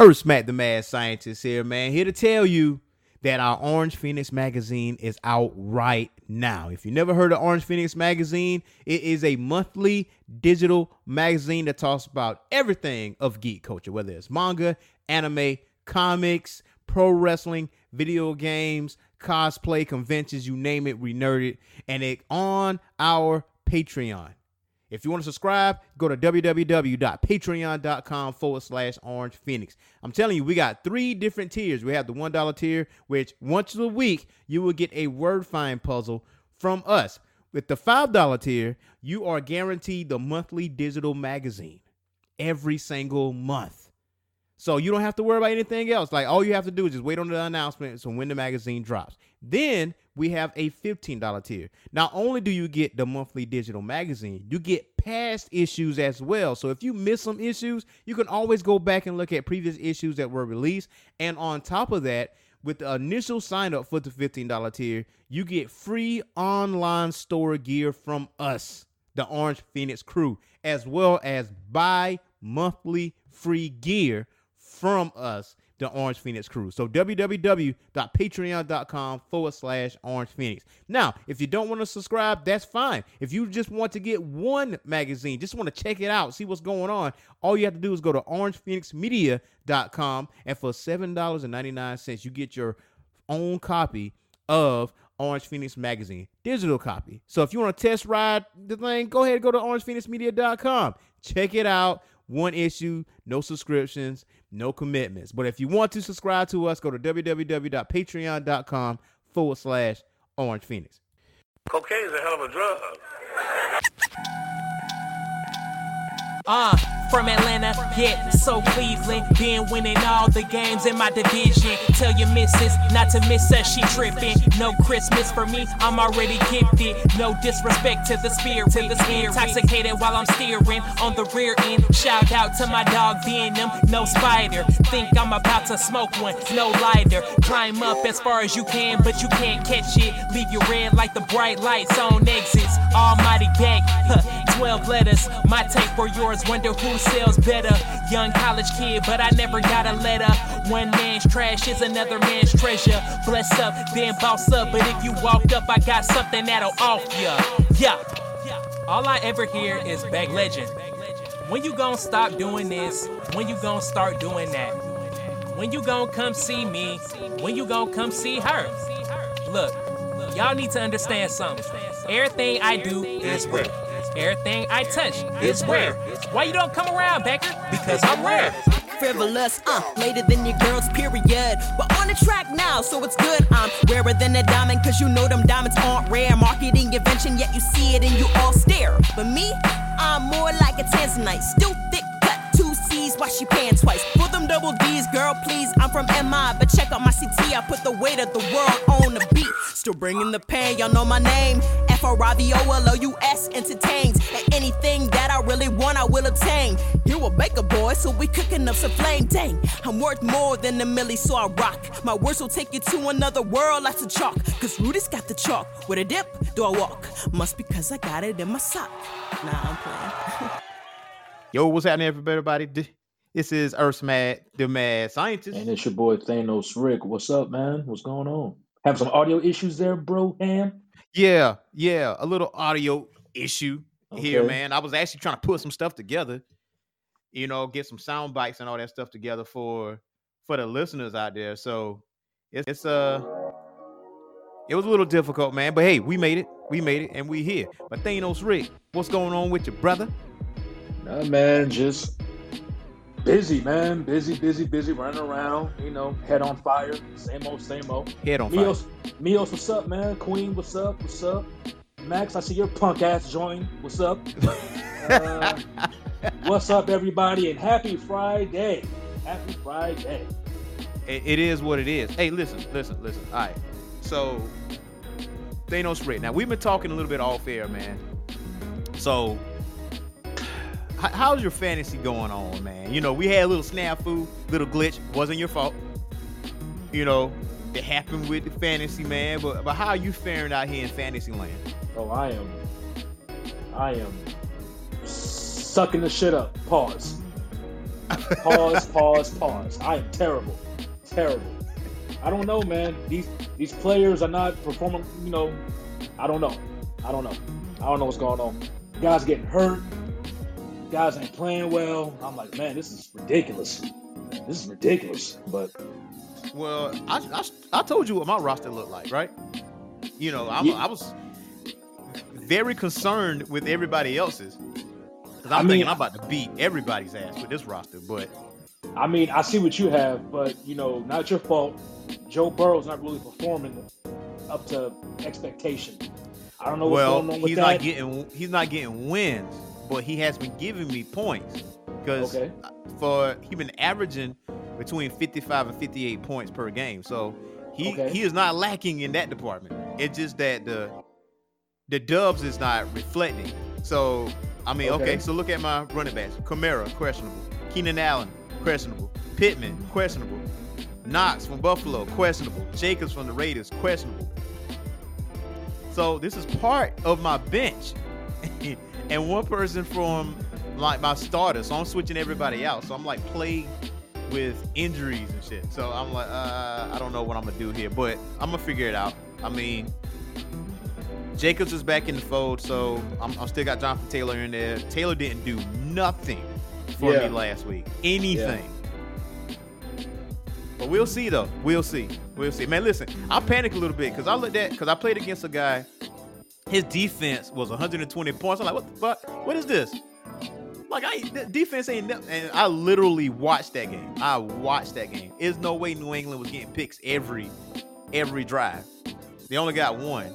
Earth Smack the Mad Scientist here, man. Here to tell you that our Orange Phoenix magazine is out right now. If you never heard of Orange Phoenix magazine, it is a monthly digital magazine that talks about everything of geek culture, whether it's manga, anime, comics, pro wrestling, video games, cosplay, conventions, you name it, we nerd it, and it on our Patreon. If you want to subscribe, go to www.patreon.com forward slash orange phoenix. I'm telling you, we got three different tiers. We have the $1 tier, which once a week you will get a word find puzzle from us. With the $5 tier, you are guaranteed the monthly digital magazine every single month. So you don't have to worry about anything else. Like all you have to do is just wait on the announcement so when the magazine drops. Then we have a $15 tier. Not only do you get the monthly digital magazine, you get past issues as well. So if you miss some issues, you can always go back and look at previous issues that were released. And on top of that, with the initial sign up for the $15 tier, you get free online store gear from us, the Orange Phoenix crew, as well as bi monthly free gear from us, the Orange Phoenix crew. So www.patreon.com forward slash Orange Phoenix. Now, if you don't want to subscribe, that's fine. If you just want to get one magazine, just want to check it out, see what's going on, all you have to do is go to orangephoenixmedia.com and for $7.99, you get your own copy of Orange Phoenix magazine, digital copy. So if you want to test ride the thing, go ahead and go to orangephoenixmedia.com. Check it out. One issue, no subscriptions, no commitments. But if you want to subscribe to us, go to www.patreon.com forward slash Orange Phoenix. Cocaine is a hell of a drug. Uh, from Atlanta, yeah, so Cleveland. Been winning all the games in my division. Tell your missus not to miss us, she tripping. No Christmas for me, I'm already gifted. No disrespect to the spirit, to the spirit. Intoxicated while I'm steering on the rear end. Shout out to my dog Venom, no spider. Think I'm about to smoke one, no lighter. Climb up as far as you can, but you can't catch it. Leave your red like the bright lights on exits. Almighty gang, huh, 12 letters. My tape for yours, wonder who sells better. Young college kid, but I never got a letter. One man's trash is another man's treasure. Bless up, then boss up. But if you walk up, I got something that'll off ya. Yeah. All I ever hear is back legend. When you gonna stop doing this? When you gonna start doing that? When you gonna come see me? When you gonna come see her? Look, y'all need to understand something. Everything I do is rare. Everything I touch is rare. Why you don't come around, Becker? Because I'm rare. frivolous, uh, later than your girl's period. But on the track now, so it's good. I'm rarer than a diamond, cause you know them diamonds aren't rare. Marketing invention, yet you see it and you all stare. But me, I'm more like a tanzanite, still thick wash your pants twice. For them double D's, girl, please, I'm from MI, but check out my CT, I put the weight of the world on the beat. Still bringing the pain, y'all know my name. F R I V O L O U S entertains. And anything that I really want, I will obtain. You a baker boy, so we cooking up some flame. Dang, I'm worth more than a milli, so I rock. My words will take you to another world like a chalk. Cause Rudy's got the chalk. With a dip, do I walk? Must be cause I got it in my sock. Nah, I'm playing. Yo, what's happening, everybody? Th- This is Earth Mad, the Mad Scientist. And it's your boy Thanos Rick. What's up, man? What's going on? Have some audio issues there, bro, Ham? Yeah, yeah, a little audio issue here, man. I was actually trying to put some stuff together, you know, get some sound bites and all that stuff together for for the listeners out there. So it's, it's uh it was a little difficult, man. But hey, we made it. We made it, and we here. But Thanos Rick, what's going on with your brother? Nah, man, just busy, man. Busy, busy, busy, running around, you know, head on fire. Same old, same old. Head on fire. Mios, Mios, what's up, man? Queen, what's up? What's up? Max, I see your punk ass join. What's up? Uh, what's up, everybody? And happy Friday. Happy Friday. it, is what it is. Hey, listen, listen, listen. All right. So Thanos Rick. Now we've been talking a little bit off air, man. So how's your fantasy going on, man? You know, we had a little snafu, little glitch. Wasn't your fault. You know, it happened with the fantasy, man. But but how are you faring out here in fantasy land? Oh, I am. I am sucking the shit up. Pause. Pause, pause, pause. I am terrible. Terrible. I don't know, man. These these players are not performing, you know, I don't know. I don't know. I don't know what's going on. Guys getting hurt. Guys ain't playing well. I'm like, man, this is ridiculous. This is ridiculous. But Well, I, I, I told you what my roster looked like, right? You know, I'm, Yeah. I was very concerned with everybody else's. Because I'm I mean- thinking I'm about to beat everybody's ass with this roster. But I mean, I see what you have, but you know, not your fault. Joe Burrow's not really performing up to expectation. I don't know what's well, going on with he's that. not getting he's not getting wins, but he has been giving me points. Because Okay. Uh, for he's been averaging between 55 and 58 points per game. So he Okay. he is not lacking in that department. It's just that the the dubs is not reflecting. So I mean, okay, Okay. so look at my running backs. Kamara, questionable. Keenan Allen, questionable. Pittman, questionable. Knox from Buffalo, questionable. Jacobs from the Raiders, questionable. So this is part of my bench. and one person from like my starter. So I'm switching everybody out. So I'm like plagued with injuries and shit. So I'm like, uh, I don't know what I'm gonna do here, but I'm gonna figure it out. I mean, Jacobs is back in the fold, so I'm, I'm still got Jonathan Taylor in there. Taylor didn't do nothing for Yeah. me last week. Anything. But we'll see though. We'll see. We'll see. Man, listen, I panicked a little bit because I looked at because I played against a guy. His defense was 120 points. I'm like, what the fuck? What is this? Like, I defense ain't. ne- And I literally watched that game. I watched that game. There's no way New England was getting picks every every drive. They only got one.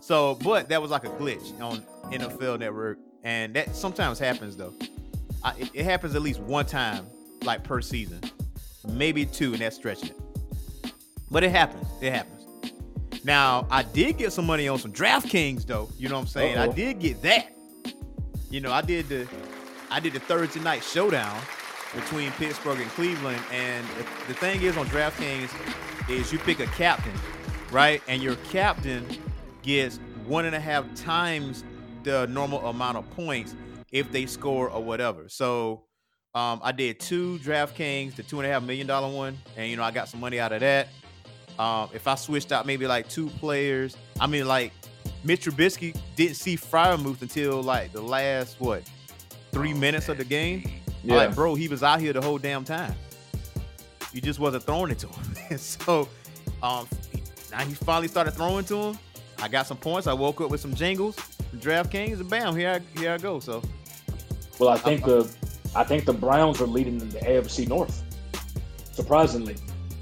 So, but that was like a glitch on NFL Network, and that sometimes happens though. I, it, it happens at least one time, like per season, maybe two, and that's stretching it. But it happens. It happens. Now, I did get some money on some DraftKings though. You know what I'm saying? I Uh-oh. did get that. You know, I did the I did the Thursday night showdown between Pittsburgh and Cleveland, and the, the thing is on DraftKings is you pick a captain, right? And your captain gets one and a half times the normal amount of points if they score or whatever. So um, I did two DraftKings, the two and a half million dollar one, and you know I got some money out of that. Um, if I switched out maybe like two players, I mean like Mitch Trubisky didn't see Freiermuth until like the last what three minutes of the game. I'm Like, bro, he was out here the whole damn time. You just wasn't throwing it to him. And so um, now he finally started throwing to him. I got some points. I woke up with some jingles, from DraftKings, and bam, here I here I go. So Well, I think the I think the Browns are leading in the AFC North. Surprisingly,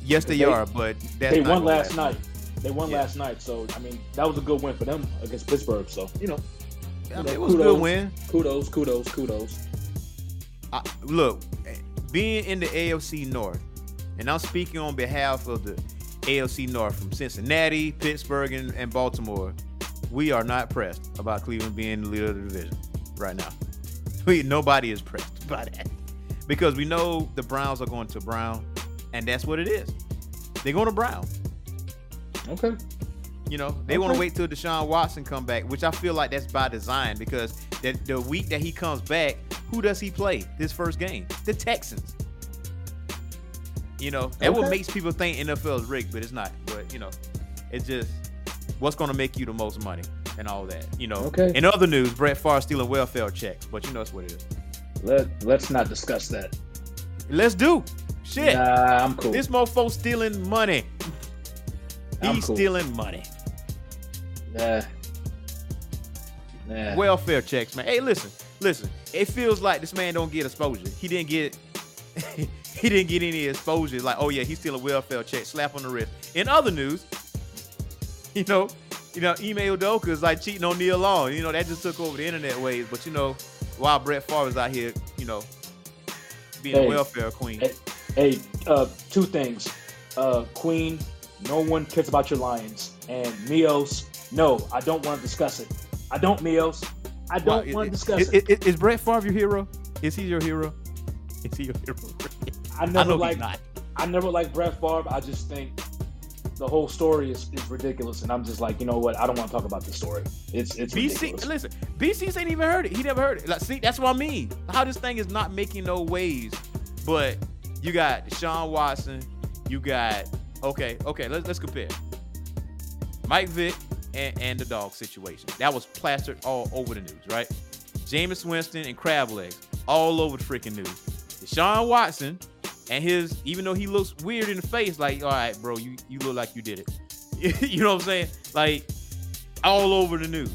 yes, they, They- are, but that's they won last last night. They won Yeah. last night, so I mean that was a good win for them against Pittsburgh. So you know, I mean, it was a good win. kudos, kudos, kudos. I, look, being in the AFC North, and I'm speaking on behalf of the AFC North from Cincinnati, Pittsburgh, and, and Baltimore, we are not pressed about Cleveland being the leader of the division right now. We, nobody is pressed by that because we know the Browns are going to Brown, and that's what it is. They're going to Brown. Okay. You know, they want to wait till Deshaun Watson come back, which I feel like that's by design because the, the week that he comes back, who does he play this first game? The Texans. You know, that what makes people think NFL is rigged, but it's not. But you know, it's just what's going to make you the most money and all that. You know. Okay. In other news, Brett Favre stealing welfare checks, but you know that's what it is. Let Let's not discuss that. Let's do shit. Nah, I'm cool. This mofo stealing money. I'm He's cool. stealing money. Nah. Nah. welfare checks, man. Hey, listen, listen. It feels like this man don't get exposure. He didn't get he didn't get any exposure. Like, oh yeah, he's still a welfare check, slap on the wrist. In other news, you know, you know, Ime Udoka is like cheating on Nia Long. You know, that just took over the internet waves. But you know, while Brett Favre is out here, you know, being a welfare queen. Hey, hey, uh, two things. Uh, Queen, no one cares about your Lions. And Mios, no, I don't want to discuss it. I don't, Mios. I don't i- want to discuss is, it. is- is Brett Favre your hero? Is he your hero? Is he your hero? I I never know like he's not. I never liked Brett Favre. I just think the whole story is, is ridiculous, and I'm just like, you know what? I don't want to talk about this story. It's it's BC, ridiculous. listen, BC's ain't even heard it. He never heard it. Like, see, that's what I mean. How this thing is not making no waves, but you got Sean Watson, you got okay, okay. Let's let's compare Mike Vick and, and the dog situation. That was plastered all over the news, right? Jameis Winston and crab legs all over the freaking news. Deshaun Watson and his, even though he looks weird in the face, like, all right, bro, you you look like you did it. you know what I'm saying? Like, all over the news.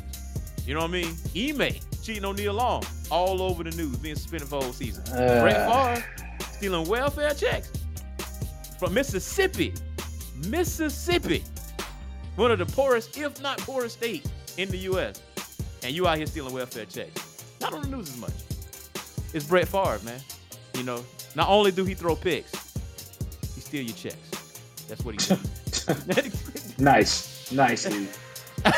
You know what I mean? Ime cheating on Nia Long, all over the news, being suspended for whole season. Uh. Brett Favre stealing welfare checks from Mississippi. Mississippi. One of the poorest, if not poorest state in the U.S. And you out here stealing welfare checks. Not on the news as much. It's Brett Favre, man. You know, not only do he throw picks, he steal your checks. That's what he does. nice, nicely,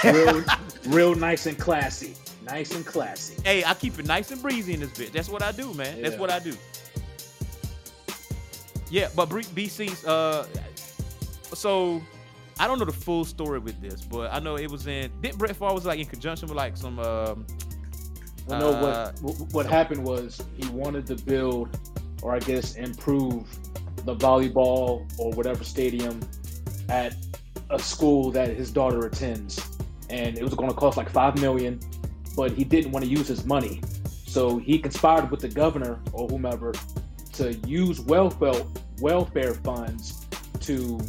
real, real nice and classy, nice and classy. hey, I keep it nice and breezy in this bitch. That's what I do, man. That's what I do. Yeah, but BC's uh so I don't know the full story with this, but I know it was in did Brett Favre was like in conjunction with like some um I know Uh, what what- what happened was he wanted to build, or I guess improve, the volleyball or whatever stadium at a school that his daughter attends, and it was going to cost like five million, but he didn't want to use his money, so he conspired with the governor or whomever to use welfare welfare funds to,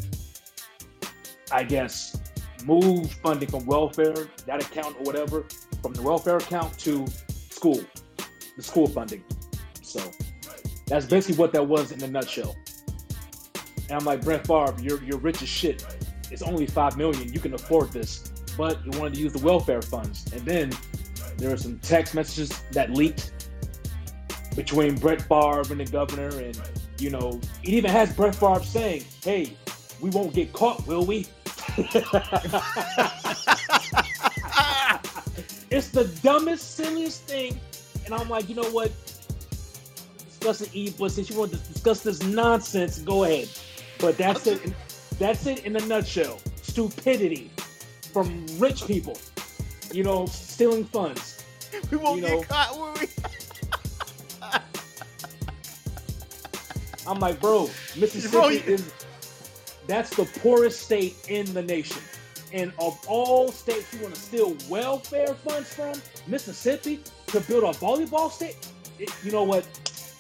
I guess, move funding from welfare that account or whatever from the welfare account to school, the school funding. So that's basically what that was in a nutshell. And I'm like, Brett Favre, you're you're rich as shit. It's only five million. You can afford this, but you wanted to use the welfare funds. And then there were some text messages that leaked between Brett Favre and the governor, and you know, it even has Brett Favre saying, "Hey, we won't get caught, will we?" it's the dumbest, silliest thing. And I'm like, you know what? Discuss it, Eve, but since you want to discuss this nonsense, go ahead. But that's it. That's it in a nutshell. Stupidity from rich people. You know, stealing funds. we won't You know- get caught, will we? I'm like, bro, Mississippi Bro, is that's the poorest state in the nation. And of all states you want to steal welfare funds from, Mississippi to build a volleyball state, it- you know what?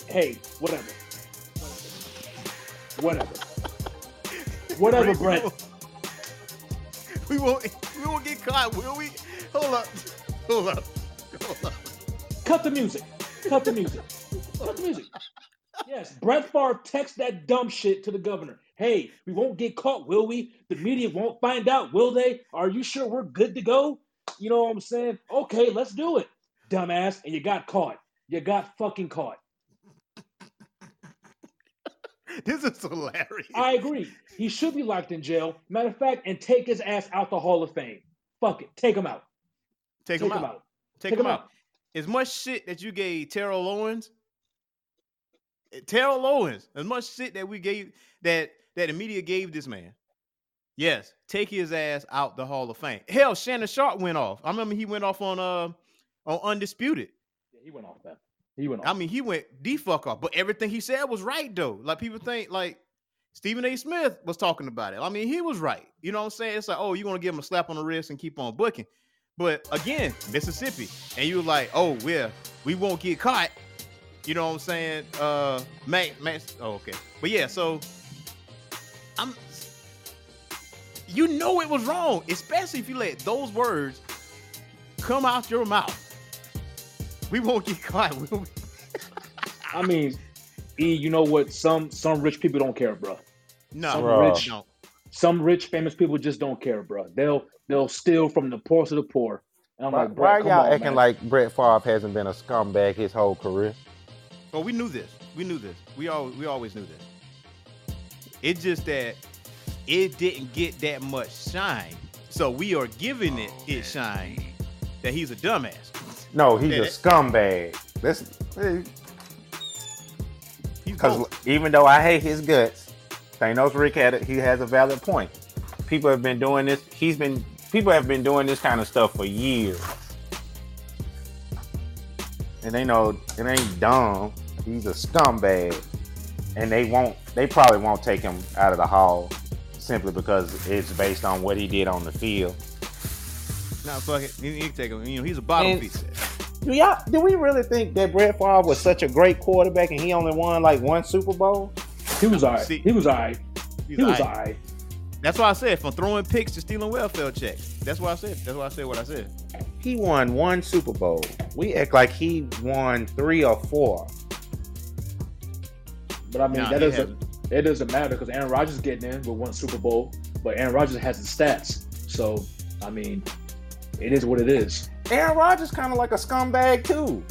Hey, whatever. Whatever. Whatever, Brett. We won't we won't get caught, will we? Hold up. Hold up. Hold up. Cut the music. Cut the music. Cut the music. Yes, Brett Favre text that dumb shit to the governor. Hey, we won't get caught, will we? The media won't find out, will they? Are you sure we're good to go? You know what I'm saying? Okay, let's do it, dumbass. And you got caught. You got fucking caught. This is hilarious. I agree. He should be locked in jail. Matter of fact, and take his ass out the Hall of Fame. Fuck it. Take him out. Take, Take him, him out. out. Take, Take him him out. out. As much shit that you gave Terrell Owens, Terrell Owens, as much shit that we gave that that the media gave this man. Yes, take his ass out the Hall of Fame. Hell, Shannon Sharpe went off. I remember he went off on uh on Undisputed. Yeah, he went off that. He went off. I mean, he went the fuck off, but everything he said was right though. Like people think like Stephen A. Smith was talking about it. I mean, he was right. You know what I'm saying? It's like, oh, you're gonna give him a slap on the wrist and keep on booking. But again, Mississippi, and you're like, oh, well, we won't get caught. You know what I'm saying? Uh, Max, Max. Oh, okay. But yeah, so I'm. You know it was wrong, especially if you let those words come out your mouth. We won't get caught, will we? I mean, E, you know what? Some some rich people don't care, bro. No, Some bro. rich- No. Some rich famous people just don't care, bro. They'll they'll steal from the poorest of the poor. And I'm Why, like, bro, why are come y'all on, acting man. like Brett Favre hasn't been a scumbag his whole career? Oh, we knew this. We knew this. We all we always knew this. It's just that it didn't get that much shine. So we are giving it its oh, shine that he's a dumbass. No, he's Yeah, a that- scumbag. That's because even though I hate his guts, Thanos Rick had it. He has a valid point. people have been doing this. He's been people have been doing this kind of stuff for years, and they know it ain't dumb. He's a scumbag, and they won't. They probably won't take him out of the hall simply because it's based on what he did on the field. Nah, fuck it. You, you can take him. You know, he's a bottom And- feeder. Do y'all? Do we really think that Brett Favre was such a great quarterback and he only won like one Super Bowl? He was alright. See- He was alright. He was alright. alright. That's why I said from throwing picks to stealing welfare checks. That's why I said. That's why I said what I said. He won one Super Bowl. We act like he won three or four. But I mean, Nah, that doesn't it doesn't matter because Aaron Rodgers getting in with one Super Bowl, but Aaron Rodgers has the stats. So I mean, it is what it is. Aaron Rodgers kind of like a scumbag too.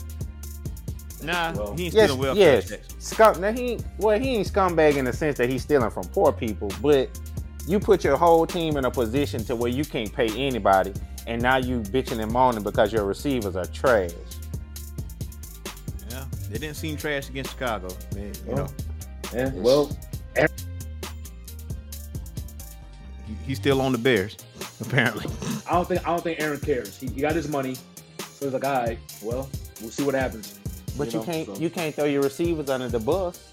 Nah, Well, he ain't Yes, stealing welfare yes. checks. Scum. Now he well he ain't scumbag in the sense that he's stealing from poor people, but you put your whole team in a position to where you can't pay anybody, and now you bitching and moaning because your receivers are trash. Yeah, they didn't seem trash against Chicago. Man, you Well, know, Yeah, well, he, he's still on the Bears, apparently. I don't think I don't think Aaron cares. He, he got his money, so he's like, all right, well, we'll see what happens. But you, know, can't so- you can't throw your receivers under the bus.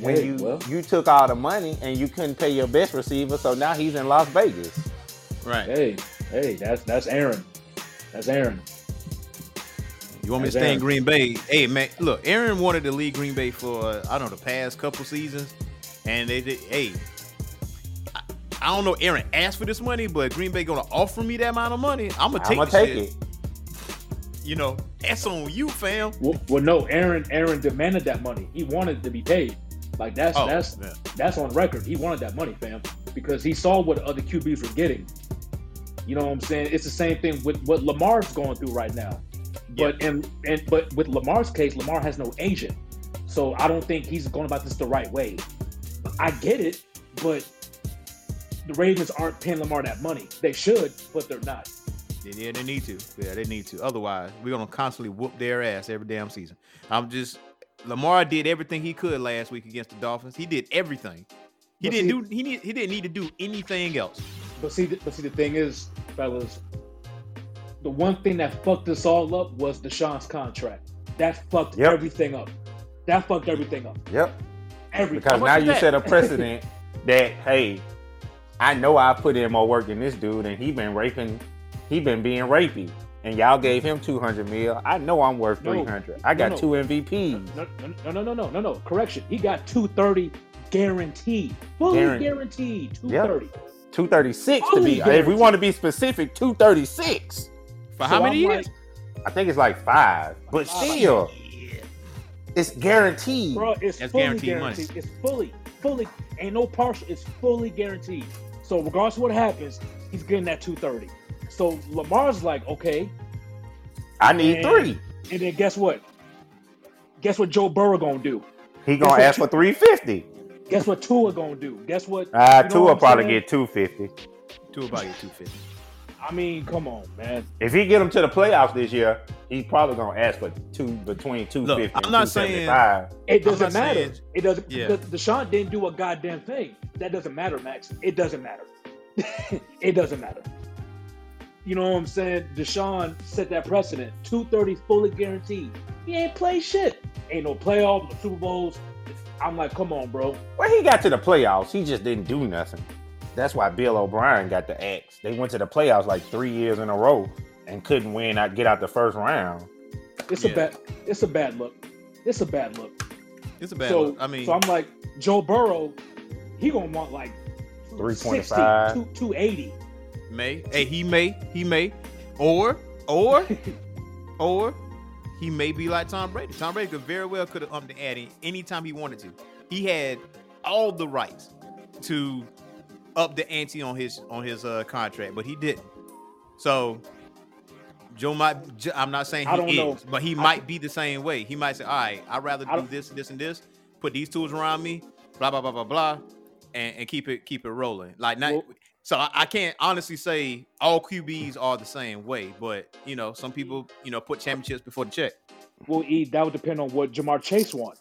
When Hey, you well. you took all the money and you couldn't pay your best receiver, so now he's in Las Vegas. Right. Hey, hey, that's that's Aaron. That's Aaron. You want me to stay in Green Bay? Hey man, look, Aaron wanted to leave Green Bay for uh, I don't know the past couple seasons, and they did. Hey, I, I don't know. Aaron asked for this money, but Green Bay gonna offer me that amount of money. I'm gonna I'm take, gonna take shit. it. You know, that's on you, fam. Well, well, no, Aaron Aaron demanded that money. He wanted to be paid. Like that's Oh, that's yeah. that's on record. He wanted that money, fam, because he saw what other QBs were getting. You know what I'm saying? It's the same thing with what Lamar's going through right now. But in and but with Lamar's case, Lamar has no agent, so I don't think he's going about this the right way. I get it, but the Ravens aren't paying Lamar that money. They should, but they're not. Yeah, yeah, they need to. Yeah, they need to. Otherwise, we're gonna constantly whoop their ass every damn season. I'm just Lamar did everything he could last week against the Dolphins. He did everything. He But didn't see- do. He need, He didn't need to do anything else. But see, but see, the thing is, fellas, the one thing that fucked us all up was Deshaun's contract. That fucked yep. everything up. That fucked everything up. Yep. Everything. Because now you set a precedent that hey, I know I put in more work than this dude, and he been raping, he been being rapey, and y'all gave him two hundred mil. I know I'm worth no, three hundred. I got no, two MVPs. No, no, no, no, no, no, no. Correction. He got two thirty guaranteed, fully guaranteed, guaranteed two thirty. Yep. 236 to be. If we want to be specific, 236. For so how many I'm years? Like, I think it's like five, but five. still, yeah. it's guaranteed. Bro, it's That's fully guaranteed. guaranteed. It's fully, fully, ain't no partial. It's fully guaranteed. So regardless of what happens, he's getting that two thirty. So Lamar's like, okay, I need and, three. And then guess what? Guess what Joe Burrow gonna do? He gonna ask two, for three fifty. Guess what Tua gonna do? Guess what? Ah, uh, you know Tua what probably saying? get two fifty. Tua probably get two fifty. I mean, come on, man. If he get him to the playoffs this year, he's probably gonna ask for two between two I'm and not saying- It doesn't matter. saying- It doesn't. Yeah. Deshaun didn't do a goddamn thing. That doesn't matter, Max. It doesn't matter. it doesn't matter. You know what I'm saying? Deshaun set that precedent. Two thirty fully guaranteed. He ain't play shit. Ain't no playoffs, no Super Bowls. I'm like, come on, bro. Well, he got to the playoffs. He just didn't do nothing. That's why Bill O'Brien got the axe. They went to the playoffs like three years in a row and couldn't win out get out the first round. It's Yeah. a bad. It's a bad look. It's a bad look. It's a bad so, look. I mean, so I'm like, Joe Burrow, he gonna want like 325. 260, 280. may. Hey, he may. He may. Or, or, or, he may be like Tom Brady. Tom Brady could very well could have upped the ante anytime he wanted to. He had all the rights to up the ante on his on his uh, contract, but he didn't. So Joe might. I'm not saying he is, know. but he I- might be the same way. He might say, "All right, I'd rather do this, this, and this. Put these tools around me. Blah blah blah blah blah, and, and keep it keep it rolling. Like not. Well- so I, I can't honestly say all QBs are the same way, but you know, some people you know put championships before the check. Well, E, that would depend on what Ja'Marr Chase wants.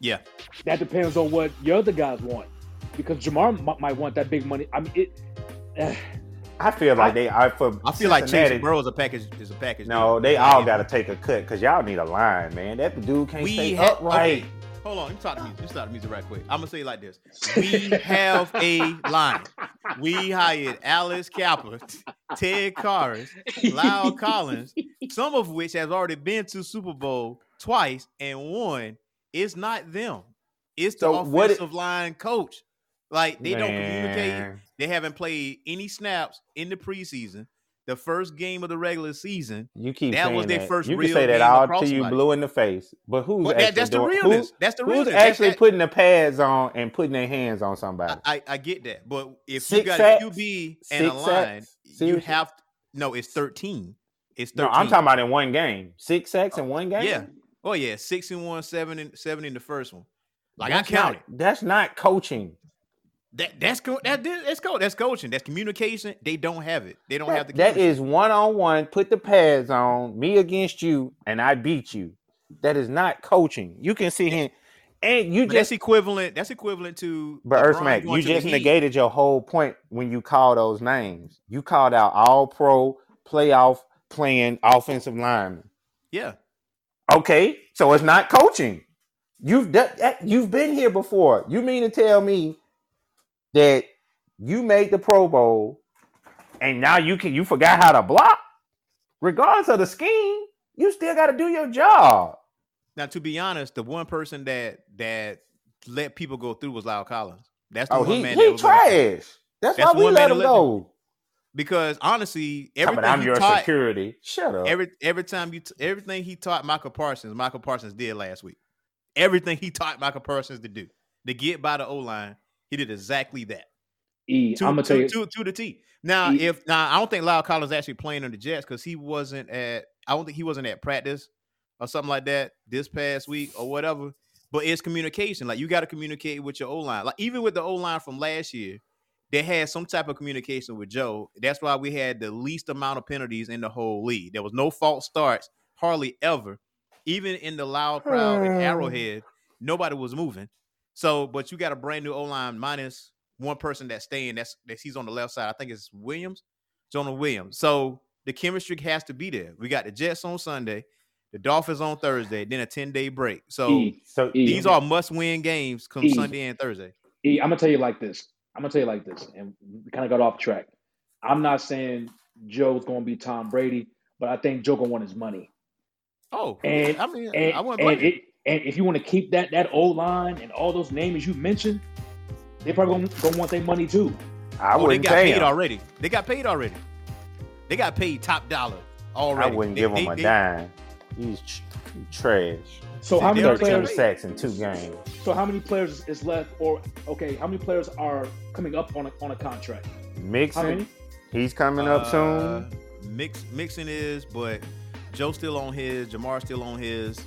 Yeah, That depends on what your other guys want. Because Jamar m- might want that big money. I mean, it. eh, I feel like I- they are for. I feel like Cincinnati- Chase Burrow is a package. Is a package. No, deal. they all Yeah. got to take a cut because y'all need a line, man. That dude can't We stay ha- upright. okay, Hold on, let me talk to music. Let me start the music right quick. I'm gonna say it like this: We have a line. We hired Alex Cappa, Ted Karras, La'el Collins, some of which has already been to Super Bowl twice and won. It's not them. It's the So what it- offensive line coach. Like they don't communicate. They haven't played any snaps in the preseason. The first game of the regular season. You keep That saying was their that. first You real can say that all to you somebody. blue in the face, but who's But actually that, that's the doing, realness. Who, that's the who's realness. That's- actually putting the pads on and putting their hands on somebody? I, I get that, but if Six you got sacks? a QB and a line, you have no. It's thirteen. It's no. I'm talking about in one game. Six sacks in oh, one game. Yeah. Oh yeah, six and one, seven and seven in the first one. Like That's I counted. Not, that's not coaching. That that's co- that that's coach. That's coaching. That's communication. They don't have it. They don't have the. That is one on one. Put the pads on. Me against you, and I beat you. That is not coaching. You can see him, and you But just that's equivalent. That's equivalent to. But LeBron Earth Mac, you just Heat. negated your whole point when you call those names. You called out all pro playoff playing offensive linemen. Yeah. Okay, so it's not coaching. You've that, eh, that- you've been here before. You mean to tell me that you made the Pro Bowl and now you can you forgot how to block? Regardless of the scheme, you still got to do your job. Now, to be honest, the one person that that let people go through was La'el Collins. That's the Oh, one he man. that he was trash. That's, That's why we let him that go. because honestly, everything I'm he your taught, security. Shut up. every every time you t- everything he taught Michael Parsons, Michael Parsons did last week. Everything he taught Michael Parsons to do to get by the O line, he did exactly that. E, To, I'm gonna to, tell you. to, to the T. Now, E- if now I don't think La'el Collins actually playing on the Jets because he wasn't at I don't think he wasn't at practice or something like that this past week or whatever. But it's communication. Like you got to communicate with your O line. Like even with the O line from last year, they had some type of communication with Joe. That's why we had the least amount of penalties in the whole league. There was no false starts, hardly ever. Even in the loud crowd in Arrowhead, nobody was moving. So, but you got a brand new O line minus one person that's staying. That's that he's on the left side. I think it's Williams, Jonah Williams. So the chemistry has to be there. We got the Jets on Sunday, the Dolphins on Thursday, then a ten day break. So E, So E, these are must win games come E. Sunday and Thursday. E, I'm gonna tell you like this. I'm gonna tell you like this, and we kind of got off track. I'm not saying Joe's gonna be Tom Brady, but I think Joe gonna want his money. Oh, And- I mean, And, I wouldn't blame it, and if you want to keep that that O line and all those names you mentioned, they probably gonna, gonna want their money too. I Oh, they wouldn't got pay paid him. already. They got paid already. They got paid top dollar already. I wouldn't They- give him they- a they- dime. He's tr- trash. So how many players? Sacks in two games. So how many players is left? Or okay, how many players are coming up on a on a contract? How Mixon, many? he's coming up soon. Uh, Mix Mixon is, but Joe's still on his. Ja'Marr still on his.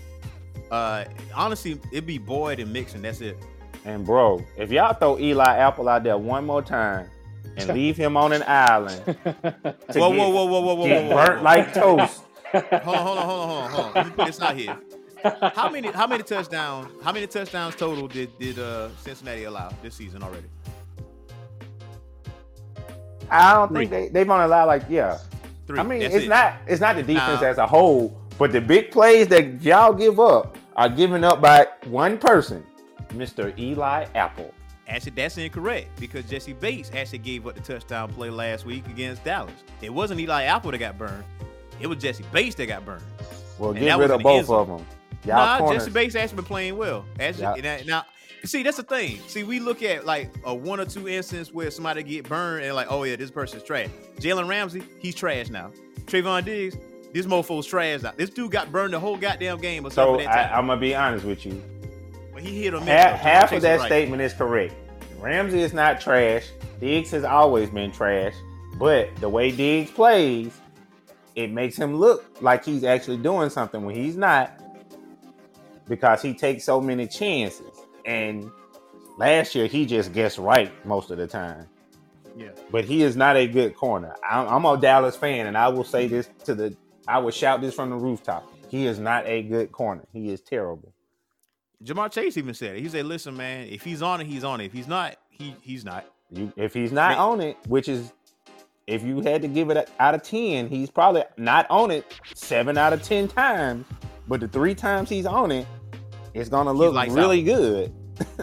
Uh, honestly, it'd be Boyd and Mixon. That's it. And bro, if y'all throw Eli Apple out there one more time and leave him on an island to Whoa, get, whoa, whoa, whoa, whoa, whoa, get whoa, whoa, burnt whoa. like toast, Hold on, hold on, hold on, hold on, hold on. Let me put this out here. How many how many touchdowns how many touchdowns total did did uh Cincinnati allow this season already? I don't think they, they've only allowed like yeah. Three. I mean, That's it's it. not it's not the defense Nah. as a whole, but the big plays that y'all give up are given up by one person, Mr. Eli Apple. Actually, that's incorrect because Jessie Bates actually gave up the touchdown play last week against Dallas. It wasn't Eli Apple that got burned. It was Jessie Bates that got burned. Well, And get rid of both of them. Y'all nah, corners, Jessie Bates actually been playing well. Actually, now, now, see, that's the thing. See, we look at like a one or two instances where somebody get burned and like, oh yeah, this person's trash. Jalen Ramsey, he's trash now. Trevon Diggs, this mofo's trash now. This dude got burned the whole goddamn game or so something that I, I'm gonna be honest with you. but he hit him. Half, half of that statement is correct. Ramsey is not trash. Diggs has always been trash, but the way Diggs plays, it makes him look like he's actually doing something when he's not, because he takes so many chances. And last year he just guessed right most of the time. Yeah. But he is not a good corner. I'm, I'm a Dallas fan, and I will say this to the, I would shout this from the rooftop. He is not a good corner. He is terrible. Ja'Marr Chase even said it. He said, "Listen, man, if he's on it, he's on it. If he's not, he he's not." You, if he's not Man. on it, which is, if you had to give it a, out of ten, he's probably not on it seven out of ten times. But the three times he's on it, it's gonna look really good.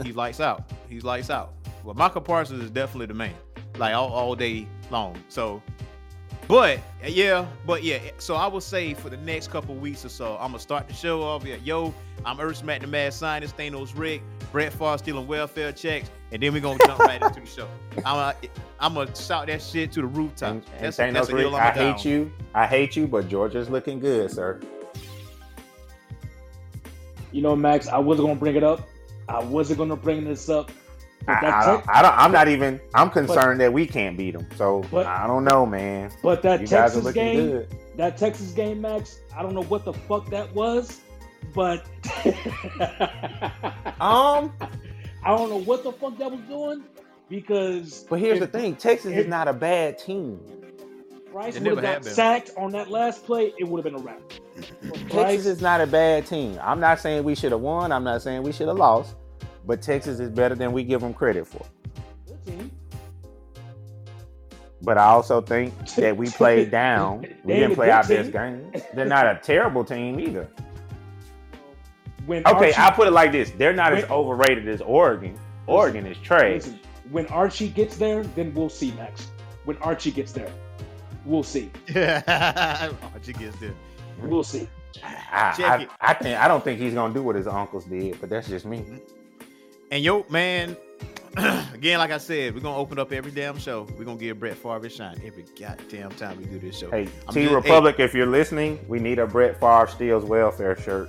He lights out. He's lights out. Well, Michael Parsons is definitely the man, like all, all day long. So, but yeah, but yeah. So I will say for the next couple weeks or so, I'm gonna start the show off. Yeah, yo, I'm Earth Smack the Mad Scientist, Thanos Rick, Brett Favre stealing welfare checks, and then we're gonna jump right into the show. I'm gonna, I'm gonna shout that shit to the rooftop. And, and that's, Thanos that's Rick, I hate down. you. I hate you, but Georgia's looking good, sir. You know, Max, I wasn't gonna bring it up. I wasn't gonna bring this up. But I, don't, I don't, I'm not even. I'm concerned that we can't beat them. So But- I don't know, man. but that You guys are Texas game, good. that Texas game, Max, I don't know what the fuck that was, but Um, I don't know what the fuck that was doing because. but here's if the thing: Texas is not a bad team. Bryce would have have got been. sacked on that last play, it would have been a wrap. Texas Bryce, is not a bad team. I'm not saying we should have won. I'm not saying we should have lost. But Texas is better than we give them credit for. good team. But I also think that we played down. We ain't didn't play good our team. best game. They're not a terrible team either. When Okay, Archie, I'll put it like this: They're not as overrated as Oregon. Oregon is trash. listen, when Archie gets there, then we'll see, Max. When Archie gets there, we'll see. Yeah, Archie gets there. We'll see. I, I. I think I don't think he's gonna do what his uncles did, but that's just me. And yo, man, again, like I said, we're gonna open up every damn show. We're gonna give Brett Favre a shine every goddamn time we do this show. Hey, I'm T just- Republic, if you're listening, we need a Brett Favre steals welfare shirt.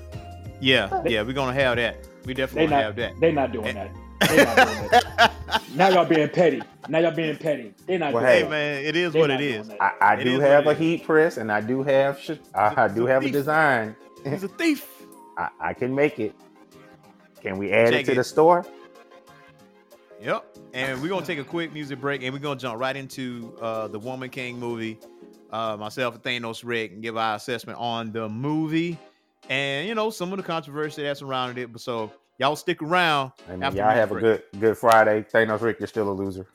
Yeah, yeah, we're gonna have that. We definitely gonna have not. that. They not doing that. They not doing that. Now y'all being petty. Now y'all being petty. They're not Well, doing hey that. man, it is They what not it doing is. that. I, I It do is have a what it is. heat press, and I do have sh- I, I do have a Thief. design. He's a thief. I, I can make it. Can we add Check it to it. the store? Yep. And we're gonna take a quick music break, and we're gonna jump right into uh, the Woman King movie. Uh, myself and Thanos Rick and give our assessment on the movie, and you know some of the controversy that surrounded it. But so y'all stick around. And y'all have a good good Friday. Thanos Rick, you're still a loser.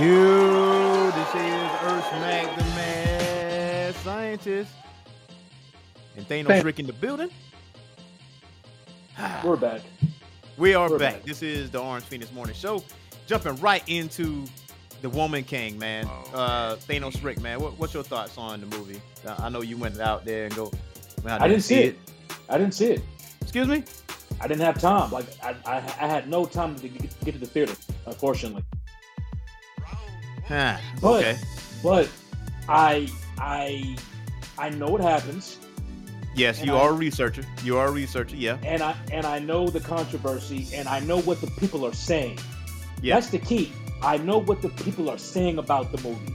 You, this is Earth Mac, the mad scientist, and Thanos Thank- Rick in the building. We're back. We are We're back. back. This is the Orange Phoenix Morning Show. Jumping right into the Woman King, man. Uh, Thanos Rick, man. What, what's your thoughts on the movie? I know you went out there and go. went out I didn't see it. I didn't see it. Excuse me. I didn't have time. Like I, I, I had no time to get, get to the theater, unfortunately. Huh, But- okay. But I, I, I know what happens, Yes, you I- are a researcher. You are a researcher. Yeah. and I and I know the controversy, and I know what the people are saying. Yeah. That's the key. I know what the people are saying about the movie.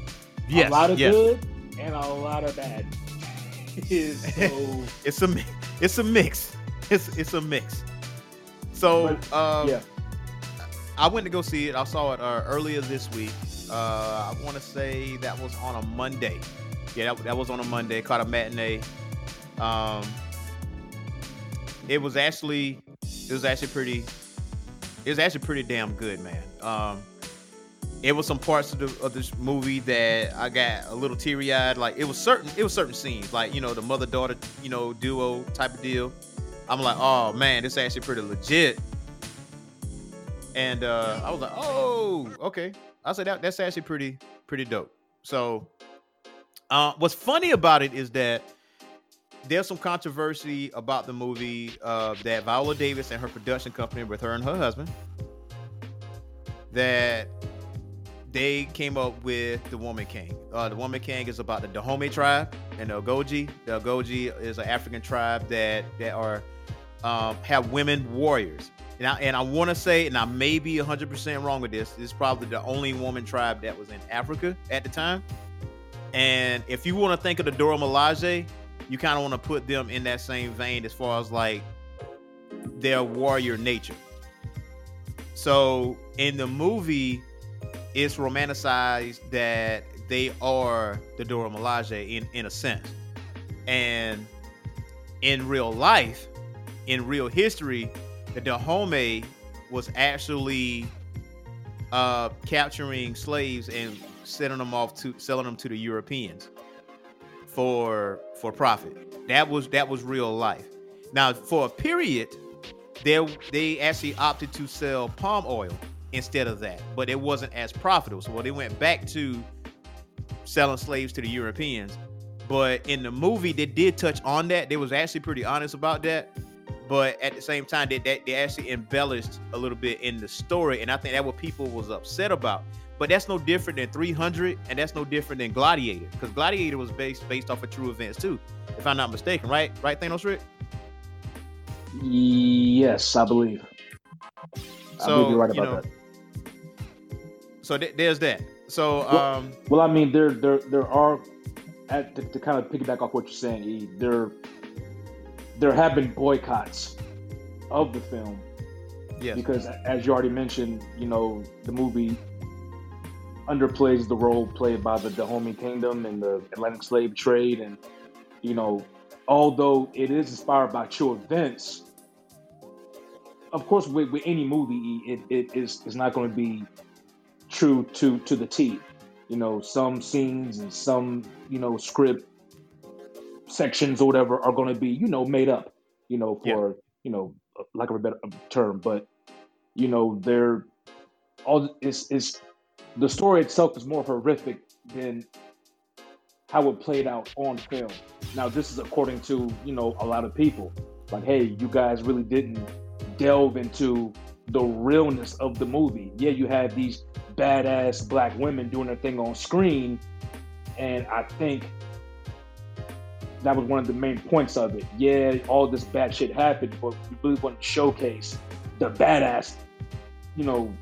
Yes. a lot of yes. good and a lot of bad. is so. It's a it's a mix. It's it's a mix. So But, um, yeah. I went to go see it. I saw it uh, earlier this week. Uh, I want to say that was on a Monday. Yeah, that, that was on a Monday. Caught a matinee. Um, it was actually it was actually pretty it was actually pretty damn good, man. Um, it was some parts of, the, of this movie that I got a little teary eyed. Like it was certain it was certain scenes, like you know the mother daughter you know duo type of deal. I'm like, oh man, this actually pretty legit. And uh, I was like, oh, okay. I said that that's actually pretty pretty dope. So, uh, what's funny about it is that there's some controversy about the movie uh, that Viola Davis and her production company, with her and her husband, that they came up with the Woman King. Uh, the Woman King is about the Dahomey tribe and the Agojie. The Agojie is an African tribe that that are um, have women warriors. And I, and I want to say, and I may be 100% wrong with this, this is probably the only woman tribe that was in Africa at the time. And if you want to think of the Dora Milaje, you kind of want to put them in that same vein as far as like their warrior nature. So in the movie, it's romanticized that they are the Dora Milaje in, in a sense. And in real life, in real history, the Dahomey was actually uh, capturing slaves and selling them off to selling them to the Europeans for for profit. That was that was real life. Now, for a period, they they actually opted to sell palm oil instead of that, but it wasn't as profitable. So they went back to selling slaves to the Europeans. But in the movie, they did touch on that. They was actually pretty honest about that. But at the same time, they, they, they actually embellished a little bit in the story, and I think that what people was upset about. But that's no different than 300, and that's no different than Gladiator, because Gladiator was based based off of true events too, if I'm not mistaken, right? Right, Thanos Rick? Yes, I believe. I So believe you're right you about know, that. so th- there's that. So Well- um, Well, I mean, there there there are at to, to kind of piggyback off what you're saying. There there have been boycotts of the film yes, because, as you already mentioned, you know the movie underplays the role played by the Dahomey Kingdom and the Atlantic slave trade, and you know, although it is inspired by true events, of course, with, with any movie, it, it is is not going to be true to to the T. You know, some scenes and some you know script sections or whatever are going to be you know made up. You know, for you know like a better um, term, but you know they're all is is the story itself is more horrific than how it played out on film. Now, this is according to you know a lot of people. Like, hey, you guys really didn't delve into the realness of the movie. Yeah, you had these badass black women doing their thing on screen, and I think that was one of the main points of it. Yeah, all this bad shit happened, but we really want to showcase the badass, you know,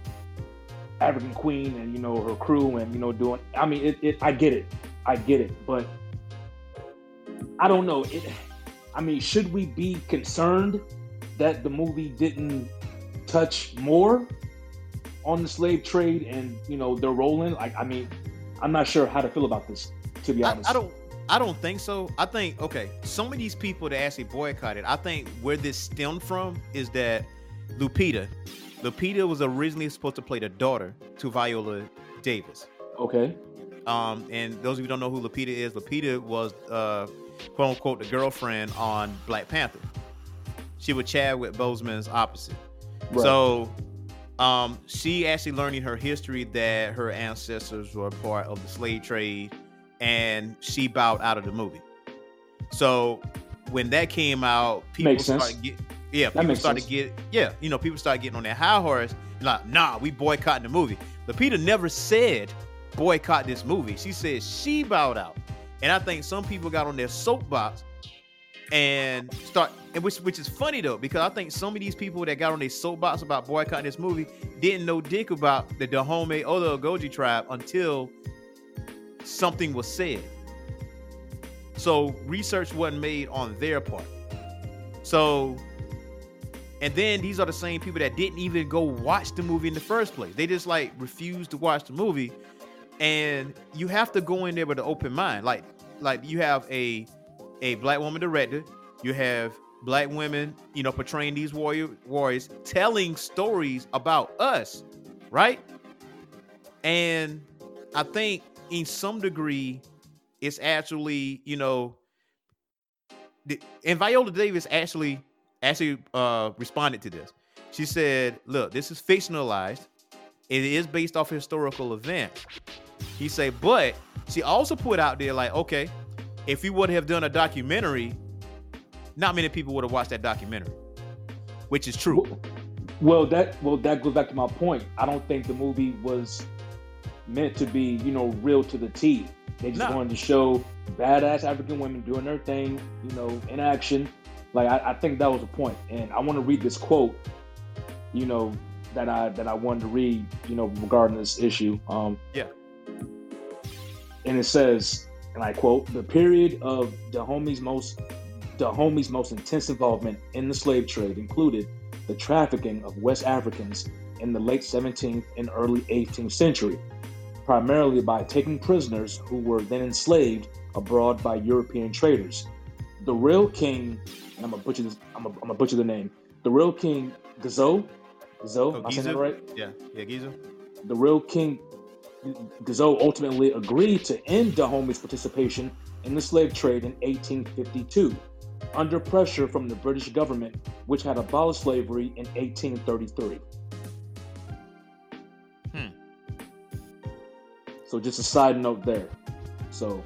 African queen and you know her crew and you know doing. I mean, it. it I get it. I get it, but I don't know. It. I mean, should we be concerned that the movie didn't touch more on the slave trade and you know their role in? Like, I mean, I'm not sure how to feel about this. To be I, honest, I don't. I don't think so. I think okay. Some of these people that actually boycotted, I think where this stemmed from is that Lupita, Lupita was originally supposed to play the daughter to Viola Davis. Okay. Um, and those of you who don't know who Lupita is, Lupita was uh, quote unquote the girlfriend on Black Panther. She was Chadwick Boseman's opposite. Right. So um, she actually learning her history that her ancestors were part of the slave trade, and she bowed out of the movie. So when that came out, people Makes sense. started get yeah, people started sense. get yeah, you know, people started getting on their high horse, like, nah, we boycotting the movie. Lupita never said boycott this movie. She said she bowed out. And I think some people got on their soapbox and start and which which is funny though, because I think some of these people that got on their soapbox about boycotting this movie didn't know dick about the Dahomey or the Agojie tribe until something was said. So research wasn't made on their part. So, and then these are the same people that didn't even go watch the movie in the first place. They just like refused to watch the movie. And you have to go in there with an open mind. Like, like you have a a black woman director, you have black women, you know, portraying these warrior warriors, telling stories about us, right? And I think in some degree, it's actually, you know, and Viola Davis actually actually uh responded to this. She said, "Look, this is fictionalized. It is based off historical events." He said, but she also put out there like, okay, if we would have done a documentary, not many people would have watched that documentary, which is true. Well, that well that goes back to my point. I don't think the movie was meant to be, you know, real to the T. They just wanted to show badass African women doing their thing, you know, in action. Like I, I think that was the point. And I want to read this quote, you know, that I that I wanted to read, you know, regarding this issue. Um, Yeah. And it says, and I quote, the period of Dahomey's most Dahomey's most intense involvement in the slave trade included the trafficking of West Africans in the late 17th and early 18th century, primarily by taking prisoners who were then enslaved abroad by European traders. The real king, and I'm gonna butcher this, I'm gonna, I'm gonna butcher the name. The real king Gazo, Gazo, Oh, am I saying that right? Yeah, yeah, Giza. the real king Gazo ultimately agreed to end Dahomey's participation in the slave trade in 1852, under pressure from the British government, which had abolished slavery in 1833. So just a side note there. So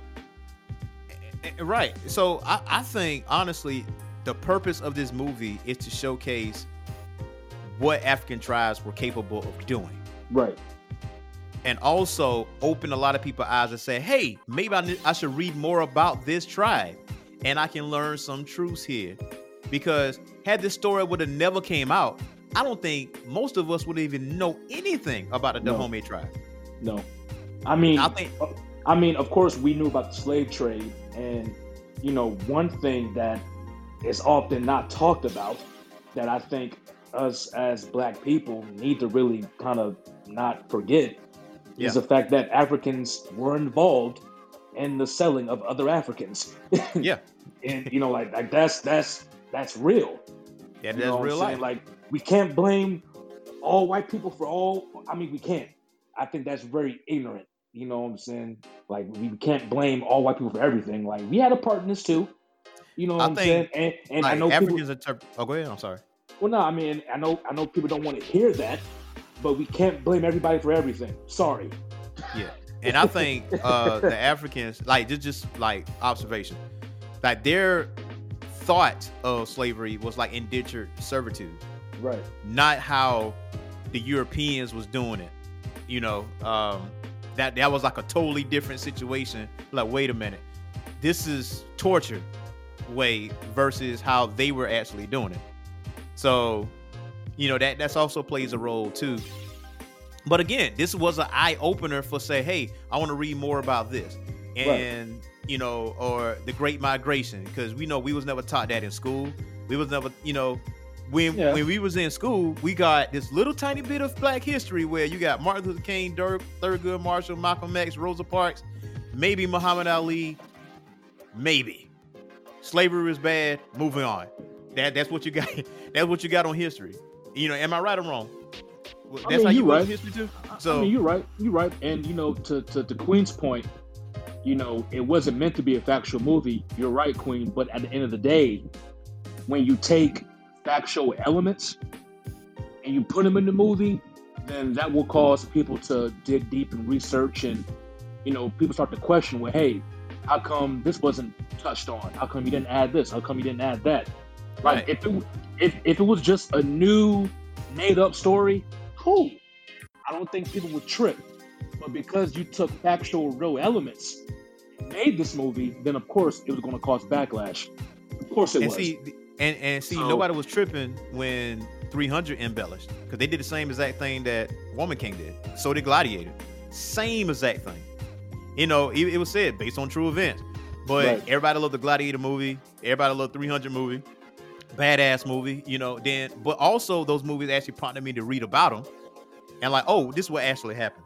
Eh, Right. So I, I think honestly, the purpose of this movie is to showcase what African tribes were capable of doing. right, and also open a lot of people's eyes and say, hey, maybe I, I should read more about this tribe and I can learn some truths here. Because had this story would have never came out, I don't think most of us would even know anything about the No. Dahomey tribe. no. I mean, I think uh, I mean, of course, we knew about the slave trade, and you know, one thing that is often not talked about that I think us as Black people need to really kind of not forget Yeah. is the fact that Africans were involved in the selling of other Africans, yeah, and you know, like like that's that's that's real. yeah, that's real life. Like we can't blame all white people for all. I mean, we can't. I think that's very ignorant. You know what I'm saying? Like we can't blame all white people for everything. Like we had a part in this too. You know what I I'm saying? And and I like know people. Africans interpret. Oh, go ahead. I'm sorry. Well, no, I mean I know I know people don't want to hear that, but we can't blame everybody for everything. Sorry. Yeah, and I think uh the Africans, like this, just like observation, like their thought of slavery was like indentured servitude. Right. not how the Europeans was doing it. You know, um, that that was like a totally different situation. Like, wait a minute, this is torture way versus how they were actually doing it. So, you know, that that's also plays a role too. But again, this was an eye opener for say, hey, I want to read more about this, and you know, or the Great Migration, because we know we was never taught that in school. We was never, you know, when Yeah. when we was in school, we got this little tiny bit of Black history where you got Martin Luther King, Dirk, Thurgood Marshall, Malcolm X, Rosa Parks, maybe Muhammad Ali, maybe. Slavery was bad. Moving on. That that's what you got. That's what you got on history. You know, am I right or wrong? Well, I That's mean, how you you right. history too. I So mean, you're right. You're right. And you know, to to the Queen's point, you know, it wasn't meant to be a factual movie. You're right, Queen. But at the end of the day, when you take factual elements and you put them in the movie, then that will cause people to dig deep and research, and you know, people start to question, well, hey, how come this wasn't touched on? How come you didn't add this? How come you didn't add that? Like Right. if it if if it was just a new made up story, cool. I don't think people would trip. But because you took factual real elements and made this movie, then of course it was going to cause backlash. Of course it and was. see and and see So- nobody was tripping when 300 embellished because they did the same exact thing that Woman King did. So did Gladiator. Same exact thing. You know, it, it was said based on true events. But Right. everybody loved the Gladiator movie. Everybody loved 300 movie. Badass movie, you know. Then, but also those movies actually prompted me to read about them, and like, oh, this is what actually happened.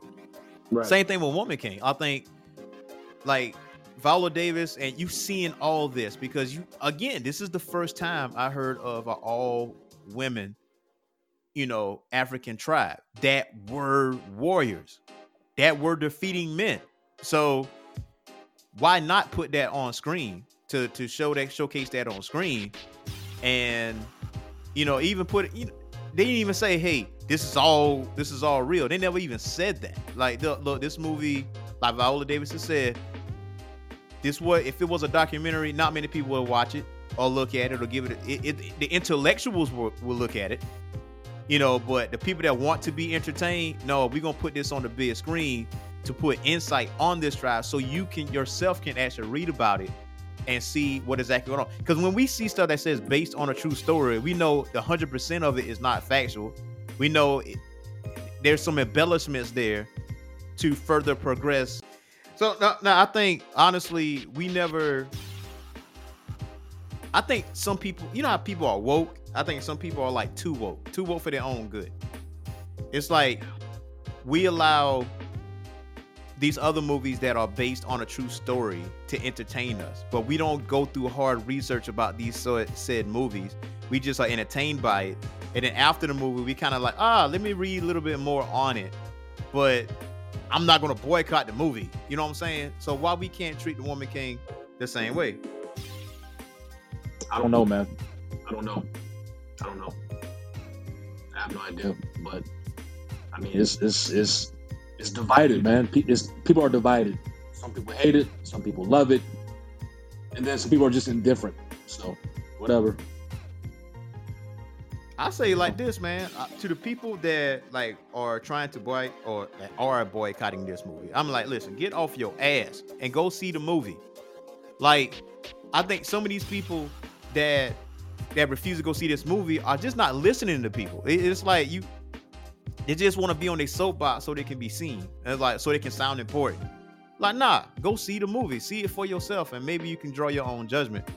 Right. Same thing with Woman King. I think, like Viola Davis, and you seeing all this because you again, this is the first time I heard of all women, you know, African tribe that were warriors, that were defeating men. So why not put that on screen to to show that showcase that on screen, and you know, even put. You know, they didn't even say, "Hey, this is all this is all real." They never even said that. Like, look, look this movie, like Viola Davis said, this was if it was a documentary, not many people would watch it or look at it or give it. It, it the intellectuals will, will look at it, you know, but the people that want to be entertained, no, we're gonna put this on the big screen to put insight on this tribe so you can yourself can actually read about it and see what exactly going on. Because when we see stuff that says based on a true story, we know the hundred percent of it is not factual. We know it, there's some embellishments there to further progress. So now, now I think honestly, we never. I think some people, you know how people are woke. I think some people are like too woke, too woke for their own good. It's like we allow these other movies that are based on a true story to entertain us, but we don't go through hard research about these so said movies. We just are entertained by it, and then after the movie, we kind of like, ah, let me read a little bit more on it. But I'm not gonna boycott the movie. You know what I'm saying? So why we can't treat the Woman King the same way? I don't know, man. I don't know. I don't know. I have no idea. But I mean, it's it's it's it's divided, man. It's, people are divided. Some people hate it. Some people love it, and then some people are just indifferent. So, whatever. I say like this, man. Uh, to the people that like are trying to boy or are boycotting this movie, I'm like, listen, get off your ass and go see the movie. Like, I think some of these people that that refuse to go see this movie are just not listening to people. It- it's like you, they just want to be on their soapbox so they can be seen, and like so they can sound important. Like, nah, go see the movie, see it for yourself, and maybe you can draw your own judgment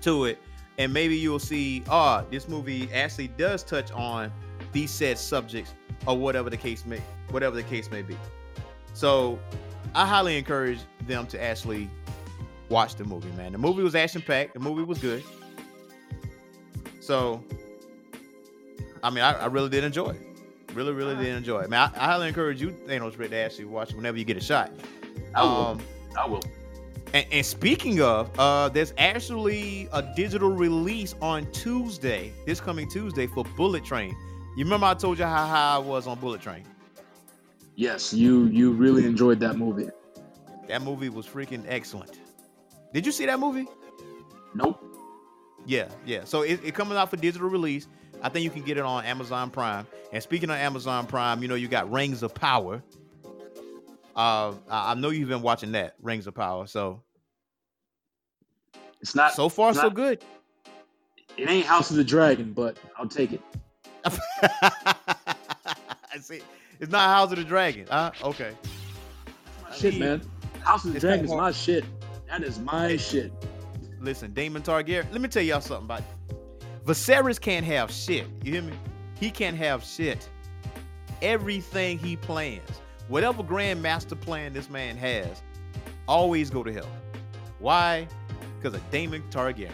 to it and maybe you'll see oh this movie actually does touch on these said subjects or whatever the case may whatever the case may be. So i highly encourage them to actually watch the movie man. The movie was action packed. The movie was good. So i mean i, I really did enjoy it. Really really did enjoy it. Man I, I highly encourage you thanos Rick, to actually watch it whenever you get a shot. I will. um I will. And, and speaking of, uh, there's actually a digital release on Tuesday, this coming Tuesday for Bullet Train. You remember I told you how high I was on Bullet Train? Yes, you you really enjoyed that movie. That movie was freaking excellent. Did you see that movie? Nope. Yeah, yeah. So it, it coming out for digital release. I think you can get it on Amazon Prime. And speaking of Amazon Prime, you know you got Rings of Power. Uh, I I know you've been watching that Rings of Power. So It's not. so far it's so good. It ain't House of the Dragon, but I'll take it. I see. It's not House of the Dragon. Huh? Okay. Shit, man. House of the It's Dragon is my shit. That is my shit. Listen, Daemon Targaryen. Let me tell y'all something about Viserys can't have shit. You hear me? He can't have shit. Everything he plans, whatever grand master plan this man has, always go to hell. Why? Because of Daemon Targaryen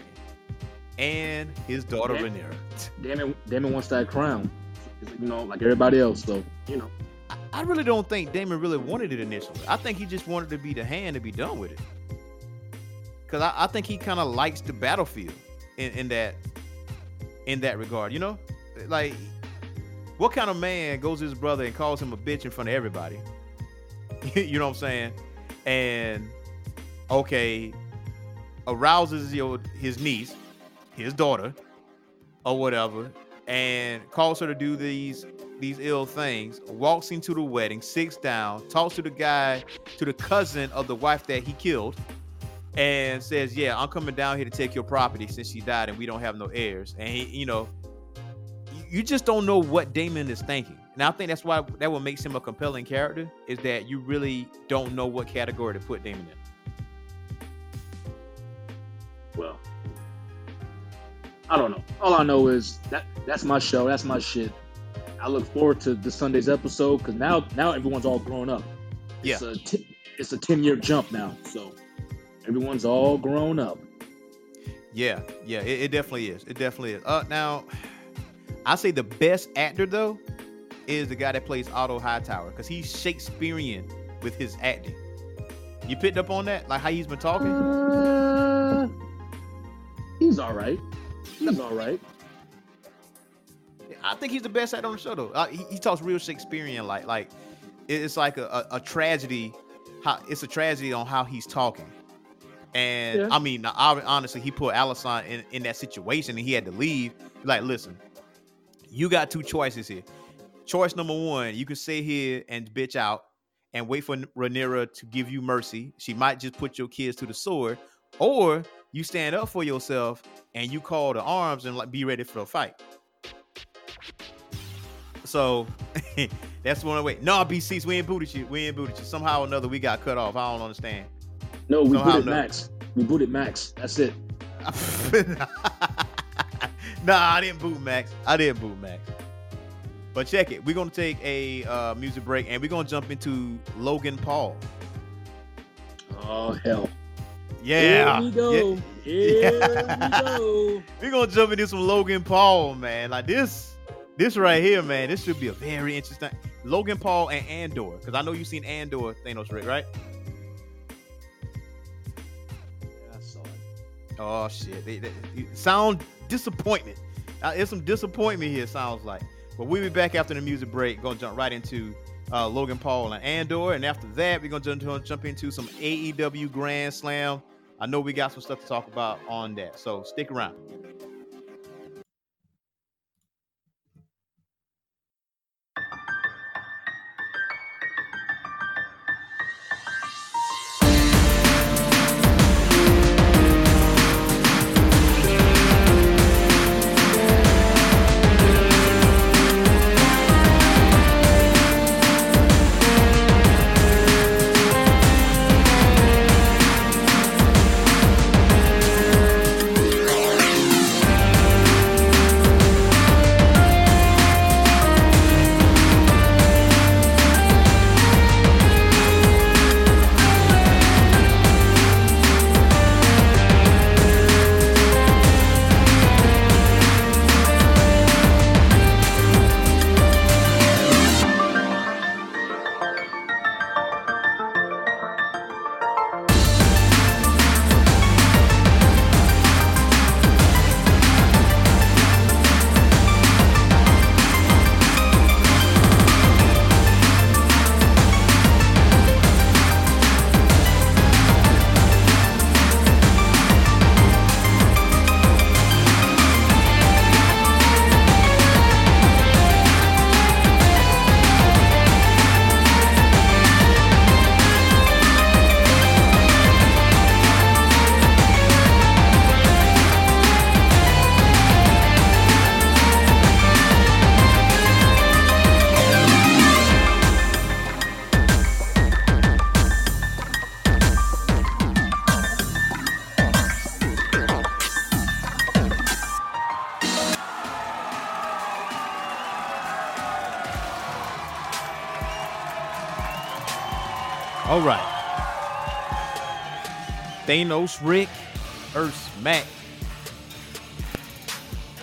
and his daughter Okay. Rhaenyra. Daemon, Daemon wants that crown. You know, like everybody else. So you know, I- I really don't think Daemon really wanted it initially. I think he just wanted to be the hand to be done with it. Cause I, I think he kind of likes the battlefield in, in that in that regard. You know, like what kind of man goes to his brother and calls him a bitch in front of everybody? you know what I'm saying? And okay, arouses his niece, his daughter, or whatever, and calls her to do these these ill things, walks into the wedding, sits down, talks to the guy, to the cousin of the wife that he killed, and says, "Yeah, I'm coming down here to take your property since she died and we don't have no heirs." And he, you know, you- you just don't know what Daemon is thinking. And I think that's why that what makes him a compelling character is that you really don't know what category to put Daemon in. Well, I don't know. All I know is that that's my show. That's my shit. I look forward to this Sunday's episode because now now everyone's all grown up. Yeah. It's a t- it's a ten year jump now, so everyone's all grown up. Yeah, yeah, it, it definitely is. It definitely is. Uh, now, I say the best actor though is the guy that plays Otto Hightower because he's Shakespearean with his acting. You picked up on that, like how he's been talking. Uh, he's all right. He's all right. I think he's the best actor on the show though. Uh, he, he talks real Shakespearean, like like it's like a, a, a tragedy. How it's a tragedy on how he's talking. And Yeah. I mean, I, honestly, he put Alicent in, in that situation and he had to leave. Like, listen, you got two choices here. Choice number one, you can sit here and bitch out and wait for Rhaenyra to give you mercy. She might just put your kids to the sword, or you stand up for yourself and you call to arms and like be ready for a fight. So that's one way. No, BCs, we ain't booted you. We ain't booted you. Somehow or another, we got cut off. I don't understand. No, we Somehow booted. Max. We booted Max. That's it. nah, I didn't boot Max. I didn't boot Max. But check it. We're gonna take a uh, music break and we're gonna jump into Logan Paul. Oh hell. Yeah. Here we go. Yeah. Here Yeah. we go. We're gonna jump into some Logan Paul, man. Like this, this right here, man. This should be a very interesting Logan Paul and Andor, because I know you've seen Andor, Thanos Rick, right? Yeah, I saw it. Oh shit! They, they- sound disappointment. Uh, there's some disappointment here. Sounds like. But we'll be back after the music break. Gonna jump right into uh, Logan Paul and Andor, and after that, we're gonna jump, jump into some AEW Grand Slam. I know we got some stuff to talk about on that, so stick around. Thanos Rick, Earth Mac,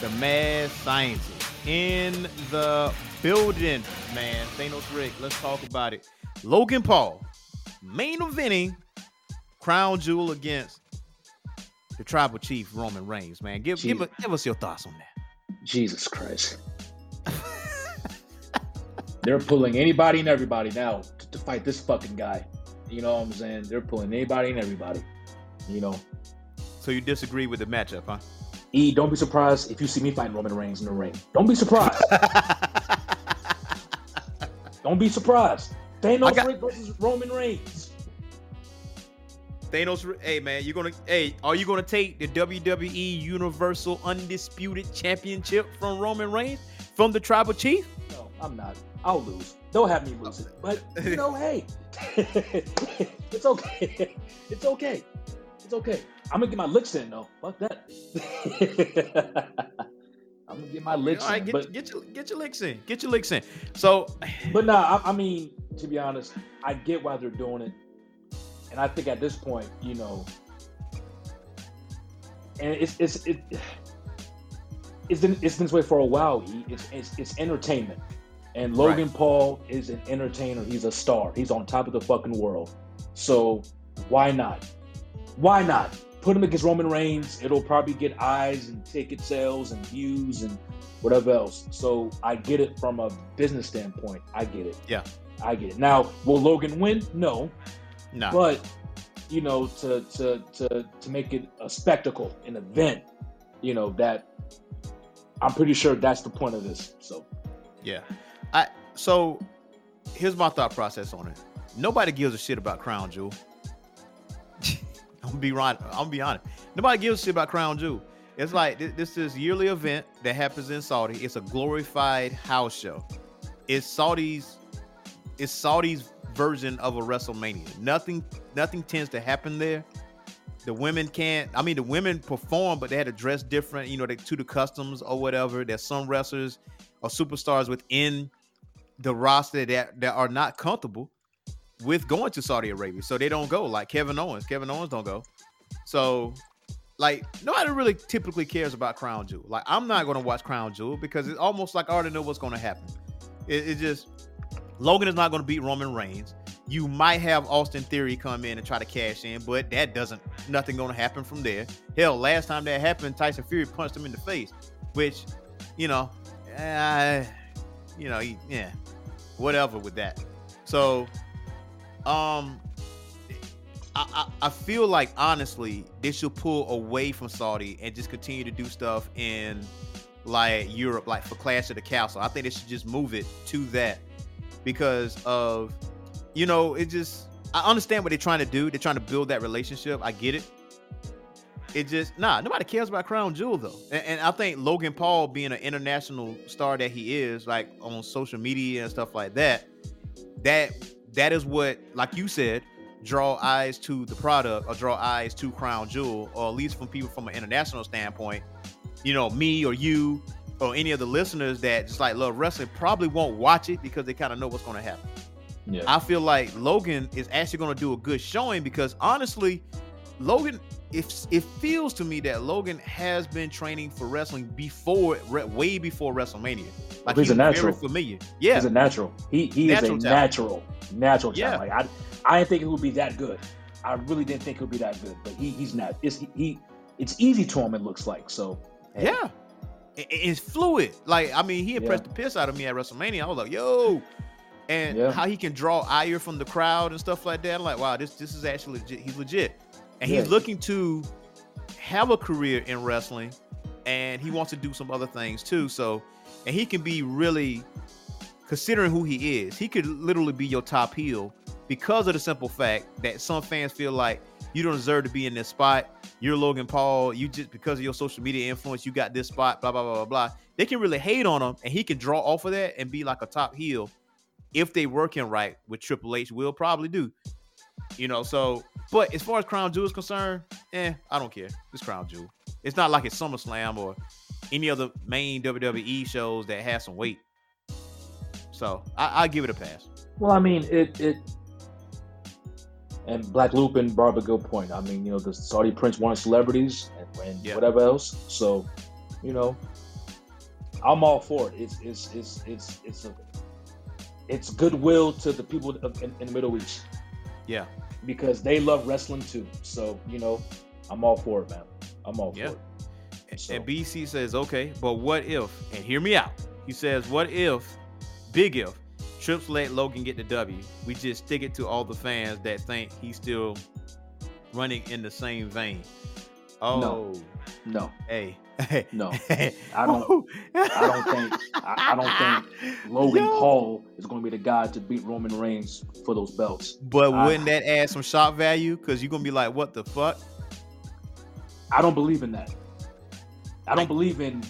the mad scientist in the building, man. Thanos Rick, let's talk about it. Logan Paul, main eventing, crown jewel against the tribal chief Roman Reigns, man. Give give, give us your thoughts on that. Jesus Christ. They're pulling anybody and everybody now to, to fight this fucking guy. You know what I'm saying? They're pulling anybody and everybody. You know, So you disagree with the matchup, huh? E, don't be surprised if you see me fighting Roman Reigns in the ring. Don't be surprised. don't be surprised. Thanos got- versus Roman Reigns. Thanos, hey man, you're gonna hey, are you gonna take the WWE Universal Undisputed Championship from Roman Reigns from the Tribal Chief? No, I'm not. I'll lose. They'll have me lose it. But you know, hey, it's okay. It's okay. It's okay. I'm gonna get my licks in though. Fuck that. I'm gonna get my licks All right, in. get, but get your get your licks in. Get your licks in. So but nah, I, I mean, to be honest, I get why they're doing it, and I think at this point, you know, and it's it's it, it's been it's been this way for a while. It's it's, it's entertainment, and Logan Paul is an entertainer. He's a star. He's on top of the fucking world. So why not? Why not? Put him against Roman Reigns. It'll probably get eyes and ticket sales and views and whatever else. So I get it from a business standpoint. I get it. Yeah. I get it. Now, will Logan win? No. no, But you know, to to to to make it a spectacle, an event, you know, that I'm pretty sure that's the point of this. So yeah. I so here's my thought process on it. Nobody gives a shit about Crown Jewel. Gonna be right. I'm gonna be honest. Nobody gives a shit about Crown Jewel. It's like thi- this is yearly event that happens in Saudi. It's a glorified house show. It's Saudi's. It's Saudi's version of a WrestleMania. Nothing. Nothing tends to happen there. The women can't. I mean, the women perform, but they had to dress different. You know, they, to the customs or whatever. There's some wrestlers or superstars within the roster that that are not comfortable with going to Saudi Arabia, so they don't go. Like Kevin Owens, Kevin Owens don't go. So, like nobody really typically cares about Crown Jewel. Like I'm not to watch Crown Jewel because it's almost like I already know what's to happen. It, it just Logan is not to beat Roman Reigns. You might have Austin Theory come in and try to cash in, but that doesn't. Nothing to happen from there. Hell, last time that happened, Tyson Fury punched him in the face, which, you know, uh, you know, yeah, whatever with that. So, um, I, I feel like honestly they should pull away from Saudi and just continue to do stuff in like Europe, like for Clash of the Castle. I think they should just move it to that because of you know it just I understand what they're trying to do. They're trying to build that relationship. I get it. It just nah, nobody cares about Crown Jewel though, and, and I think Logan Paul being an international star that he is, like on social media and stuff like that, that that is what, like you said, draw eyes to the product or draw eyes to Crown Jewel, or at least from people from an international standpoint. You know, me or you or any of the listeners that just like love wrestling probably won't watch it because they kind of know what's going to happen. yeah, I feel like Logan is actually going to do a good showing because honestly, Logan, if it feels to me that Logan has been training for wrestling before, re- way before WrestleMania. Like He's a very natural. familiar. Yeah, he's a natural. He he Natural is a talent. natural, natural Yeah. talent. Like I, I didn't think it would be that good. I really didn't think it would be that good. But he he's not. It's he. It's easy to him. It looks like so. hey, Yeah. I- I- It's fluid. Like, I mean, he Yeah. impressed the piss out of me at WrestleMania. I was like, yo. And Yeah. how he can draw ire from the crowd and stuff like that. I'm like, wow, this this is actually legit. He's legit. And he's Yeah. looking to have a career in wrestling and he wants to do some other things too. So, and he can be really considering who he is, he could literally be your top heel because of the simple fact that some fans feel like you don't deserve to be in this spot. You're Logan Paul. You just because of your social media influence, you got this spot. Blah blah blah blah blah. They can really hate on him, and he can draw off of that and be like a top heel if they working right. With Triple H, will probably do. You know, so but as far as Crown Jewel is concerned, eh, I don't care. It's Crown Jewel. It's not like it's SummerSlam or any other main WWE shows that has some weight. So I, I give it a pass. Well, I mean, it it and Black Lupin brought up a good point. I mean, you know, the Saudi Prince wanted celebrities and, and whatever else. So, you know, I'm all for it. It's it's it's it's it's a it's goodwill to the people in, in the Middle East Yeah. because they love wrestling too. So, you know, I'm all for it, man. I'm all Yeah. for it. So- And BC says, okay, but what if, and hear me out. He says, what if, big if, Trips let Logan get the W? We just stick it to all the fans that think he's still running in the same vein. Oh, No, no. hey. hey. no. I don't- I don't think I, I don't think Logan Yo. Paul is going to be the guy to beat Roman Reigns for those belts. But I- wouldn't that add some shock value? Because you're going to be like, what the fuck? I don't believe in that. I don't believe in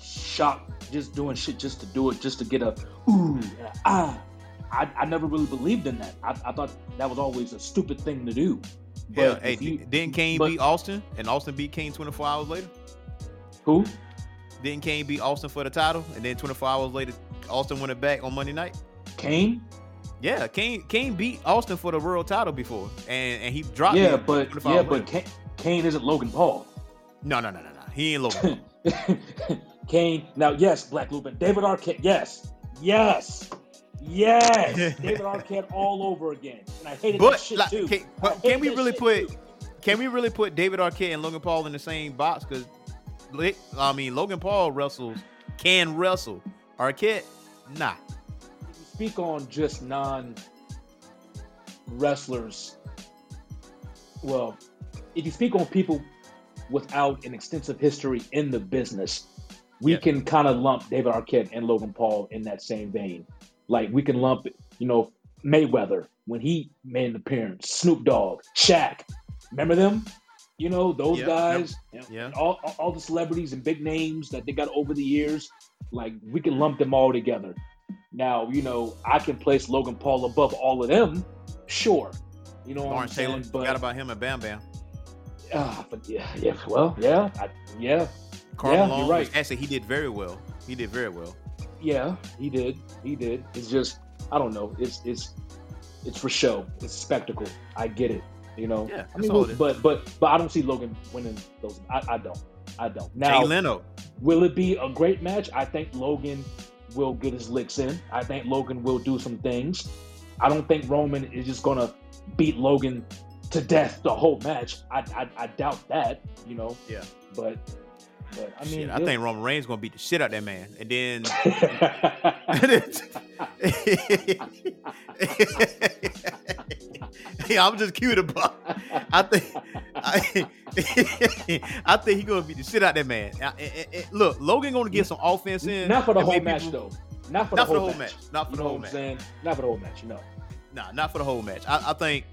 shock, just doing shit just to do it, just to get a ooh, ah. I, I never really believed in that. I, I thought that was always a stupid thing to do. Yeah, But hey, you- didn't Kane but- beat Austin and Austin beat Kane 24 hours later? Who? Didn't Kane beat Austin for the title and then 24 hours later Austin won it back on Monday night? Kane? Yeah, Kane Kane beat Austin for the world title before and and he dropped Yeah, but yeah, but. Kane, Kane isn't Logan Paul. no, no, no, no, no. He ain't Logan. Kane. Now, yes, Black Lupin. David Arquette. Yes, yes, yes. David Arquette all over again, and I hated that shit like, too. can, but can we really put too. can we really put David Arquette and Logan Paul in the same box? Because I mean Logan Paul wrestles can wrestle. Arquette, nah. If you speak on just non wrestlers, well, if you speak on people without an extensive history in the business, we Yeah. can kind of lump David Arquette and Logan Paul in that same vein. Like we can lump, you know, Mayweather when he made an appearance, Snoop Dogg, Shaq. Remember them? You know those Yeah, guys. know, Yeah. all, all- the celebrities and big names that they got over the years, like we can lump them all together. Now, you know, I can place Logan Paul above all of them, sure. You know Lawrence Taylor? But, forgot about him and Bam Bam. ah, but yeah, yeah, well, yeah, I, yeah, Carl Yeah, Malone you're right. actually he did very well. He did very well. Yeah, he did, he did. It's just, I don't know. It's it's it's for show. It's spectacle. I get it. You know. Yeah, I mean, well, but but but I don't see Logan winning those. I, I don't. I don't. Now, Jay Leno. Will it be a great match? I think Logan will get his licks in. I think Logan will do some things. I don't think Roman is just gonna beat Logan to death the whole match. I I, I doubt that. You know. Yeah. But but I mean, Shit, I think Roman Reigns gonna beat the shit out that man, and then. yeah, I'm just cute about. I think. I, I think he gonna beat the shit out that man. I- I- I- look, Logan gonna get some offense in. Not for the whole make match people- though. Not for Not the whole, match. match. Not for You the whole match. Saying? Not for the whole match. No. Nah, not for the whole match. I, I think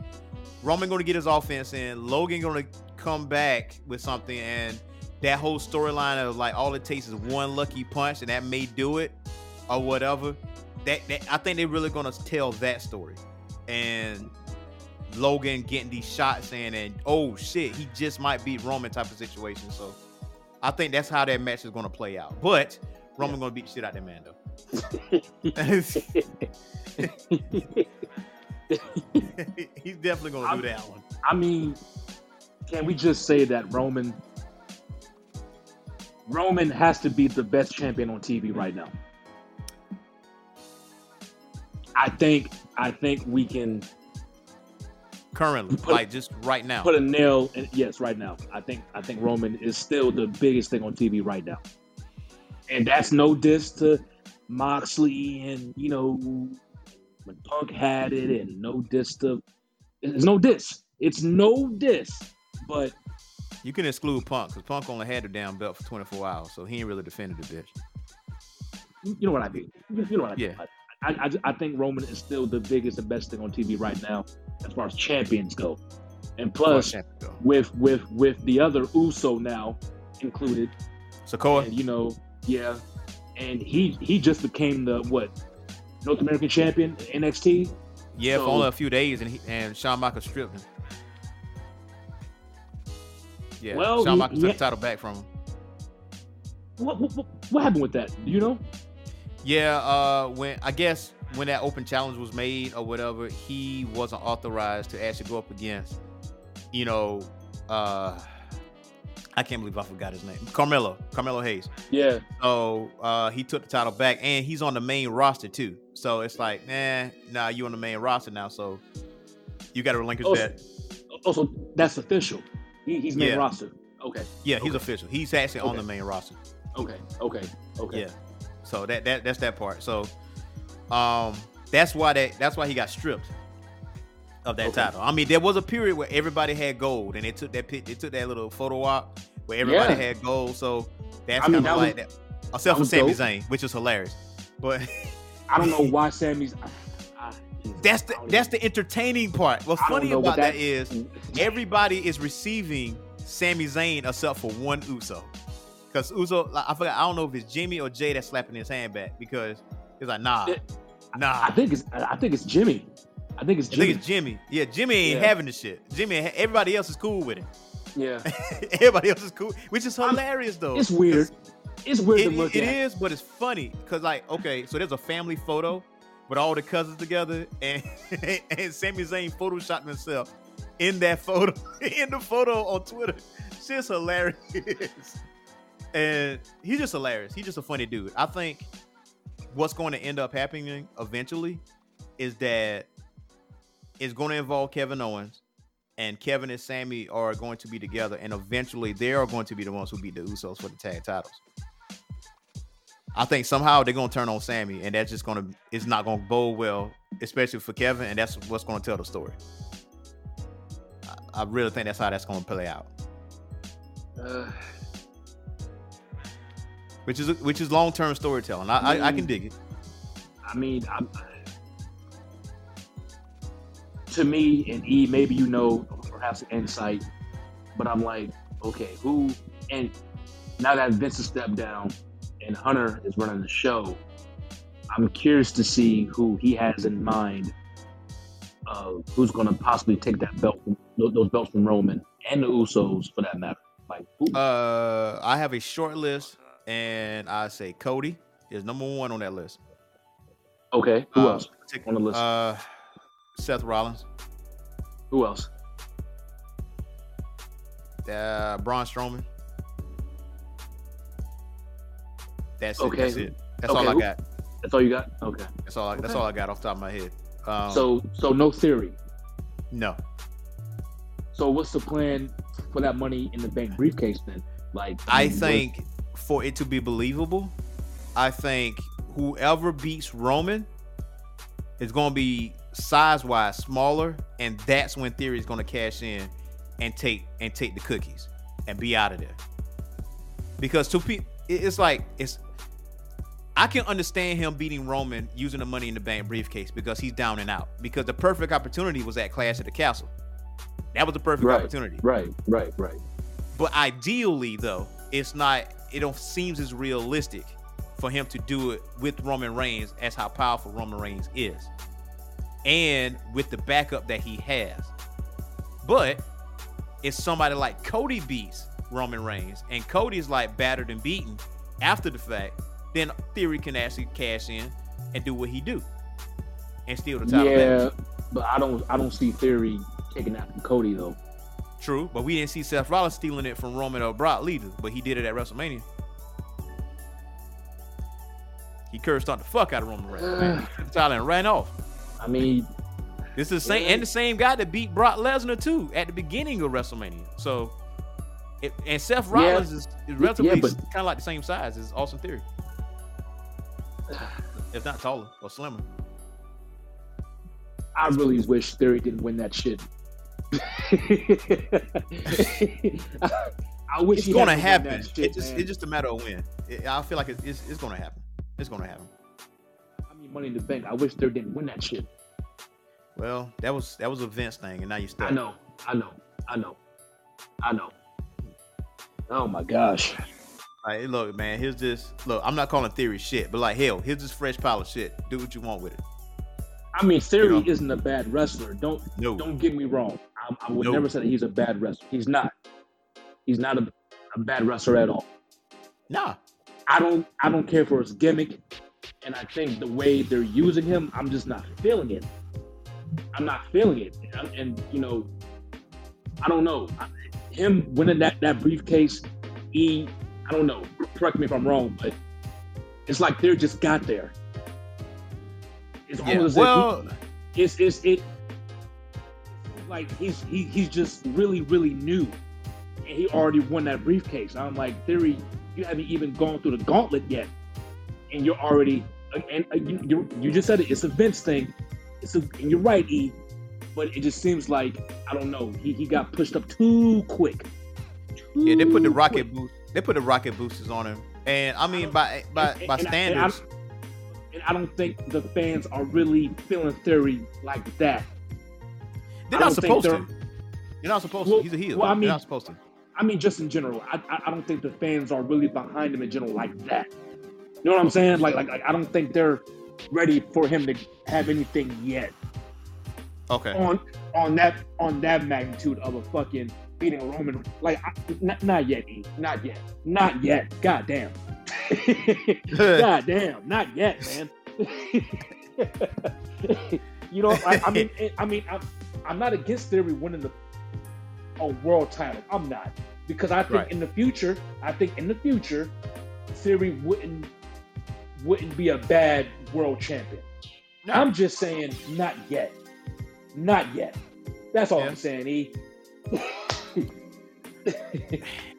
Roman gonna get his offense in. Logan gonna come back with something, and that whole storyline of like all it takes is one lucky punch, and that may do it, or whatever. That, that I think they're really gonna tell that story, and Logan getting these shots in, and oh shit, he just might beat Roman type of situation. So I think that's how that match is gonna play out. But Roman gonna beat shit out that man though. He's definitely gonna I'm- do that one. I mean, can we just say that Roman Roman has to be the best champion on TV right now? I think I think we can Currently, Put- like just right now. put a nail in yes right now. I think I think Roman is still the biggest thing on TV right now. And that's no diss to Moxley and you know when Punk had it and no diss to it's no diss. It's no diss. But You can exclude Punk because Punk only had the damn belt for 24 hours, so he ain't really defended the bitch. you know what I mean. You know what I mean. Yeah. I, I, I think Roman is still the biggest and best thing on TV right now as far as champions go. And plus, with with with the other Uso now included, Sikoa, and you know, yeah, and he he just became the what North American champion NXT. yeah, for only a few days, and he, and Shawn Michaels stripped him. Yeah, Well, Shawn Michaels yeah. took the title back from him. What, what what- happened with that? Do you know? Yeah, uh, when I guess when that open challenge was made or whatever, he wasn't authorized to actually go up against, you know, uh, I can't believe I forgot his name, Carmelo, Carmelo Hayes. Yeah, So uh, he took the title back, and he's on the main roster too. So it's like, nah, nah, you on the main roster now, so you got to relinquish Oh, that. Also, that's official. He, he's main Yeah. roster. Okay, Yeah, he's okay. official. He's actually on the main roster. okay, okay, okay. Yeah. So that that that's that part. So um that's why that that's why he got stripped of that Okay. title. I mean, there was a period where everybody had gold and they took that they took that little photo op where everybody Yeah. had gold. So that's I mean, kind of that like was- that. Except for Sami. Zayn, which is hilarious. But I don't know why Sami's. I, I, that's the that's the entertaining part. What's funny about that that- is everybody is receiving Sami Zayn except for one Uso. Because Uso, like, I forgot, I don't know if it's Jimmy or Jay that's slapping his hand back because it's like, nah, It- nah. I think it's I think it's Jimmy. I I think it's I Jimmy. think it's Jimmy. Yeah, Jimmy ain't Yeah. having the shit. Jimmy, everybody else is cool with it. yeah, everybody else is cool, which is hilarious though. it's weird. It's weird It, to look it at. is, but it's funny because like okay, so there's a family photo with all the cousins together, and and Sami Zayn photoshopped himself in that photo, in the photo on Twitter. Shit's hilarious, and he's just hilarious. He's just a funny dude. I think what's going to end up happening eventually is that it's going to involve Kevin Owens. And Kevin and Sami are going to be together, and eventually they are going to be the ones who beat the Usos for the tag titles. I think somehow they're gonna turn on Sami, and that's just gonna it's not gonna bode well, especially for Kevin, and that's what's gonna tell the story. I, I really think that's how that's gonna play out, Uh, which is which is long term storytelling. I, I I can Mm. dig it. I mean, I'm, to me and E, maybe you know perhaps insight, but I'm like, okay, who? And now that Vince has stepped down and Hunter is running the show, I'm curious to see who he has in mind. Uh, who's going to possibly take that belt, from, those belts from Roman and the Usos, for that matter? Like, who? Uh, I have a short list, and I say Cody is number one on that list. okay, who uh, else Take- on the list? Uh, Seth Rollins, who else? uh, Braun Strowman. That's it. Okay. That's it. That's Okay, all I got. That's all you got? Okay. That's all. I, That's all I got off the top of my head. Um, So, so no theory. no, So what's the plan for that money in the bank briefcase then? Like I mean, think for it to be believable, I think whoever beats Roman is going to be size wise smaller, and that's when Theory is going to cash in and take and take the cookies and be out of there. Because two people, it's like it's. I can understand him beating Roman using the Money in the Bank briefcase because he's down and out. Because the perfect opportunity was at Clash at the Castle. That was the perfect Right. opportunity. right, right, right. But ideally, though, it's not. It don't seems as realistic for him to do it with Roman Reigns as how powerful Roman Reigns is, and with the backup that he has. But if somebody like Cody beats Roman Reigns, and Cody's like battered and beaten after the fact, then Theory can actually cash in and do what he do, and steal the title. Yeah, back. but I don't I don't see Theory taking that from Cody though. True, but we didn't see Seth Rollins stealing it from Roman or Brock either, but he did it at WrestleMania. He cursed on the fuck out of Roman Reigns, man. He took the title and ran off. I mean, This is the same and the same guy that beat Brock Lesnar too at the beginning of WrestleMania. So, it, and Seth Yeah. Rollins is, is relatively but- kind of like the same size as Austin Theory, if not taller or slimmer. I really wish Theory didn't win that shit. I, I wish It's gonna happen. shit, It just it's just a matter of when. It- I feel like it's, it's, it's gonna happen. It's gonna happen. I mean, Money in the Bank. I wish Theory didn't win that shit. Well, that was that was a Vince thing, and now you're stuck. I know, I know, I know, I know. Oh my gosh. Like, look, man, here's this. Look, I'm not calling theory shit, but like, hell, here's this fresh pile of shit. Do what you want with it. I mean, Theory You know? isn't a bad wrestler. Don't No. don't get me wrong. I, I would No. never say that he's a bad wrestler. He's not. He's not a, a bad wrestler at all. Nah. I don't I don't care for his gimmick, and I think the way they're using him, I'm just not feeling it. I'm not feeling it, and, and, you know, I don't know. I- Him winning that that briefcase, he, I don't know. Correct me if I'm wrong, but it's like they just got there. It's Yeah. almost as if he- Well, it's it's it like he's he, he's just really really new and he already won that briefcase i'm like theory you haven't even gone through the gauntlet yet and you're already and you, you, you just said it it's a vince thing it's a, and you're right e but it just seems like i don't know he, he got pushed up too quick yeah, they put the rocket quick. boost. They put the rocket boosters on him, and I mean by by And- by and- and I- and I- standards. and I don't think the fans are really feeling theory like that They're not supposed to. they're- You're not supposed Well- to. He's a heel. well, I mean- They're not supposed to. I mean, just in general, I, I I don't think the fans are really behind him in general like that. You know what I'm saying? Like, like, like I don't think they're ready for him to have anything yet. Okay. on on that on that magnitude of a fucking beating a Roman. Like, I, not, not yet, E. Not yet. Not yet. God damn. God damn. Not yet, man. you know, I, I mean, I mean, I'm, I'm not against Theory winning the a world title. I'm not because I think Right. in the future, I think in the future, Theory wouldn't wouldn't be a bad world champion. No. I'm just saying, not yet, not yet. That's all Yeah. I'm saying, E.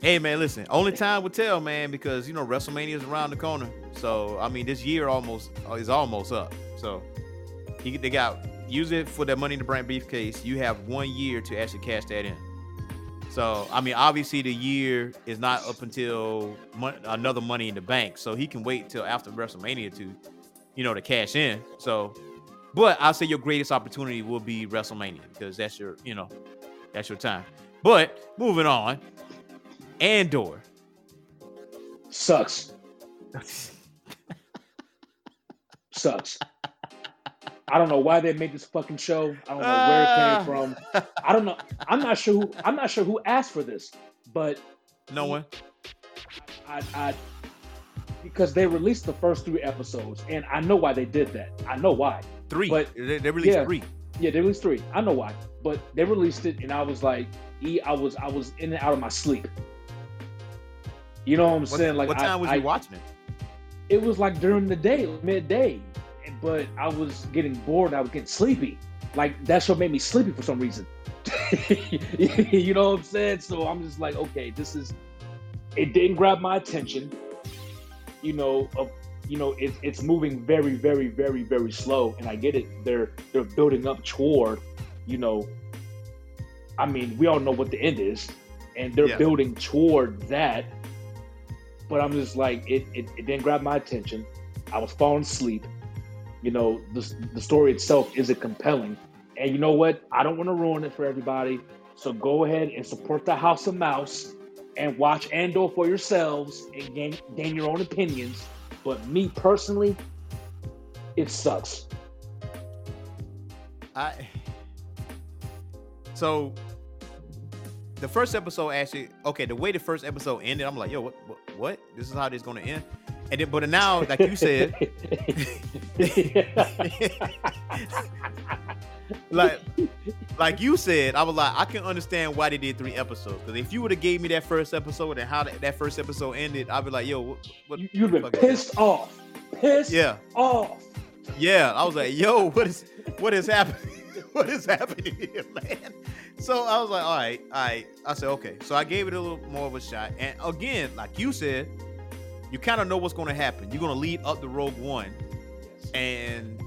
Hey man, listen. Only time will tell, man, because you know WrestleMania is around the corner. So I mean, this year almost uh, is almost up. So he, they got use it for that Money in the Bank briefcase. You have one year to actually cash that in. So I mean, obviously the year is not up until another Money in the Bank. So he can wait till after WrestleMania to, you know, to cash in. So, but I'll say your greatest opportunity will be WrestleMania because that's your, you know, that's your time. But moving on, Andor. Sucks. Sucks. I don't know why they made this fucking show. I don't know where it Ah. came from. I don't know. I'm not sure who. I'm not sure who asked for this, but No one. I, I because they released the first three episodes, and I know why they did that. I know why. Three. But- they, they released yeah. three. Yeah, they released three. I know why, but they released it, and I was like, E, I was I was in and out of my sleep. You know what I'm What, saying? Like, what I- time was I, you watching it? It was like during the day, midday, but I was getting bored. I was getting sleepy. Like that show made me sleepy for some reason. you know what I'm saying? So I'm just like, okay, this is. It didn't grab my attention. You know, of you know, it, it's moving very, very, very, very slow, and I get it. They're they're building up toward, you know. I mean, we all know what the end is, and they're Yeah. building toward that. But I'm just like, it, it, it didn't grab my attention. I was falling asleep. You know, the, the story itself isn't compelling. And you know what? I don't want to ruin it for everybody. So go ahead and support the House of Mouse and watch Andor for yourselves and gain, gain your own opinions. But me personally, it sucks. I. So, the first episode actually, okay, the way the first episode ended, I'm like, yo, what, what, what? This is how this is gonna end. And then, but now, like you said, like, like you said, I was like, I can understand why they did three episodes. Because if you would have gave me that first episode and how that, that first episode ended, I'd be like, yo, what? what You- You've been the fuck is pissed off. Pissed? Yeah. off. Yeah, I was like, "Yo, what is what is happening? what is happening here, man?" So I was like, "All right, all right." I said, "Okay." So I gave it a little more of a shot, and again, like you said, you kind of know what's going to happen. You're going to lead up the Rogue One, and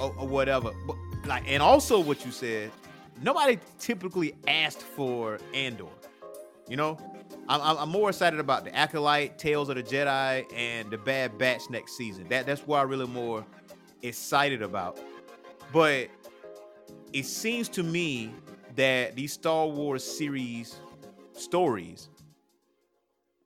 or, or whatever. But like, and also what you said, nobody typically asked for Andor. You know, I'm, I'm, more excited about the Acolyte, Tales of the Jedi, and the Bad Batch next season. That that's what I'm really more excited about. But it seems to me that these Star Wars series stories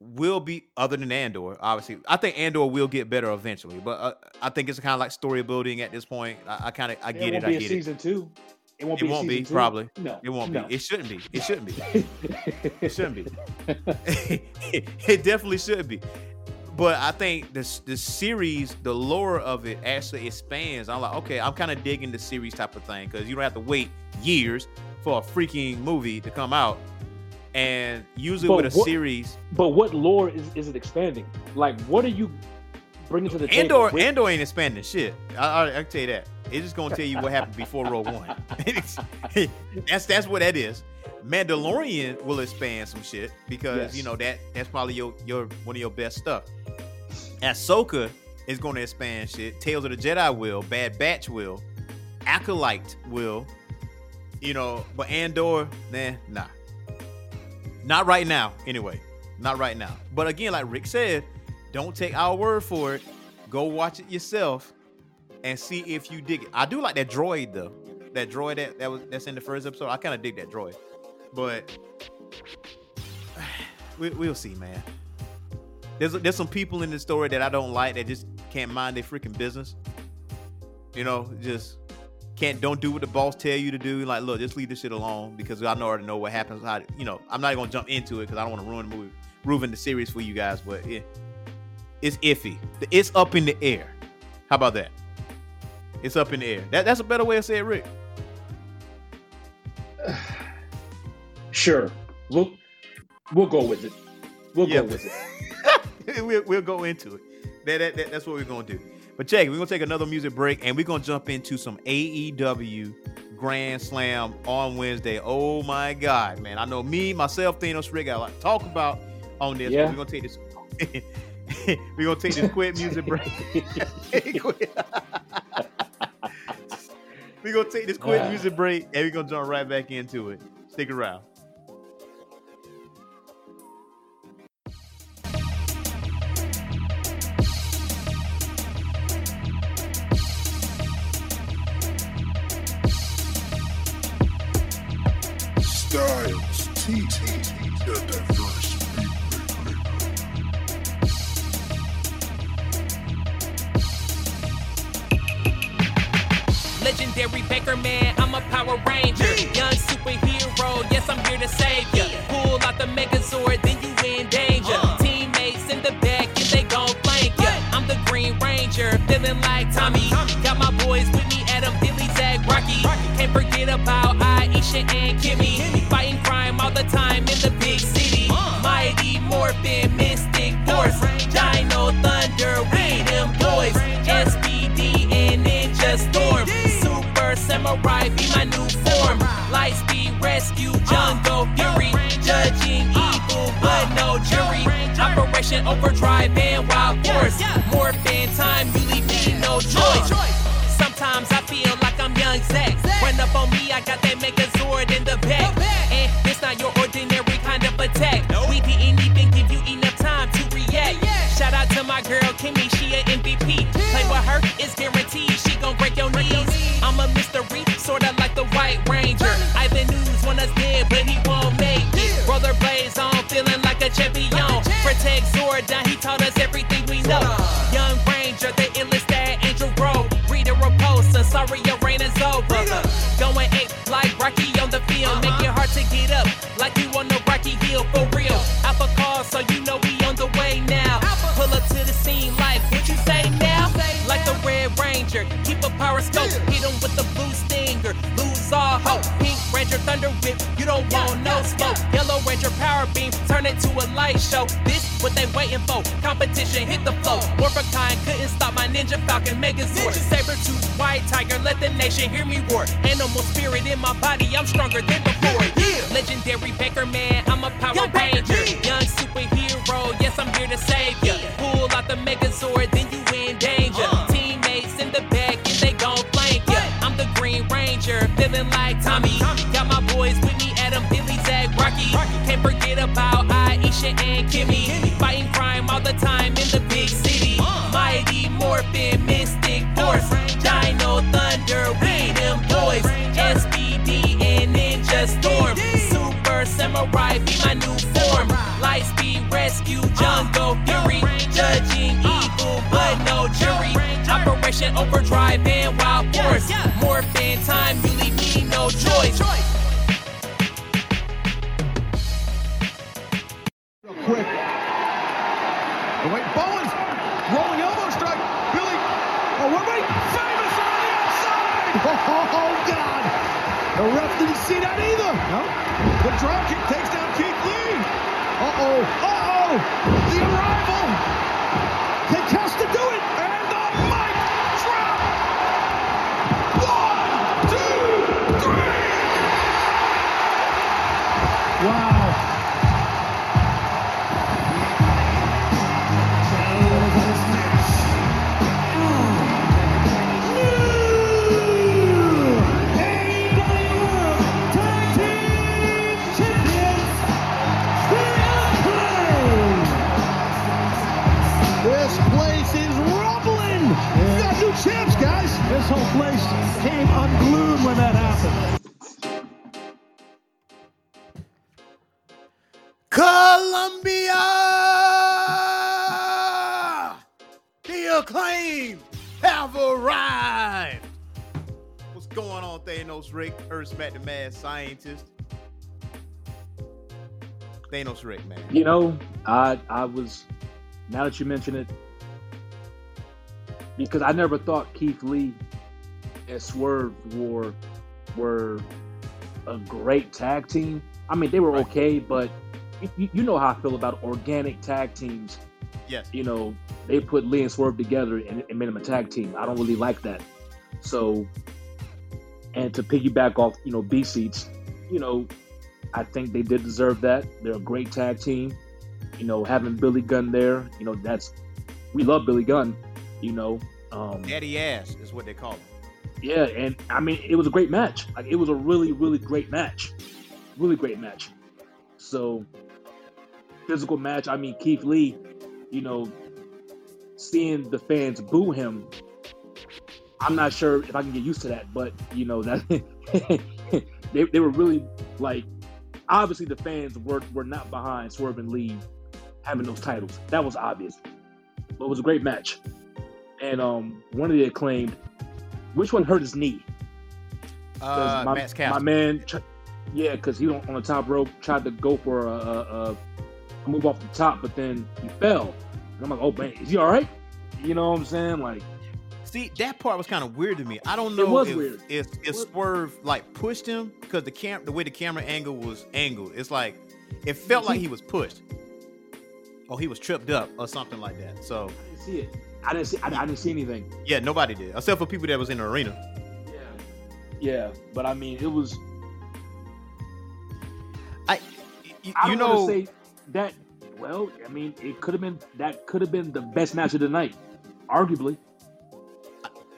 will be other than Andor. Obviously, I think Andor will get better eventually, but uh, I think it's kind of like story building at this point. I, I kind of I get it. be I get it. season two. It won't It be. won't be probably. No, It won't no. be. It shouldn't be. It shouldn't be. It shouldn't be. it definitely should be. But I think this the series, the lore of it actually expands. I'm like, okay, I'm kind of digging the series type of thing because you don't have to wait years for a freaking movie to come out. And usually But with a what- series, But what lore is, is it expanding? Like, what are you bringing to the table? Andor, with- Andor ain't expanding shit. I, I, I can tell you that. It's just gonna tell you what happened before Rogue One. that's that's what that is. Mandalorian will expand some shit because Yes. you know that that's probably your your one of your best stuff. Ahsoka is going to expand shit. Tales of the Jedi will. Bad Batch will. Acolyte will. You know, but Andor, nah, nah. Not right now, anyway. Not right now. But again, like Rick said, don't take our word for it. Go watch it yourself and see if you dig it. I do like that droid though. That droid that, that was that's in the first episode. I kind of dig that droid. But we, we'll see, man. There's there's some people in the story that I don't like that just can't mind their freaking business. You know, just can't don't do what the boss tell you to do. Like, look, just leave this shit alone because I know already know what happens. How you know? I'm not gonna jump into it because I don't want to ruin the movie, ruin the series for you guys. But it, it's iffy. It's up in the air. How about that? It's up in the air. That, that's a better way to say it, Rick. Sure, we'll we'll go with it. We'll Yeah. go with it. we'll, we'll go into it. That, that, that- that's what we're gonna do. But check, it, we're gonna take another music break and we're gonna jump into some AEW Grand Slam on Wednesday. Oh my God, man! I know me, myself, Thanos, Rick got a lot to talk about on this. Yeah. We're gonna take this. we're gonna take this quick music break. we're gonna take this quick music break and we're gonna jump right back into it. Stick around. Power Ranger. Young superhero, yes, I'm here to save ya. Pull out the Megazord, then you in danger. Uh. Teammates in the back, and they gon' flank ya. I'm the Green Ranger, feeling like Tommy. Got my boys with me, Adam, Billy, Zach, Rocky. Can't forget about Aisha and Kimmy. Operation Overdrive and Wild Force. Morphin time, you leave me no choice. Sometimes I feel like I'm young Zack. Run up on me, I got that Megazord it to a light show. This what they waiting for. Competition hit the flow. Morphicon couldn't stop my Ninja Falcon Megazord. Saber tooth, White Tiger, let the nation hear me roar. Animal spirit in my body, I'm stronger than before. Whole place came unglued when that happened. Columbia! The acclaimed have arrived. What's going on, Thanos Rick? Earth Smack the Mad Scientist. Thanos Rick, man. You know, I I was now that you mention it, because I never thought Keith Lee and Swerve were were a great tag team. I mean, they were Right. okay, but you, you know how I feel about organic tag teams. Yes. You know, they put Lee and Swerve together and, and made them a tag team. I don't really like that. So, and to piggyback off, you know, B seats, you know, I think they did deserve that. They're a great tag team. You know, having Billy Gunn there, you know, that's we love Billy Gunn. You know, um, Daddy ass is what they call him. Yeah, and I mean, it was a great match. Like, it was a really, really great match. Really great match. So, physical match. I mean, Keith Lee, you know, seeing the fans boo him, I'm not sure if I can get used to that, but, you know, that they, they were really like, obviously, the fans were, were not behind Swerve and Lee having those titles. That was obvious. But it was a great match. And um, one of the acclaimed, which one hurt his knee? Uh, my, my man, yeah, because he on on the top rope tried to go for a, a, a move off the top, but then he fell. And I'm like, oh man, is he all right? You know what I'm saying? Like, See, that part was kind of weird to me. I don't know if, weird. if if Swerve like pushed him because the cam the way the camera angle was angled. It's like it felt like he was pushed. Or he was tripped up or something like that. So see it. I didn't see. I, I didn't see anything. yeah, nobody did except for people that was in the arena. Yeah, yeah, but I mean, it was. I, you don't know, say that. Well, I mean, it could have been that could have been the best match of the night, arguably.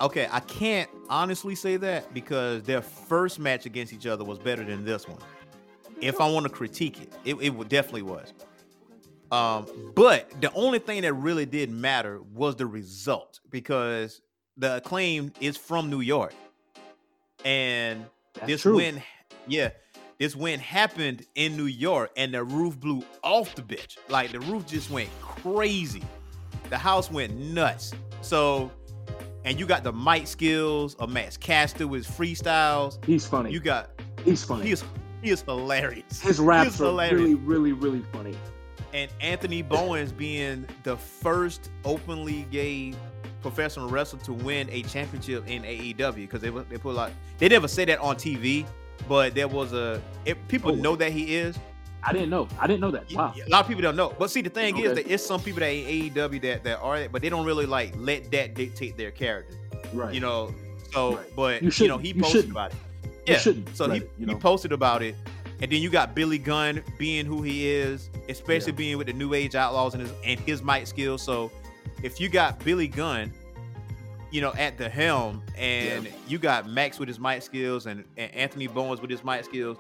okay, I can't honestly say that because their first match against each other was better than this one. If I want to critique it, it, it definitely was. Um, but the only thing that really did matter was the result because the acclaim is from New York, and That's this true. win, yeah, this win happened in New York, and the roof blew off the bitch. Like the roof just went crazy. The house went nuts. So, and you got the mic skills of Max Caster with his freestyles. He's funny. You got He's funny. he is he is hilarious. His raps is are hilarious. really, really, really funny. And Anthony Bowens being the first openly gay professional wrestler to win a championship in AEW because they they put a lot. They never say that on TV, but there was a. If people Oh. know that he is. I didn't know. I didn't know that. Wow. A lot of people don't know. But see, the thing is that it's some people that in AEW that that are that, but they don't really like let that dictate their character. Right. You know. So, Right. but You you, know, he posted about it. You Yeah. shouldn't So let he, it, you he posted about it. And then you got Billy Gunn being who he is, especially Yeah. being with the New Age Outlaws and his and his mic skills. So if you got Billy Gunn, you know, at the helm, and you got Max with his mic skills and, and Anthony Bowens with his mic skills,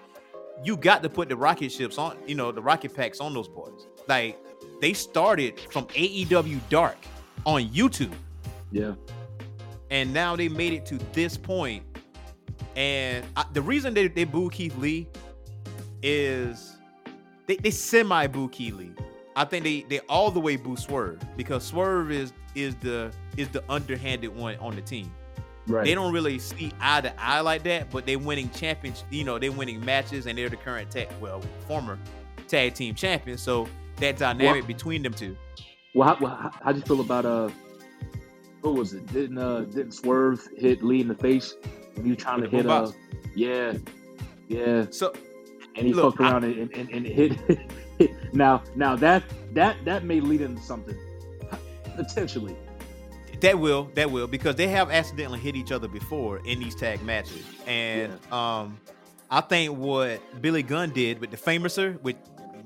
you got to put the rocket ships on, you know, the rocket packs on those boys. Like they started from AEW Dark on YouTube Yeah. and now they made it to this point. And I, the reason they, they boo Keith Lee is they, they semi boo Keith Lee. I think they they all the way boo Swerve because Swerve is is the is the underhanded one on the team. Right. They don't really see eye to eye like that, but they're winning champions. You know, they're winning matches, and they're the current tag, well, former tag team champions. So that dynamic Well- between them two. Well, how, well, how, how'd you feel about uh, what was it? Didn't uh, didn't Swerve hit Lee in the face when he was trying to hit uh, yeah, yeah, So and he Look, fucked around and, and, and hit. now, now that that that may lead into something potentially. That will, that will, because they have accidentally hit each other before in these tag matches, and um, I think what Billy Gunn did with the Fameasser, which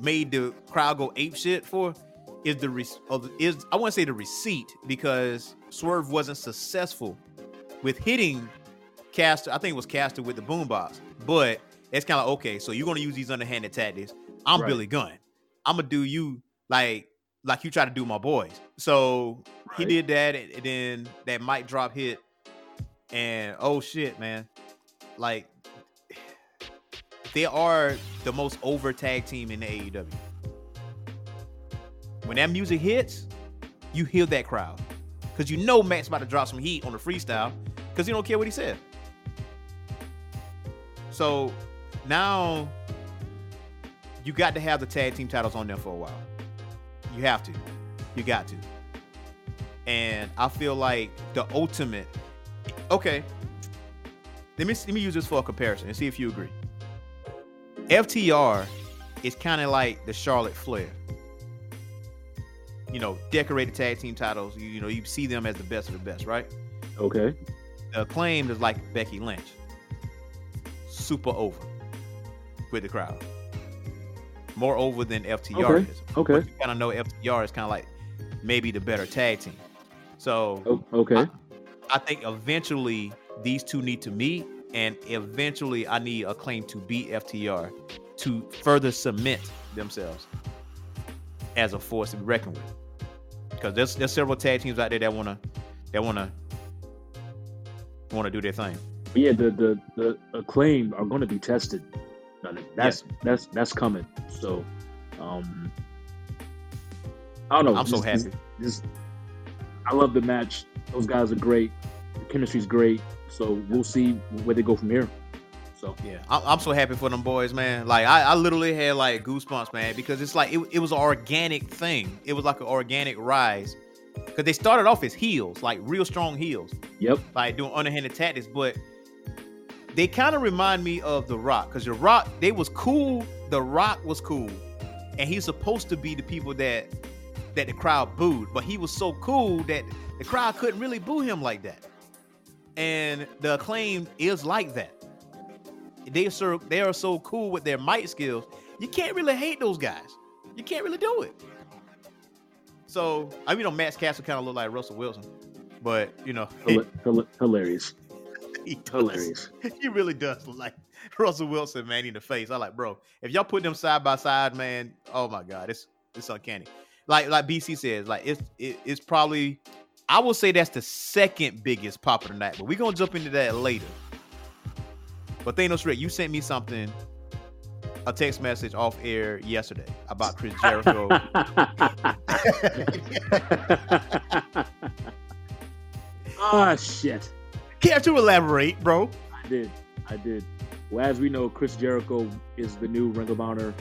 made the crowd go ape shit for, is the re- is I want to say the receipt because Swerve wasn't successful with hitting Caster. I think it was Caster with the boombox, but it's kind of okay. So you're gonna use these underhanded tactics. I'm Right. Billy Gunn. I'm gonna do you like like you try to do my boys. So he did that, and, and then that mic drop hit, and oh shit, man, like they are the most over tag team in the AEW. When that music hits, you hear that crowd because you know Matt's about to drop some heat on the freestyle because he don't care what he said. So now you got to have the tag team titles on there for a while. You have to. You got to. And I feel like the ultimate. Okay. Let me let me use this for a comparison and see if you agree. FTR is kind of like the Charlotte Flair. You know, decorated tag team titles. You, you know, you see them as the best of the best, right? Okay. The acclaimed is like Becky Lynch. Super over with the crowd. More over than FTR Okay, is. okay. But you kind of know FTR is kind of like maybe the better tag team. So O- okay. I think eventually these two need to meet, and eventually I need a claim to beat FTR to further cement themselves as a force to be reckoned with. Because there's there's several tag teams out there that wanna that wanna wanna do their thing. Yeah, the the the acclaim are going to be tested. That's that's that's coming. So, um, I don't know. I'm so happy. Just, just- I love the match. Those guys are great. The chemistry's great. So we'll see where they go from here. So Yeah, I'm, I'm so happy for them boys, man. Like I, I literally had like goosebumps, man, because it's like it, it was an organic thing. It was like an organic rise. Because they started off as heels, like real strong heels. Yep. Like doing underhanded tactics, but they kind of remind me of The Rock. Because The Rock, they was cool. The Rock was cool. And he's supposed to be the people that that the crowd booed, but he was so cool that the crowd couldn't really boo him like that. And the acclaim is like that they are so they are so cool with their mic skills. You can't really hate those guys. You can't really do it. So I mean, you know, Max Caster kind of look like Russell Wilson, but you know, hila- hila- hilarious. He does. Hilarious. He really does look like Russell Wilson, man, in the face. I like, bro. If y'all put them side by side, man, oh my god, it's it's uncanny. Like like BC says, like it's it, it's probably I will say that's the second biggest pop of the night, but we're gonna jump into that later. But Thanos Rick, you sent me something, a text message off air yesterday about Chris Jericho. Ah shit. Care to elaborate, bro? I did. I did. Well, as we know, Chris Jericho is the new Ring of Honor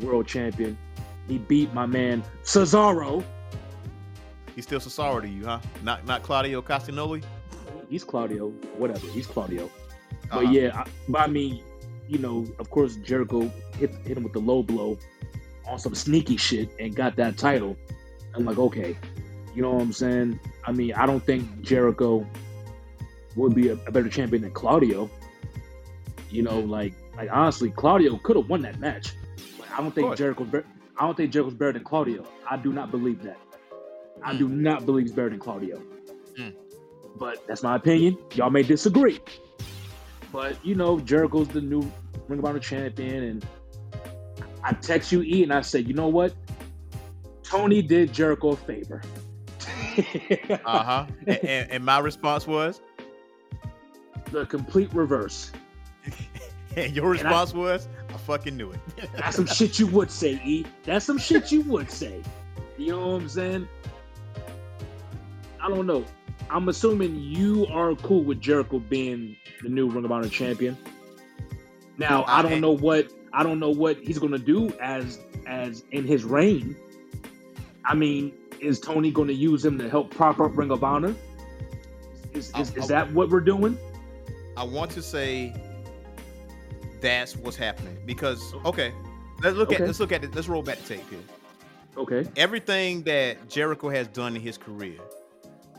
world champion. He beat my man Cesaro. He's still Cesaro to you, huh? Not not Claudio Castagnoli. He's Claudio. Whatever. He's Claudio. Uh-huh. But yeah, I, but I mean, you know, of course, Jericho hit, hit him with the low blow on some sneaky shit and got that title. I'm like, okay, you know what I'm saying? I mean, I don't think Jericho would be a, a better champion than Claudio. You know, like, like honestly, Claudio could have won that match. But I don't think Jericho. Jericho's. I don't think Jericho's better than Claudio. I do not believe that. I do not believe he's better than Claudio. Mm. But that's my opinion. Y'all may disagree. But you know, Jericho's the new Ring of Honor champion, and I text you E and I said, you know what? Tony did Jericho a favor. Uh huh. and, and, and my response was, the complete reverse. and your response was, I fucking knew it. That's some shit you would say, E. That's some shit you would say. You know what I'm saying? I don't know. I'm assuming you are cool with Jericho being the new Ring of Honor champion. Now, I don't know what I don't know what he's gonna do as as in his reign. I mean, is Tony gonna use him to help prop up Ring of Honor? Is, is, is that what we're doing? I want to say that's what's happening because okay, let's look at let's look at it. Let's roll back the tape here. Okay. Everything that Jericho has done in his career,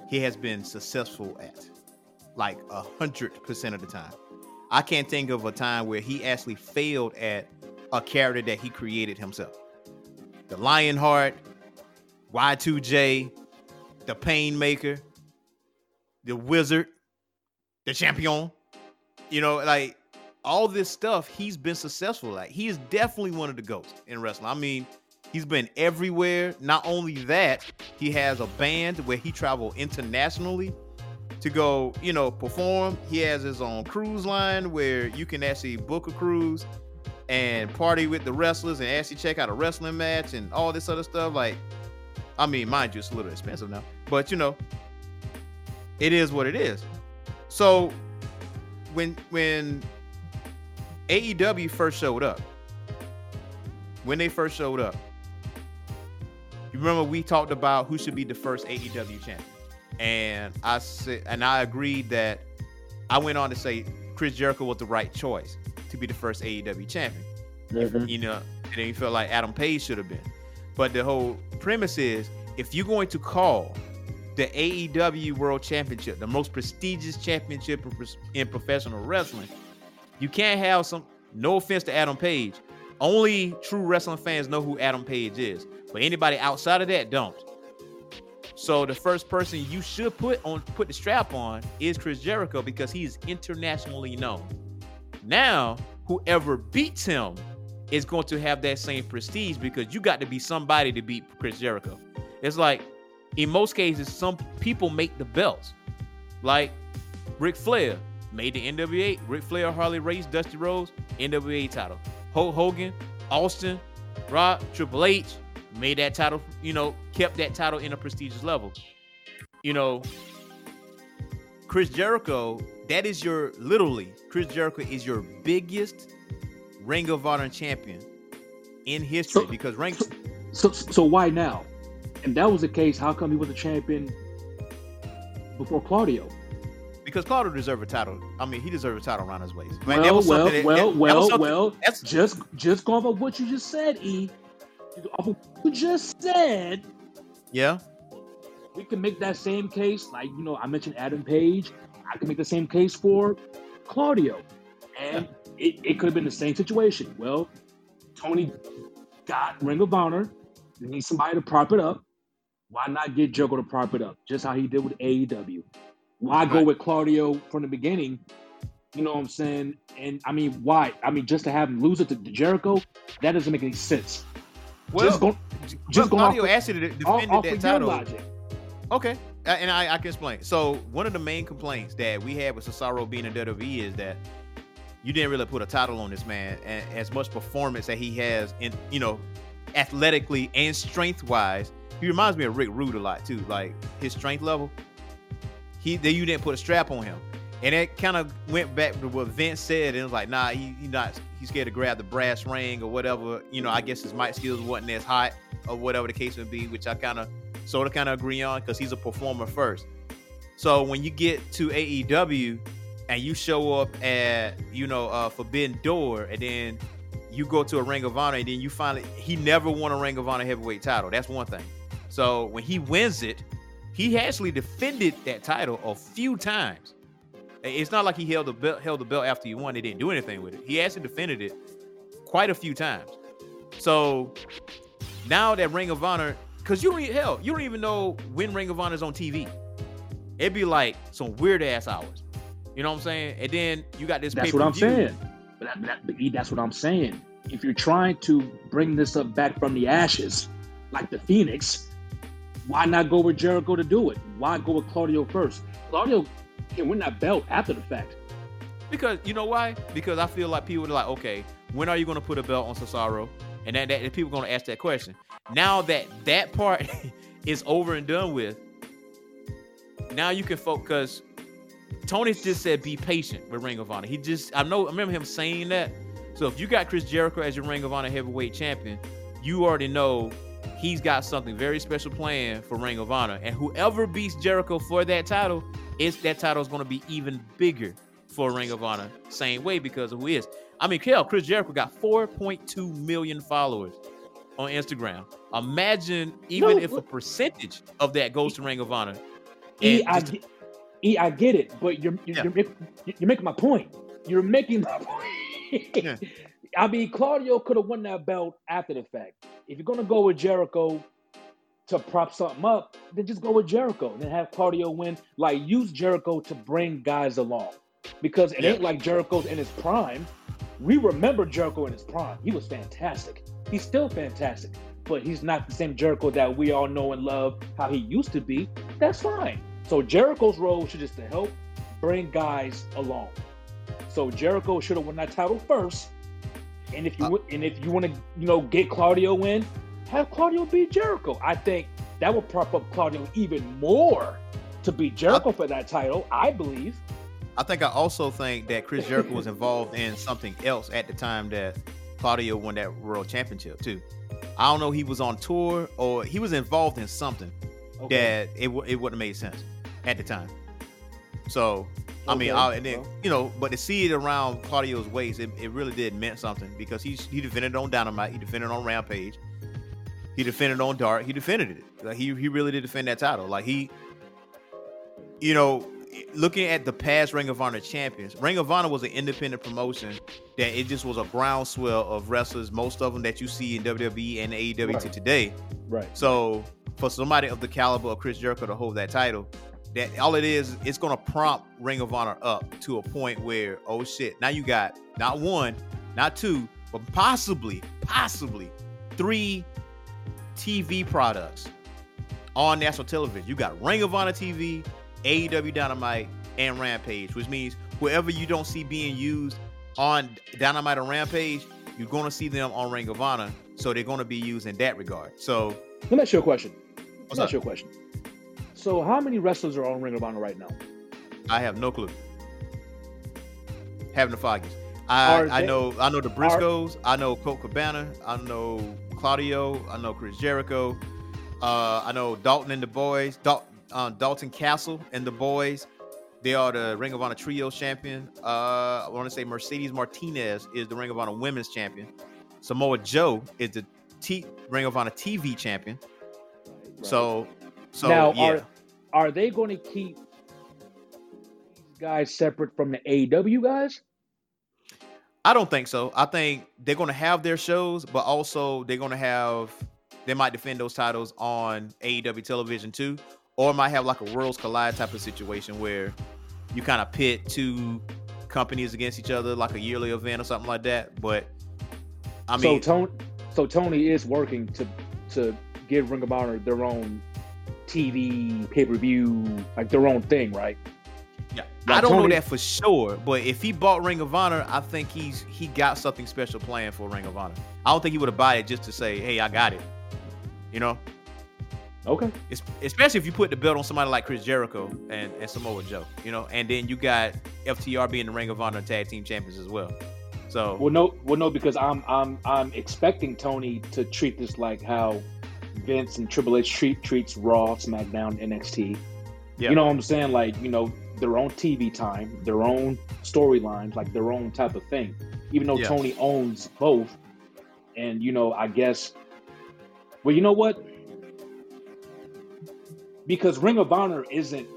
he has been successful at, like a hundred percent of the time. I can't think of a time where he actually failed at a character that he created himself. The Lionheart, Y2J, the Painmaker, the Wizard, the Champion. You know, like all this stuff he's been successful Like He is definitely one of the goats in wrestling. I mean, he's been everywhere. Not only that, he has a band where he travel internationally to go, you know, perform. He has his own cruise line where you can actually book a cruise and party with the wrestlers and actually check out a wrestling match and all this other stuff. Like, I mean, mind you, it's a little expensive now, but you know, it is what it is. So when when AEW first showed up, when they first showed up, you remember we talked about who should be the first AEW champion, and I said, and I agreed that I went on to say Chris Jericho was the right choice to be the first AEW champion. Mhm. You know, and then you felt like Adam Page should have been. But the whole premise is if you're going to call the AEW World Championship the most prestigious championship in professional wrestling, you can't have some. No offense to Adam Page, only true wrestling fans know who Adam Page is, but anybody outside of that don't. So the first person you should put on put the strap on is Chris Jericho because he's internationally known. Now, whoever beats him is going to have that same prestige because you got to be somebody to beat Chris Jericho. It's like in most cases, some people make the belts. Like Ric Flair made the NWA. Ric Flair, Harley Race, Dusty Rhodes, NWA title. Hulk Hogan, Austin, Rock, Triple H made that title. You know, kept that title in a prestigious level. You know, Chris Jericho. That is your literally Chris Jericho is your biggest Ring of Honor champion in history So- because Ring. So so why now? And that was the case. How come he was a champion before Claudio? Because Claudio deserved a title. I mean, he deserved a title around his waist. Man, that well, was well, that- well, that- that well, something- well. That's Just just going off what you just said, E. Off of what you just said, yeah. we can make that same case. Like you know, I mentioned Adam Page. I can make the same case for Claudio, and it, it could have been the same situation. Well, Tony got Ring of Honor. They need somebody to prop it up. Why not get Jericho to prop it up? Just how he did with AEW. Why go with Claudio from the beginning? You know what I'm saying? And I mean, why? I mean, just to have him lose it to, Jericho, that doesn't make any sense. Well, just go, just well, Claudio actually de- off, defended off that title. Okay, and I, I can explain. So one of the main complaints that we had with Cesaro being in WWE is that you didn't really put a title on this man, and as much performance that he has in, you know, athletically and strength wise, he reminds me of Rick Rude a lot too. Like his strength level, he that you didn't put a strap on him, and that kind of went back to what Vince said, and it was like, nah, he, he not he's scared to grab the brass ring or whatever. You know, I guess his mic skills wasn't as hot or whatever the case would be, which I kind of sort of kind of agree on because he's a performer first. So when you get to AEW and you show up at you know uh, Forbidden Door, and then you go to a Ring of Honor, and then you finally he never won a Ring of Honor heavyweight title. That's one thing. So when he wins it, he actually defended that title a few times. It's not like he held the belt held the belt after he won. They didn't do anything with it. He actually defended it quite a few times. So now that Ring of Honor, because you don't hell, you don't even know when Ring of Honor is on TV. It'd be like some weird ass hours. You know what I'm saying? And then you got this. That's what I'm saying. But, that, that's what I'm saying. If you're trying to bring this up back from the ashes, like the Phoenix, why not go with Jericho to do it? Why go with Claudio first? Claudio can win that belt after the fact. Because you know why? Because I feel like people are like, okay, when are you going to put a belt on Cesaro? And that, that people are going to ask that question. Now that that part is over and done with, now you can focus. Tony just said be patient with Ring of Honor. He just I know I remember him saying that. So if you got Chris Jericho as your Ring of Honor heavyweight champion, you already know he's got something very special planned for Ring of Honor. And whoever beats Jericho for that title, it's that title is going to be even bigger for Ring of Honor. Same way because of who he is. I mean, hell, Chris Jericho got 4.2 million followers on Instagram. Imagine even No, if a percentage of that goes to Ring of Honor. And I, just- get- e, I get it, but you're you're, Yeah. you're, making, you're making my point. You're making my point. Yeah. I mean, Claudio could have won that belt after the fact. If you're gonna go with Jericho to prop something up, then just go with Jericho and then have Claudio win. Like use Jericho to bring guys along, because it Yeah. ain't like Jericho's in his prime. We remember Jericho in his prime. He was fantastic. He's still fantastic, but he's not the same Jericho that we all know and love how he used to be. That's fine. So Jericho's role should just to help bring guys along. So Jericho should have won that title first. And if you Uh, and if you want to, you know, get Claudio in, have Claudio beat Jericho. I think that would prop up Claudio even more to beat Jericho for that title. I believe. I think I also think that Chris Jericho was involved in something else at the time that Claudio won that world championship too. I don't know he was on tour or he was involved in something Okay. that it w- it wouldn't have made sense at the time. So I mean, I, and then well. you know, but to see it around Claudio's waist, it, it really did meant something because he's he defended on Dynamite, he defended on Rampage, he defended on Dark, he defended it. Like he he really did defend that title. Like he, you know, looking at the past Ring of Honor champions, Ring of Honor was an independent promotion that it just was a groundswell of wrestlers, most of them that you see in WWE and AEW to today. Right. So for somebody of the caliber of Chris Jericho to hold that title, that all it is, it's gonna prompt Ring of Honor up to a point where, oh shit, now you got not one, not two, but possibly, possibly three TV products on national television. You got Ring of Honor TV, AEW Dynamite, and Rampage, which means whoever you don't see being used on Dynamite or Rampage, you're gonna see them on Ring of Honor. So they're gonna be used in that regard. So Let me ask you a question. What's Let me ask you a question. So, how many wrestlers are on Ring of Honor right now? I have no clue. Having the foggies. I, Are I know I know the Briscoes. I know Colt Cabana. I know Claudio. I know Chris Jericho. Uh, I know Dalton and the boys. Dal- uh, Dalton Castle and the boys. They are the Ring of Honor Trio champion. Uh, I want to say Mercedes Martinez is the Ring of Honor Women's champion. Samoa Joe is the T- Ring of Honor TV champion. So, so now, yeah. are are they going to keep these guys separate from the AEW guys? I don't think so. I think they're going to have their shows, but also they're going to have they might defend those titles on AEW television too, or might have like a worlds collide type of situation where you kind of pit two companies against each other, like a yearly event or something like that. But I so mean, Tony, so Tony is working to to give Ring of Honor their own TV pay per view, like their own thing, right? yeah, like I don't know that for sure. But if he bought Ring of Honor, I think he's he got something special planned for Ring of Honor. I don't think he would have bought it just to say, "Hey, I got it." You know. Okay. Es- especially if you put the belt on somebody like Chris Jericho and, and Samoa Joe, you know, and then you got FTR being the Ring of Honor Tag Team Champions as well. So Well, no, well, no, because I'm I'm I'm expecting Tony to treat this like how Vince and Triple H treat treats Raw, SmackDown, NXT. Yeah. You know what I'm saying? Like you know their own TV time, their own storylines, like their own type of thing. Even though Yeah. Tony owns both, and you know, I guess. Well, you know what? Because Ring of Honor isn't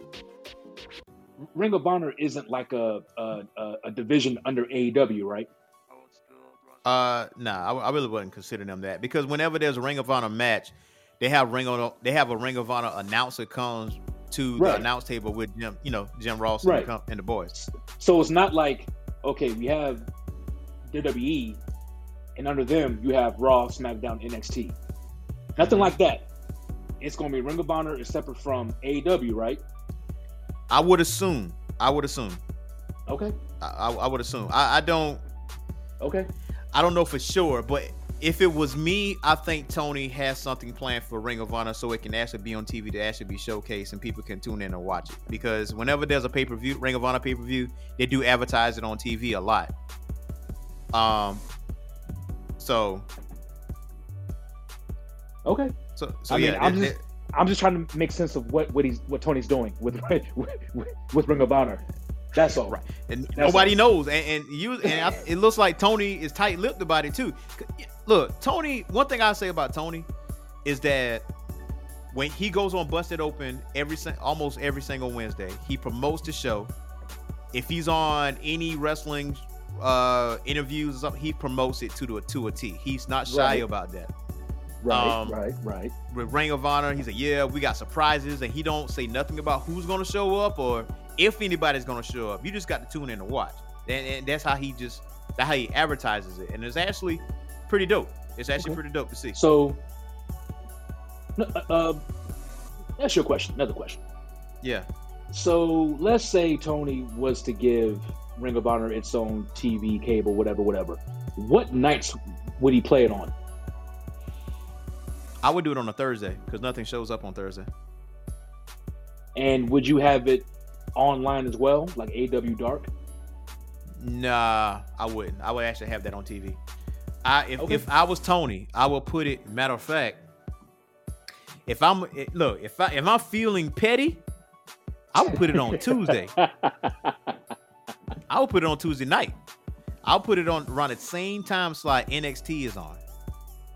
Ring of Honor isn't like a a, a, a division under AEW, right? uh nah, I, I really wouldn't consider them that because whenever there's a Ring of Honor match, they have Ring of they have a Ring of Honor announcer comes to Right. the announce table with Jim, you know, Jim Ross and, Right. the, and the boys. So it's not like okay, we have WWE, and under them you have Raw, SmackDown, NXT. Nothing mm-hmm. like that. It's going to be Ring of Honor is separate from AEW, right? I would assume. I would assume. Okay. I, I, I would assume. I, I don't. Okay. I don't know for sure, but if it was me, I think Tony has something planned for Ring of Honor so it can actually be on TV to actually be showcased and people can tune in and watch it. Because whenever there's a pay per view, Ring of Honor pay per view, they do advertise it on TV a lot. Um. So Okay. so so I mean, yeah. I'm that- just I'm just trying to make sense of what what he's what Tony's doing with with, with Ring of Honor. That's all. Right. and That's nobody knows. And, and you and I, it looks like Tony is tight lipped about it too. Look, Tony. One thing I say about Tony is that when he goes on Busted Open every almost every single Wednesday, he promotes the show. If he's on any wrestling uh interviews or something, he promotes it to the to a T. He's not shy Right. about that. Right. Um, right. Right. With Ring of Honor, he's like, yeah, we got surprises, and he don't say nothing about who's gonna show up or if anybody's gonna show up. You just got to tune in and watch, and, and that's how he just that's how he advertises it, and it's actually pretty dope. It's actually Okay. pretty dope to see. So, uh, uh, that's your question. Another question. Yeah, So let's say Tony was to give Ring of Honor its own TV, cable, whatever, whatever. What nights would he play it on? I would do it on a Thursday because nothing shows up on Thursday. And would you have it online as well, like AW Dark? Nah, I wouldn't. I would actually have that on TV. I if, Okay. if I was Tony, I would put it. Matter of fact, if I'm eh, look, if I if I'm feeling petty, I would put it on Tuesday. I would put it on Tuesday night. I'll put it on around the same time slot NXT is on,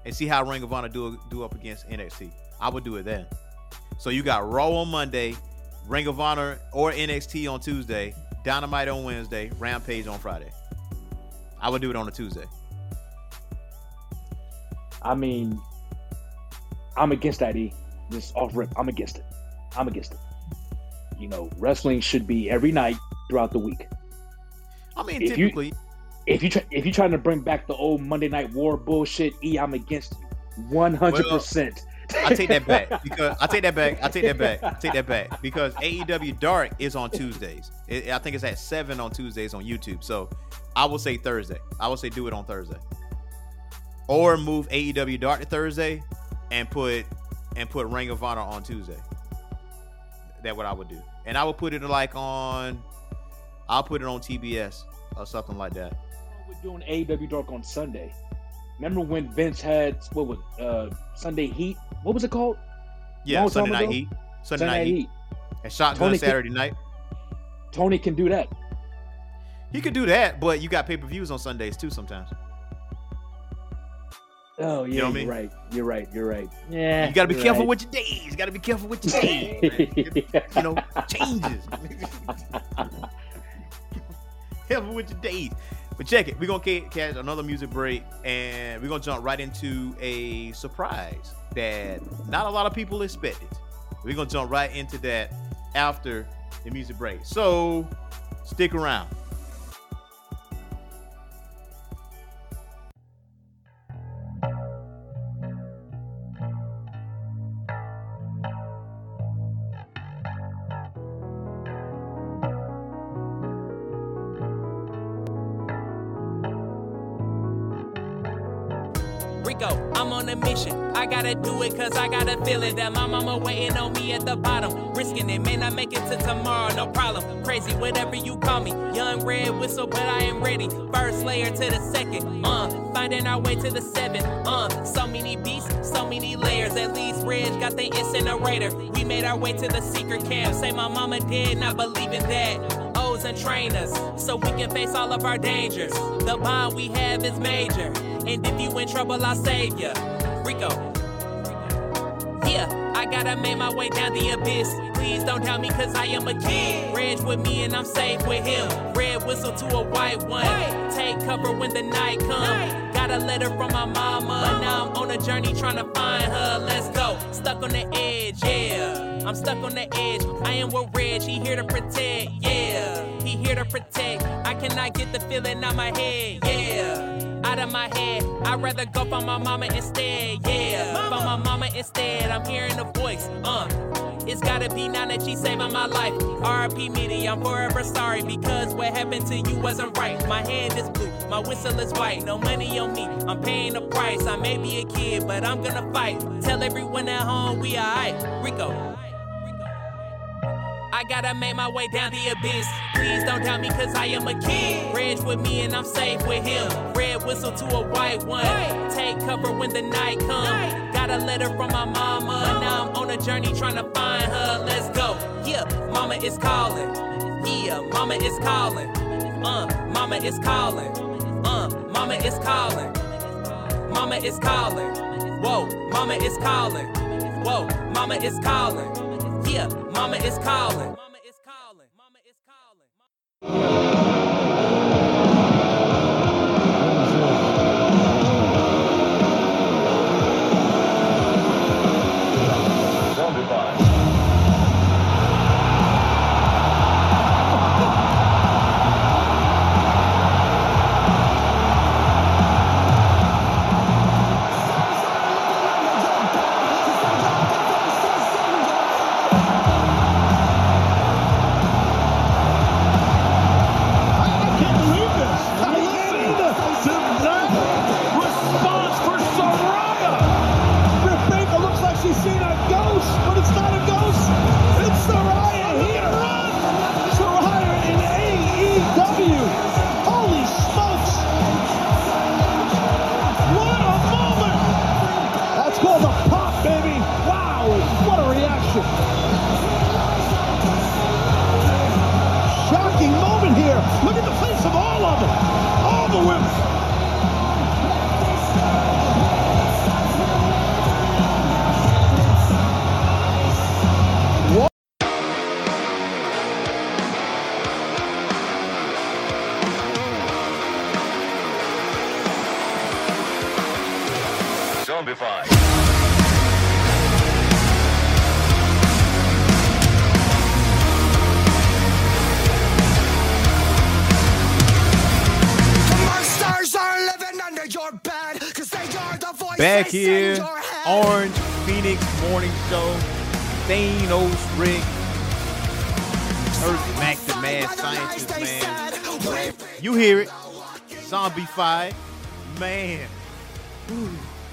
and see how Ring of Honor do do up against NXT. I would do it then. So you got Raw on Monday, Ring of Honor or NXT on Tuesday, Dynamite on Wednesday, Rampage on Friday. I would do it on a Tuesday. I mean, I'm against that. E. Just off rip, I'm against it. I'm against it. You know, wrestling should be every night throughout the week. I mean, If you- typically, If you try, if you're trying to bring back the old Monday Night War bullshit, E, I'm against you, 100. percent I take that back because I take that back. I take that back. I take that back because AEW Dark is on Tuesdays. It, I think it's at seven on Tuesdays on YouTube. So I will say Thursday. I will say do it on Thursday, or move AEW Dark to Thursday, and put and put Ring of Honor on Tuesday. That what I would do, and I would put it like on. I'll put it on TBS or something like that. We're doing AEW Dark on Sunday. Remember when Vince had what was uh, Sunday Heat? What was it called? Yeah, Sunday Night ago? Heat. Sunday, Night Heat. And Shotgun Tony can- Saturday Night. Tony can do that. He could do that, but you got pay per views on Sundays too sometimes. Oh yeah, you know you're mean? right. You're right. You're right. Yeah, You got to be careful right. with your days. You got to be careful with your days. man. you know, changes. careful with your days. But check it. We're going to catch another music break and we're going to jump right into a surprise that not a lot of people expected. We're going to jump right into that after the music break. So stick around. Gotta do it cause I got a feeling that my mama waiting on me at the bottom. Risking it, may not make it to tomorrow, no problem. Crazy, whatever you call me. Young red whistle, but I am ready. First layer to the second, uh. Finding our way to the seven, uh. So many beasts, so many layers. At least Reg got the incinerator. We made our way to the secret camp. Say my mama did not believe in that. O's and trainers, so we can face all of our dangers. The bond we have is major. And if you in trouble, I'll save ya. Riko. Yeah, I gotta make my way down the abyss. Please don't doubt me, cause I am a kid. Reg with me and I'm safe with him. Red whistle to a white one. Take cover when the night comes. Got a letter from my mama. Now I'm on a journey trying to find her. Let's go. Stuck on the edge, yeah. I'm stuck on the edge. I am with Reg, he here to protect, yeah. He here to protect. I cannot get the feeling out my head, yeah. Out of my head, I'd rather go for my mama instead, yeah. For my mama instead, I'm hearing a voice, uh. It's gotta be now that she's saving my life. RP Media, I'm forever sorry because what happened to you wasn't right. My hand is blue, my whistle is white. No money on me, I'm paying the price. I may be a kid, but I'm gonna fight. Tell everyone at home we alright. Riko. I gotta make my way down the abyss. Please don't doubt me, cause I am a kid. Reg with me and I'm safe with him. Red whistle to a white one. Take cover when the night comes. Got a letter from my mama. Now I'm on a journey trying to find her. Let's go. Yeah, mama is calling. Yeah, mama is calling. Uh, mama is calling. Uh, mama is calling. Mama is calling. Whoa, mama is calling. Whoa, mama is calling. Yeah, mama is calling. Mama is calling. Mama is calling. Back here, Orange Phoenix Morning Show, Thanos Rick, Earth Mac the Mad Scientist, man. You hear it. Zombie Five, man. Ooh,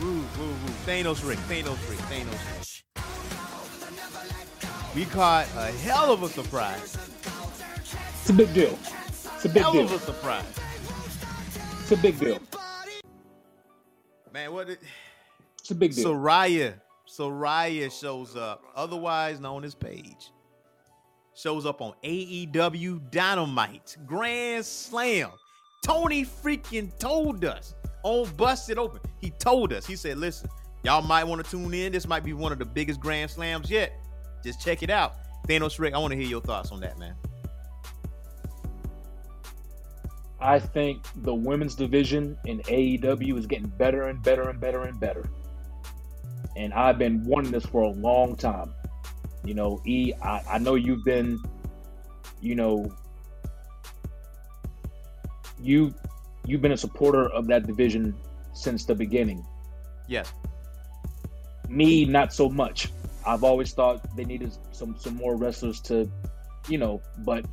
ooh, ooh, ooh. Thanos Rick, Thanos Rick, Thanos Rick. We caught a hell of a surprise. It's a big deal. It's a big hell deal. of a surprise. It's a big deal. What it, It's a big deal. Saraya. Saraya shows up, otherwise known as Paige. Shows up on AEW Dynamite Grand Slam. Tony freaking told us on Busted Open. He told us. He said, "Listen, y'all might want to tune in. This might be one of the biggest Grand Slams yet. Just check it out." Thanos Rick, I want to hear your thoughts on that, man. I think the women's division in AEW is getting better and better and better and better. And I've been wanting this for a long time. You know, E, I, I know you've been, you know, you you've been a supporter of that division since the beginning. Yes. Me, not so much. I've always thought they needed some some more wrestlers to, you know, but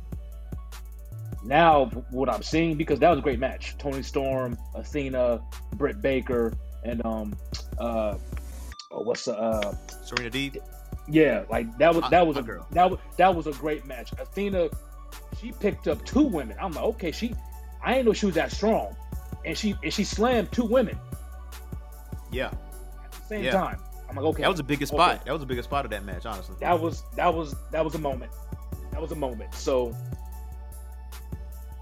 now what I'm seeing because that was a great match. Toni Storm, Athena, Britt Baker, and um uh oh, what's the uh Serena Deeb. yeah, like that was that was a girl. that was that was a great match. Athena, she picked up two women. I'm like, okay, she I didn't know she was that strong. And she and she slammed two women Yeah. at the same Yeah. time. I'm like, okay. That was the biggest okay. spot. That was the biggest spot of that match, honestly. That was that was that was a moment. That was a moment. So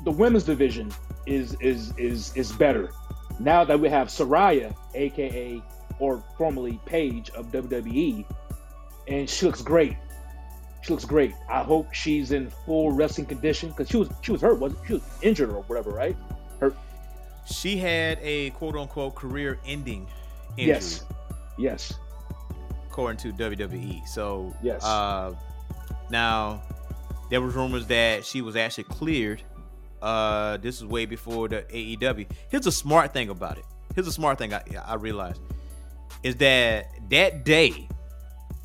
the women's division is is is is better now that we have Saraya, aka or formerly Paige of WWE, and she looks great. She looks great. I hope she's in full wrestling condition because she was she was hurt, wasn't she? was injured or whatever, right? Hurt. She had a quote unquote career ending injury. Yes. Yes. according to WWE. So Yes. uh, now there was rumors that she was actually cleared. Uh, this is way before the AEW. Here's a smart thing about it. Here's a smart thing I, I realized is that that day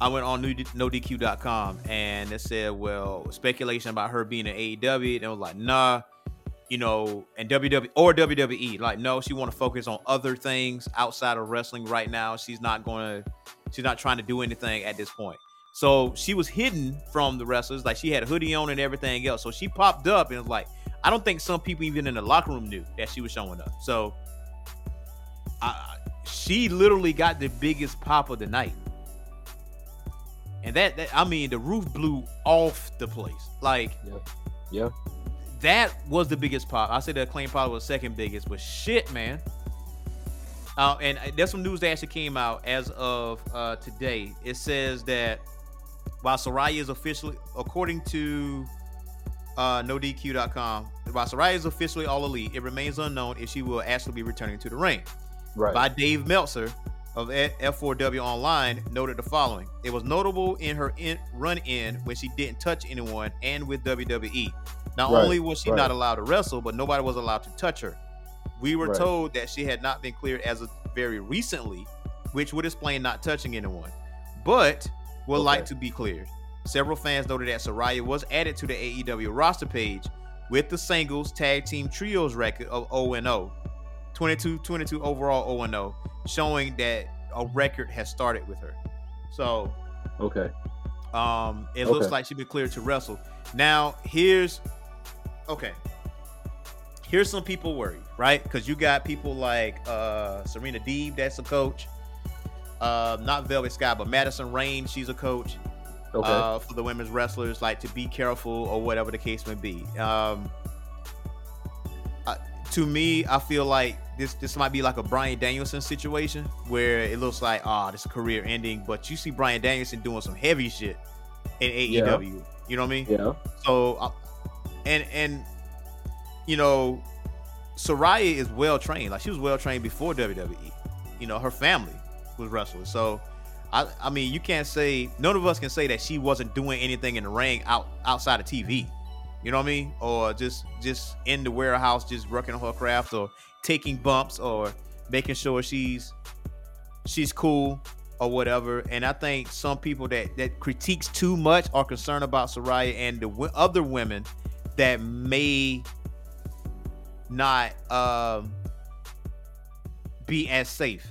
I went on NoDQ.com and it said, well, speculation about her being in AEW. And it was like, nah, you know, and WWE or WWE, like, no, she want to focus on other things outside of wrestling right now. She's not going to, she's not trying to do anything at this point. So she was hidden from the wrestlers, like she had a hoodie on and everything else. So she popped up and was like, I don't think some people even in the locker room knew that she was showing up. So I, she literally got the biggest pop of the night. And that, that I mean, the roof blew off the place. Like, Yeah. that was the biggest pop. I said the acclaim pop was second biggest, but shit, man. Uh, and there's some news that actually came out as of uh, today. It says that while Saraya is officially, according to uh, NoDQ.com, Saraya is officially all elite, it remains unknown if she will actually be returning to the ring Right. by Dave Meltzer of F- F4W Online noted the following. It was notable in her in- run in when she didn't touch anyone and with WWE. Not Right, only was she right. not allowed to wrestle, but nobody was allowed to touch her. We were told that she had not been cleared as of very recently, which would explain not touching anyone, but would like to be cleared. Several fans noted that Saraya was added to the AEW roster page with the singles tag team trios record of 0 0, 22 22 overall 0 0, showing that a record has started with her. So, Okay. um, it looks like she's been cleared to wrestle. Now, here's okay. Here's some people worried, right? Because you got people like uh Serena Deeb, that's a coach. Uh, not Velvet Sky, but Madison Rayne, she's a coach Okay. uh, for the women's wrestlers, like to be careful or whatever the case may be. Um, uh, to me, I feel like this this might be like a Bryan Danielson situation where it looks like ah, this career ending, but you see Bryan Danielson doing some heavy shit in AEW. You know what I mean? yeah. So, uh, and and you know, Saraya is well trained. Like she was well trained before WWE. You know, her family. was wrestlers. So, I I mean, you can't say none of us can say that she wasn't doing anything in the ring out outside of TV. You know what I mean? Or just just in the warehouse, just working on her craft, or taking bumps, or making sure she's she's cool or whatever. And I think some people that that critiques too much are concerned about Saraya and the w- other women that may not um be as safe.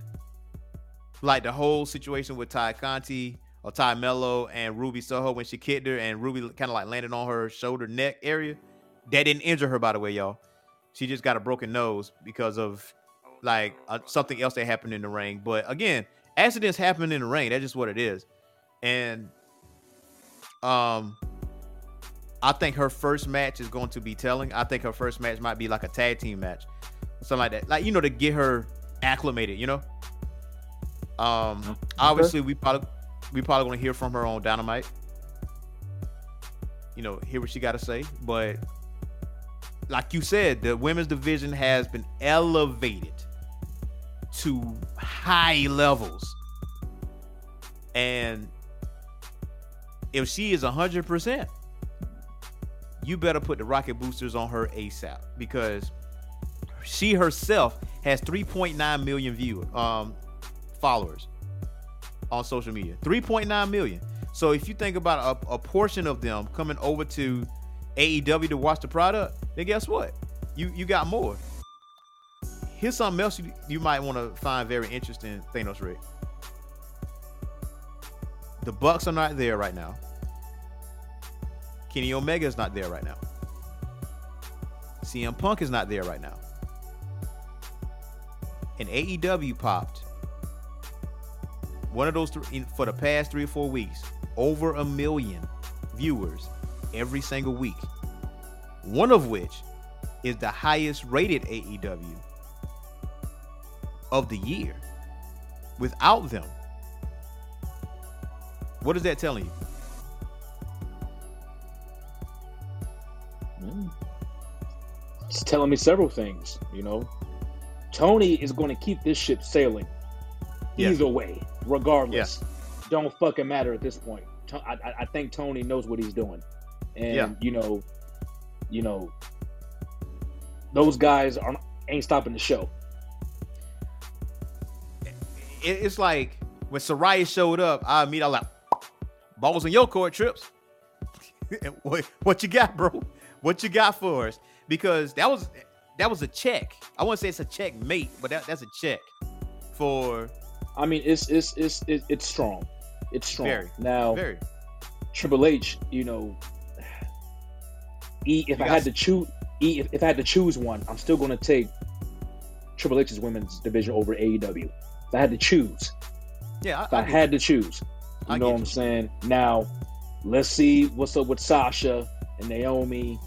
Like the whole situation with Tay Conti or Tay Melo and Ruby Soho when she kicked her and Ruby kind of like landed on her shoulder neck area. That didn't injure her, by the way, y'all. She just got a broken nose because of like uh, something else that happened in the ring. But again, accidents happen in the ring. That's just what it is. And um, I think her first match is going to be telling. I think her first match might be like a tag team match, something like that. Like you know, to get her acclimated. You know. Um, obviously we probably we probably gonna hear from her on Dynamite. You know, hear what she got to say. But like you said, the women's division has been elevated to high levels. And if she is 100%, you better put the rocket boosters on her ASAP because she herself has 3.9 million viewers, um, followers on social media. 3.9 million. So if you think about a, a portion of them coming over to AEW to watch the product, then guess what? You you got more. Here's something else you, you might want to find very interesting, Thanos Rick. The Bucks are not there right now. Kenny Omega is not there right now. CM Punk is not there right now. And AEW popped one of those three for the past three or four weeks, over a million viewers every single week. One of which is the highest rated AEW of the year. Without them, what is that telling you? Hmm. It's telling me several things. You know, Tony is going to keep this ship sailing Yeah. either way, regardless. Don't fucking matter at this point. I, I- think Tony knows what he's doing, and Yeah. you know, you know, those guys are ain't stopping the show. It's like when Saraya showed up, I meet I like balls in your court trips. what, what you got, bro? What you got for us? Because that was that was a check. I wouldn't say it's a checkmate, but that, that's a check for I mean, it's it's it's it's, it's strong. It's strong. Very, now, very. Triple H, you know, E, if You I had to choose, E, if, if I had to choose one, I'm still going to take Triple H's women's division over AEW. If I had to choose, Yeah, if I, I, I had you. to choose, you I know what I'm you. saying? Now, let's see what's up with Sasha and Naomi,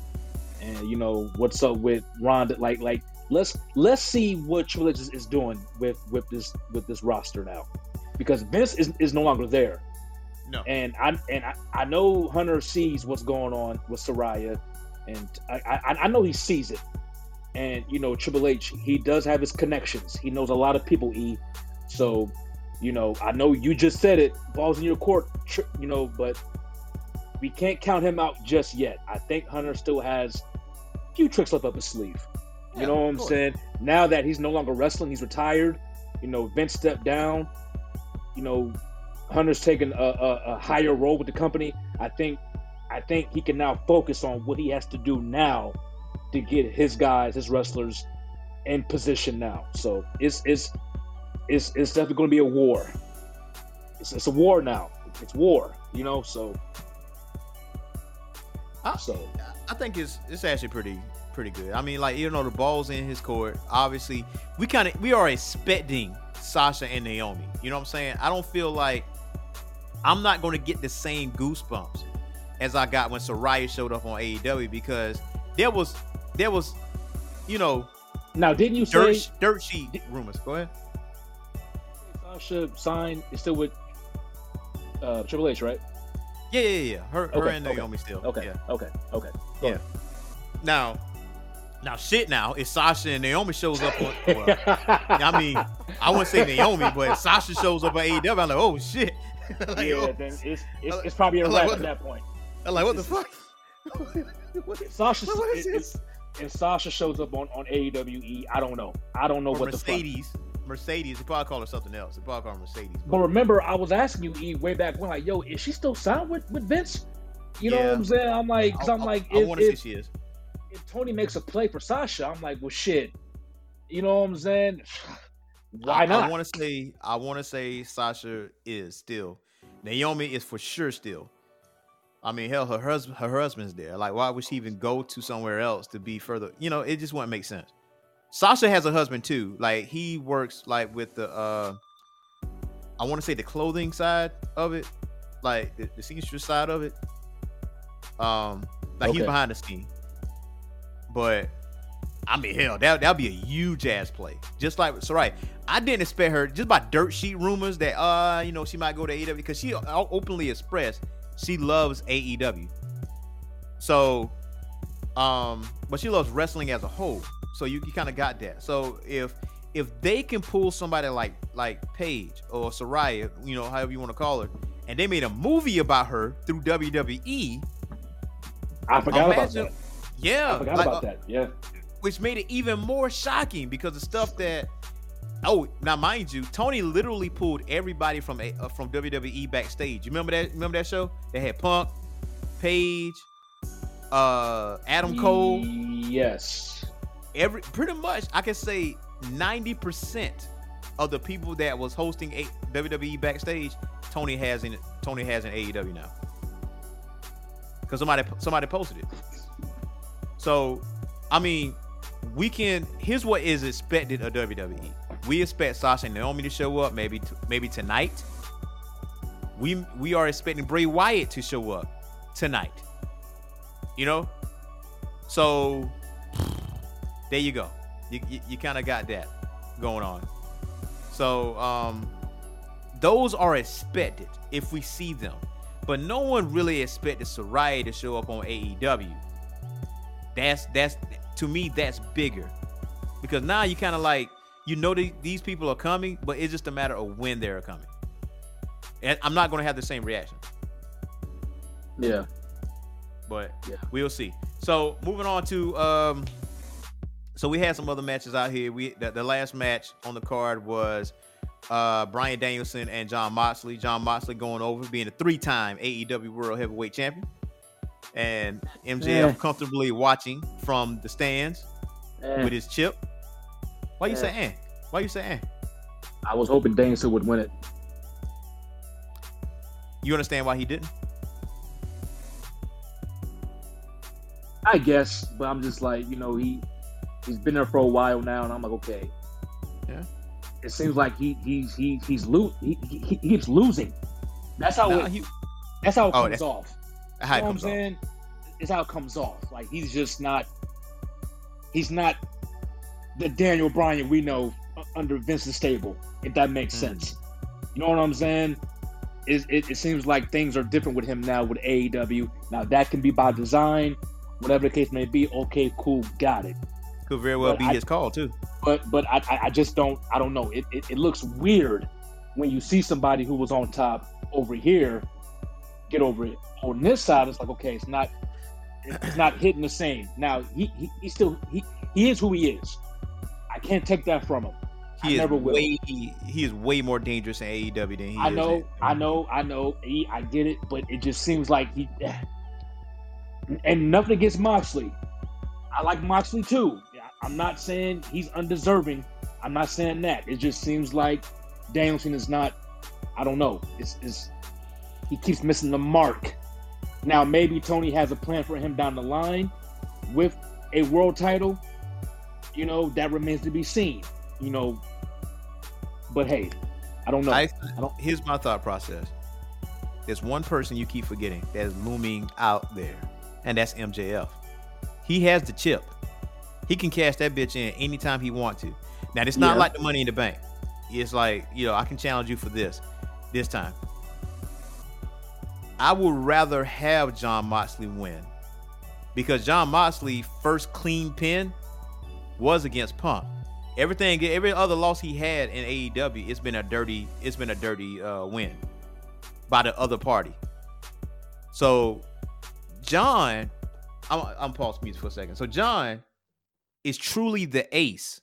and you know what's up with Ronda. Like, like let's let's see what Triple H is, is doing with with this with this roster now, because Vince is, is no longer there. no. And I and I, I know Hunter sees what's going on with Saraya, and I, I I know he sees it. And you know Triple H, he does have his connections. He knows a lot of people. E, so you know I know you just said it. Balls in your court, you know, but we can't count him out just yet. I think Hunter still has a few tricks left up his sleeve. You Yeah, know what I'm course. saying? Now that he's no longer wrestling, he's retired. You know, Vince stepped down. You know, Hunter's taken a, a, a higher role with the company. I think, I think he can now focus on what he has to do now to get his guys, his wrestlers, in position now. So it's it's it's it's definitely going to be a war. It's, it's a war now. It's war. You know. So I, so I think it's it's actually pretty pretty good. I mean, like you know, the ball's in his court. Obviously, we kind of we are expecting Sasha and Naomi. You know what I'm saying? I don't feel like I'm not going to get the same goosebumps as I got when Saraya showed up on AEW because there was there was you know now, didn't you dirt say dirt sheet rumors. Go ahead. Sasha signed is still with uh, Triple H, right? Yeah, yeah, yeah. Her her Okay, and okay, Naomi still. Okay. Yeah. Okay. Okay. Yeah. Now, Now shit now, if Sasha and Naomi shows up on well, I mean, I wouldn't say Naomi, but if Sasha shows up at AEW, I'm like, oh shit. like, yeah, oh. then it's it's, it's probably a I'm like, wrap what at the- that point. I'm like, what the fuck? Sasha, What is if- this? if- if Sasha shows up on on AEWE, I don't know. I don't know Or what the fuck. Mercedes. Mercedes. They probably call her something else. They probably call her Mercedes. But remember, I was asking you E way back when, like, yo, is she still signed with, with Vince? You know Yeah. what I'm saying? I'm like, cause I, I'm like, I, if, want to say she is. If Tony makes a play for Sasha, I'm like, well, shit. You know what I'm saying? Why not? I want to say. I want to say Sasha is still. Naomi is for sure still. I mean, hell, her husband, her husband's there. Like, why would she even go to somewhere else to be further? You know, it just wouldn't make sense. Sasha has a husband too. Like, he works like with the. uh I want to say the clothing side of it, like the, the seamstress side of it. Um, like he's behind the scene. But I mean, hell, that that'd be a huge ass play. Just like so, right? I didn't expect her just by dirt sheet rumors that uh, you know, she might go to AEW because she openly expressed she loves AEW. So, um, but she loves wrestling as a whole. So you, you kind of got that. So if if they can pull somebody like like Paige or Saraya, you know, however you want to call her, and they made a movie about her through WWE, I forgot about that. Yeah, I forgot like, about uh, that. Yeah. which made it even more shocking because the stuff that oh now mind you tony literally pulled everybody from a, uh, from wwe backstage you remember that remember that show they had punk Paige, uh adam cole Yes. every pretty much i can say 90% of the people that was hosting a, wwe backstage tony has in tony has in aew now because somebody somebody posted it so i mean we can here's what is expected of WWE. We expect Sasha and Naomi to show up maybe maybe tonight. We we are expecting Bray Wyatt to show up tonight. You know? So there you go. You you, you kind of got that going on. So um those are expected if we see them. But no one really expected Saraya to show up on AEW. That's that's to me that's bigger because now you kind of like you know that these people are coming, but it's just a matter of when they're coming. And I'm not going to have the same reaction, Yeah. but Yeah. we'll see. So moving on to um, so we had some other matches out here. We the, the last match on the card was uh Bryan Danielson and Jon Moxley. Jon Moxley going over being a three-time AEW World Heavyweight Champion, and MJF Eh. comfortably watching from the stands. Eh, with his chip. Why you Yeah. say eh? Why you say eh? I was hoping Danielson would win it. You understand why he didn't? I guess, but I'm just like, you know, he he's been there for a while now, and I'm like, okay. Yeah. It seems like he he's he, he's lo- he, he, he keeps losing. That's how Nah, it, he- that's how it Oh, comes that's- off. How you know comes what I'm off. saying? It's how it comes off. Like he's just not he's not the Daniel Bryan we know under Vince's stable, if that makes Mm. sense. You know what I'm saying? It, it, it seems like things are different with him now with AEW. Now that can be by design, whatever the case may be. Okay, cool, got it. Could very well But be I- his call too. But but I, I- I just don't I don't know. It, it it looks weird when you see somebody who was on top over here get over it. On this side, it's like okay, it's not it's not hitting the same. Now he he, he still he, he is who he is. I can't take that from him. I He is never will. way he is way more dangerous in AEW than he is I know, I know, I know. He, I get it, but it just seems like he. And nothing against Moxley. I like Moxley too. I'm not saying he's undeserving. I'm not saying that. It just seems like Danielson is not. I don't know. It's, it's he keeps missing the mark. Now maybe Tony has a plan for him down the line with a world title. You know that remains to be seen. You know, but hey, I don't know. I, I don't- here's my thought process. There's one person you keep forgetting that is looming out there, and that's MJF. He has the chip. He can cash that bitch in anytime he want to. Now, it's not Yeah. like the money in the bank. It's like, you know, I can challenge you for this this time. I would rather have Jon Moxley win because Jon Moxley first clean pin was against Punk. Everything, every other loss he had in AEW, it's been a dirty, it's been a dirty uh, win by the other party. So John, I'm, I'm pause music for a second. So John is truly the ace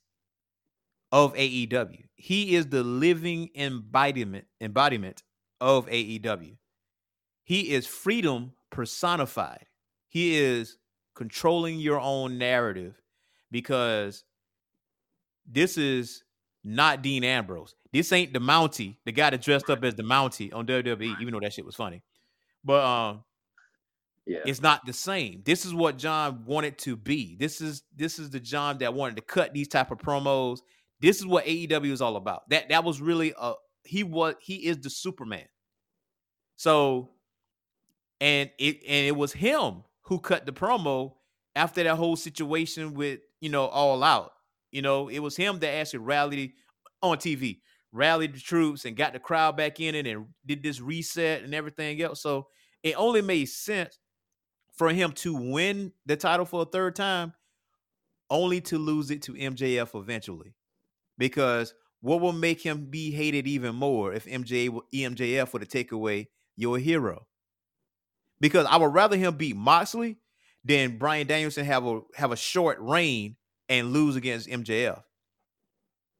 of AEW. He is the living embodiment embodiment of AEW. He is freedom personified. He is controlling your own narrative because this is not Dean Ambrose. This ain't the Mountie, the guy that dressed up as the Mountie on WWE, even though that shit was funny. But um, Yeah. it's not the same. This is what John wanted to be. This is this is the John that wanted to cut these type of promos. This is what AEW is all about. That that was really a he was he is the Superman. So and it and it was him who cut the promo after that whole situation with you know all out. You know, it was him that actually rallied on TV, rallied the troops and got the crowd back in it and did this reset and everything else. So it only made sense for him to win the title for a third time, only to lose it to MJF eventually. Because what will make him be hated even more if MJ EMJF were to take away your hero? Because I would rather him beat Moxley than Bryan Danielson have a have a short reign and lose against MJF.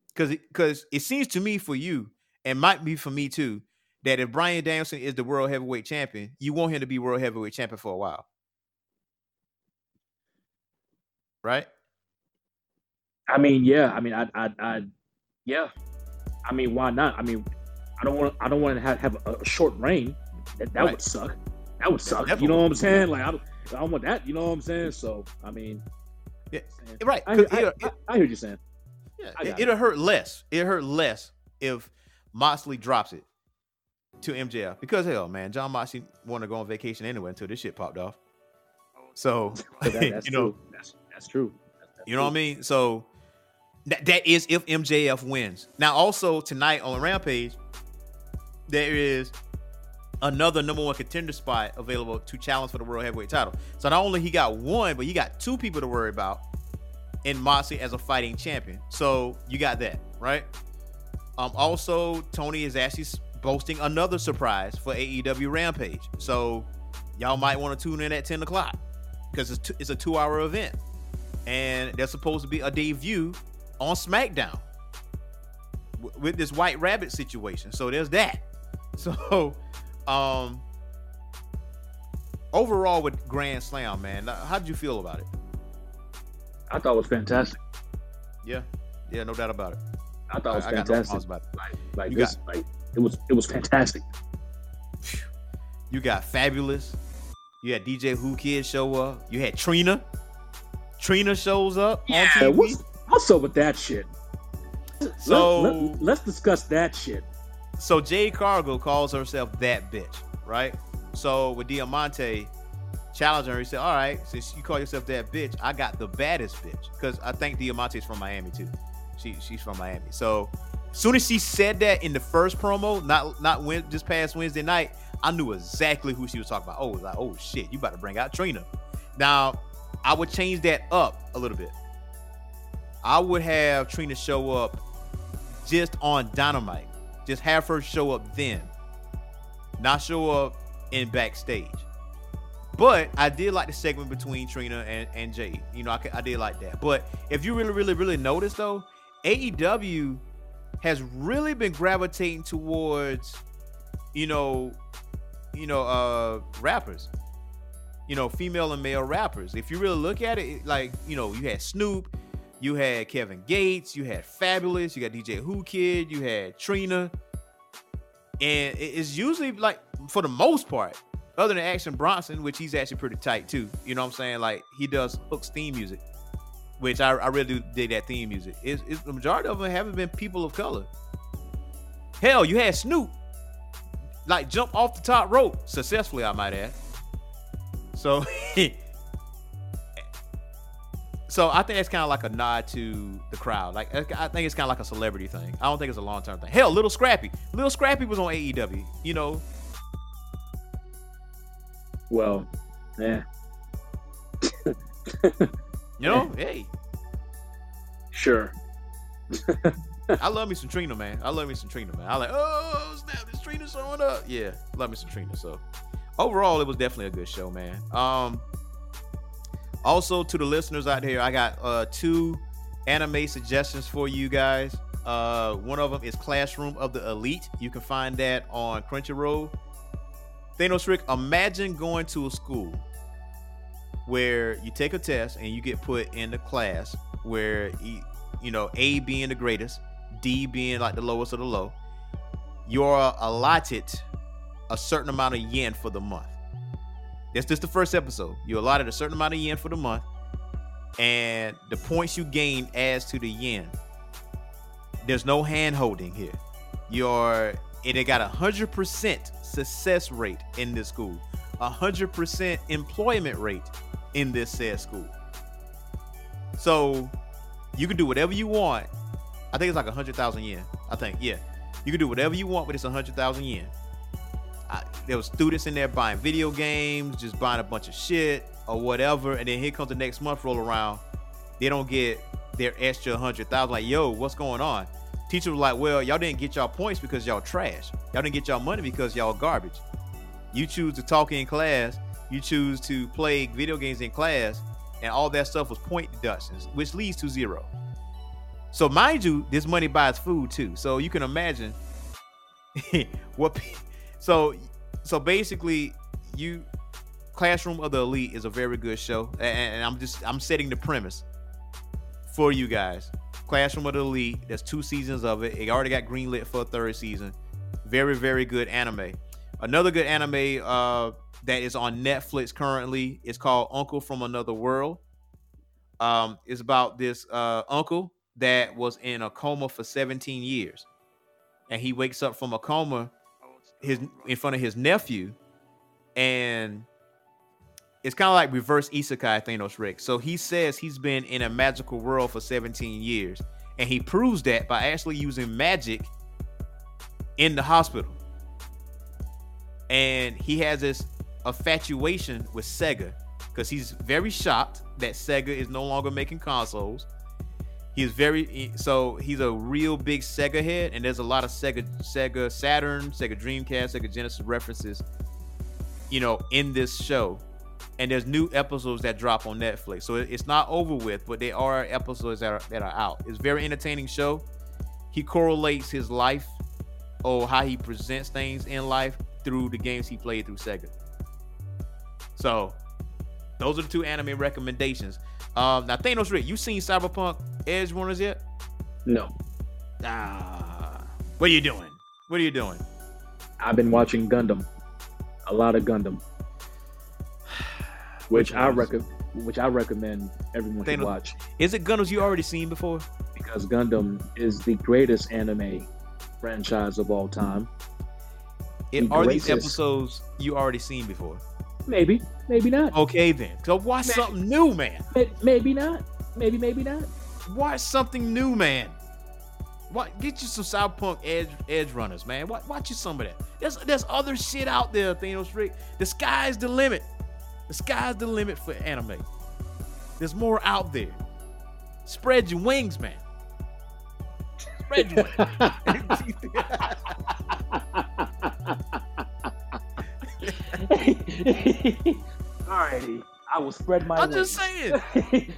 Because because it seems to me for you, and might be for me too, that if Bryan Danielson is the world heavyweight champion, you want him to be world heavyweight champion for a while. Right? I mean, yeah. I mean, I, I, I, yeah. I mean, why not? I mean, I don't want, I don't want to have, have a, a short reign. That, that Right. would suck. That would suck. definitely You know what I'm saying? Like, I don't, I don't want that. You know what I'm saying? So, I mean, Yeah, Right. I, I, it'll- I, I hear you're saying. yeah, I it, it'll hurt less. It hurt less if Moxley drops it to MJF. Because hell, man, Jon Moxley wanted to go on vacation anyway until this shit popped off. So that, that's you know, true. That's, that's true. That's, that's You know what I mean? So that that is if MJF wins. Now, also tonight on Rampage, there is another number one contender spot available to challenge for the world heavyweight title. So not only he got one, but you got two people to worry about in Moxley as a fighting champion. So you got that right. Um, also Tony is actually boasting another surprise for AEW Rampage. So y'all might want to tune in at ten o'clock because it's, t- it's a two hour event and there's supposed to be a debut on SmackDown w- with this White Rabbit situation. So there's that. So, um, overall with Grand Slam, man, how did you feel about it? I thought it was fantastic. Yeah, yeah, no doubt about it. I thought it was I, I got no fantastic. about it. like, like You this, like it was, it was fantastic. You got Fabolous. You had DJ Whoo Kid show up. You had Trina. Trina shows up on Yeah, what's, what's up with that shit? So- let, let, us discuss that shit. So Jade Cargill calls herself that bitch, right? So with Diamante challenging her, he said, "All right, since you call yourself that bitch, I got the baddest bitch." Because I think Diamante is from Miami too. She she's from Miami. So as soon as she said that in the first promo, not not when this past Wednesday night, I knew exactly who she was talking about. Oh, was like, oh shit, you about to bring out Trina. Now, I would change that up a little bit. I would have Trina show up just on Dynamite. Just have her show up then, not show up in backstage. But I did like the segment between Trina and, and Jade. You know, I, I did like that. But if you really, really, really notice though, AEW has really been gravitating towards, you know, you know, uh rappers. You know, female and male rappers. If you really look at it, it- like, you know, you had Snoop, you had Kevin Gates, you had Fabolous, you got DJ Whoo Kid, you had Trina. And it's usually like for the most part, other than Action Bronson, which he's actually pretty tight too. You know what I'm saying? Like he does Hook's theme music, which I, I really do dig that theme music. It's, it's the majority of them haven't been people of color. Hell, you had Snoop like jump off the top rope successfully, I might add. So So I think it's kind of like a nod to the crowd. Like I think it's kind of like a celebrity thing. I don't think it's a long term thing. Hell, Lil Scrappy, Lil Scrappy was on AEW. You know, Well, yeah. you know, hey, Sure. I love me some Trina, man. I love me some Trina, man. I like, oh snap, this Trina showing up. Yeah, love me some Trina. So overall, it was definitely a good show, man. Um, also to the listeners out here, I got uh two anime suggestions for you guys. Uh, one of them is Classroom of the Elite. You can find that on Crunchyroll. Thanos Rick, imagine going to a school where you take a test and you get put in the class where you, you know A being the greatest, D being like the lowest of the low. You're allotted a certain amount of yen for the month. That's just the first episode. You're allotted a certain amount of yen for the month, and the points you gain adds to the yen. There's no hand holding here. You're it got a hundred percent success rate in this school, a hundred percent employment rate in this said school. So you can do whatever you want. I think it's like a hundred thousand yen. I think, yeah. You can do whatever you want, but it's a hundred thousand yen. I, there was students in there buying video games, just buying a bunch of shit or whatever, and then here comes the next month roll around. They don't get their extra hundred thousand. Like, yo, what's going on? Teacher was like, well, y'all didn't get y'all points because y'all trash. Y'all didn't get y'all money because y'all garbage. You choose to talk in class. You choose to play video games in class, and all that stuff was point deductions, which leads to zero. So mind you, this money buys food too. So you can imagine what. So so basically, you Classroom of the Elite is a very good show, and, and I'm just I'm setting the premise for you guys. Classroom of the Elite. There's two seasons of it. It already got greenlit for a third season. Very very good anime. Another good anime uh, that is on Netflix currently is called Uncle from Another World. Um, it's about this uh, uncle that was in a coma for 17 years, and he wakes up from a coma his in front of his nephew, and it's kind of like reverse isekai Thanos Rick. So he says he's been in a magical world for 17 years, and he proves that by actually using magic in the hospital. And he has this infatuation with Sega because he's very shocked that Sega is no longer making consoles. He's very so he's a real big Sega head, and there's a lot of Sega, Sega Saturn, Sega Dreamcast, Sega Genesis references, you know, in this show. And there's new episodes that drop on Netflix, so it's not over with, but there are episodes that are that are out. It's very entertaining show. He correlates his life or how he presents things in life through the games he played through Sega. So those are the two anime recommendations. Um, now Thanos Rick, you seen Cyberpunk Edge Runners yet? No. Ah, what are you doing? What are you doing? I've been watching Gundam. A lot of Gundam. Which, Which I recommend which I recommend everyone should Thanos- watch Is it Gundams you already seen before? because Gundam is the greatest anime franchise of all time. It, The are these episodes you already seen before? Maybe, maybe not. Okay then. So watch something new, man. Maybe not. Maybe, maybe not. Watch something new, man. What get you some Cyberpunk Edge Edge Runners, man. Watch, watch you some of that. There's there's other shit out there, Thanos Rick. The sky's the limit. The sky's the limit for anime. There's more out there. Spread your wings, man. Spread your wings. Alrighty, I will spread my. I'm just saying. saying.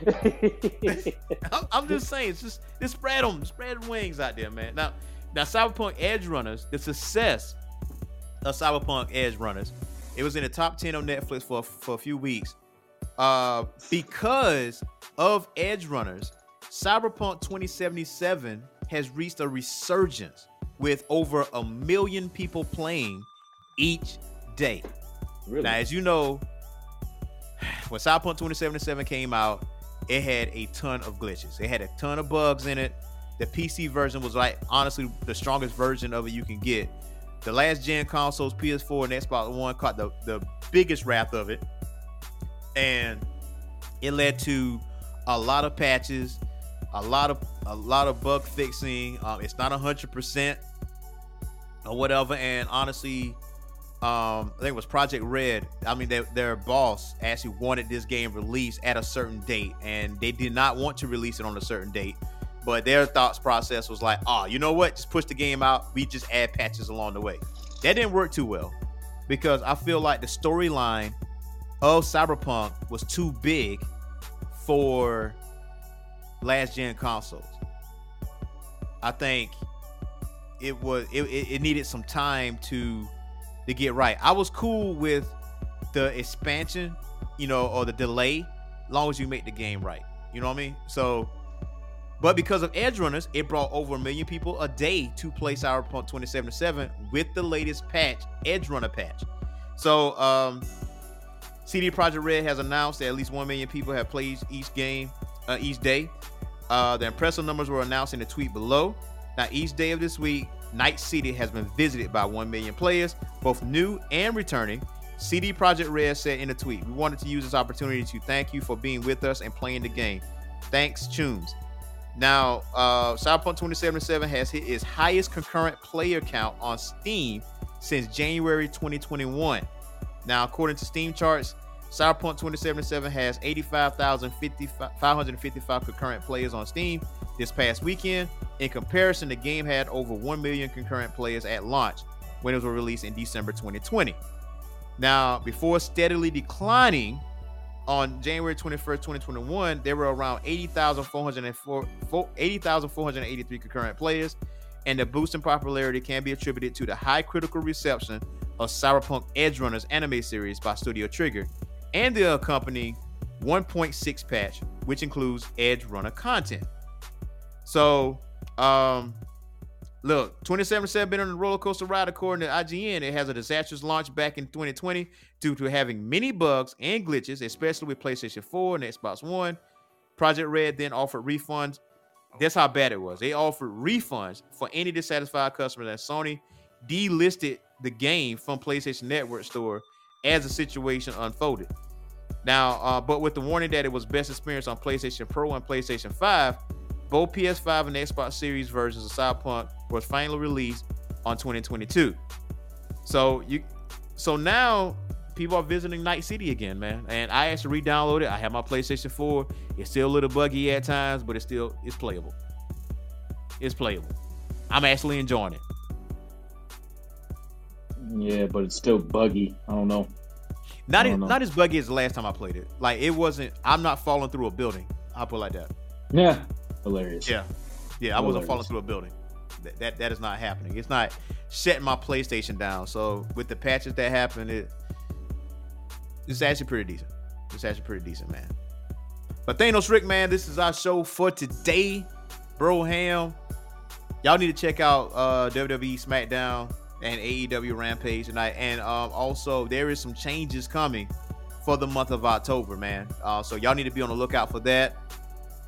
I'm, I'm just saying, it's just, just spread them, spread wings out there, man. Now, now, Cyberpunk Edge Runners, the success of Cyberpunk Edge Runners, it was in the top ten on Netflix for for a few weeks, uh, because of Edge Runners. Cyberpunk 2077 has reached a resurgence with over a million people playing each day. Really? Now, as you know, when Cyberpunk 2077 came out, it had a ton of glitches. It had a ton of bugs in it. The PC version was like honestly the strongest version of it you can get. The last gen consoles, PS4 and Xbox One, caught the, the biggest wrath of it. And it led to a lot of patches, a lot of a lot of bug fixing. Um, it's not hundred percent or whatever. And honestly, um, I think it was Projekt Red. I mean, their, their boss actually wanted this game released at a certain date, and they did not want to release it on a certain date But their thoughts process was like, oh, you know what? Just push the game out. We just add patches along the way. That didn't work too well because I feel like the storyline of Cyberpunk was too big for last gen consoles. I think it was it, it needed some time to to get right. I was cool with the expansion, you know, or the delay, long as you make the game right. You know what I mean? So, but because of edge runners, it brought over a million people a day to play Cyberpunk 2077 with the latest patch, Edge Runner patch. So, um, CD Projekt Red has announced that at least one million people have played each game uh, each day. Uh, the impressive numbers were announced in the tweet below. Now, each day of this week, Night City has been visited by 1 million players, both new and returning. CD Projekt Red said in a tweet, We wanted to use this opportunity to thank you for being with us and playing the game. Thanks, Chooms. Now, uh, Cyberpunk 2077 has hit its highest concurrent player count on Steam since January 2021. Now, according to Steam charts, Cyberpunk 2077 has 85,555 concurrent players on Steam this past weekend. In comparison, the game had over 1 million concurrent players at launch when it was released in December 2020. Now, before steadily declining on January 21st, 2021, there were around 80,404 80,483 concurrent players, and the boost in popularity can be attributed to the high critical reception of Cyberpunk Edge Runners anime series by Studio Trigger and the accompanying 1.6 patch, which includes Edge Runner content. So, um, look, 2077 been on a roller coaster ride according to IGN. It has a disastrous launch back in 2020 due to having many bugs and glitches, especially with PlayStation 4 and Xbox One. Projekt Red then offered refunds. That's how bad it was. They offered refunds for any dissatisfied customer that Sony delisted the game from PlayStation Network store as the situation unfolded. Now, uh, but with the warning that it was best experienced on PlayStation Pro and PlayStation 5, both PS5 and Xbox Series versions of Cyberpunk was finally released on 2022. So you, so now people are visiting Night City again, man. And I actually re-downloaded it. I have my PlayStation 4. It's still a little buggy at times, but it's still it's playable. It's playable. I'm actually enjoying it. Yeah, but it's still buggy. I don't know. Not as, don't know. not as buggy as the last time I played it. Like it wasn't. I'm not falling through a building. I'll put it like that. Yeah, hilarious. Yeah, yeah. I wasn't falling through a building. That, that that is not happening. It's not shutting my PlayStation down. So with the patches that happened, it it's actually pretty decent. It's actually pretty decent, man. But Thanos Rick, man, this is our show for today. Bro Ham. Y'all need to check out uh WWE SmackDown and AEW Rampage tonight. And um also there is some changes coming for the month of October, man. Uh so y'all need to be on the lookout for that.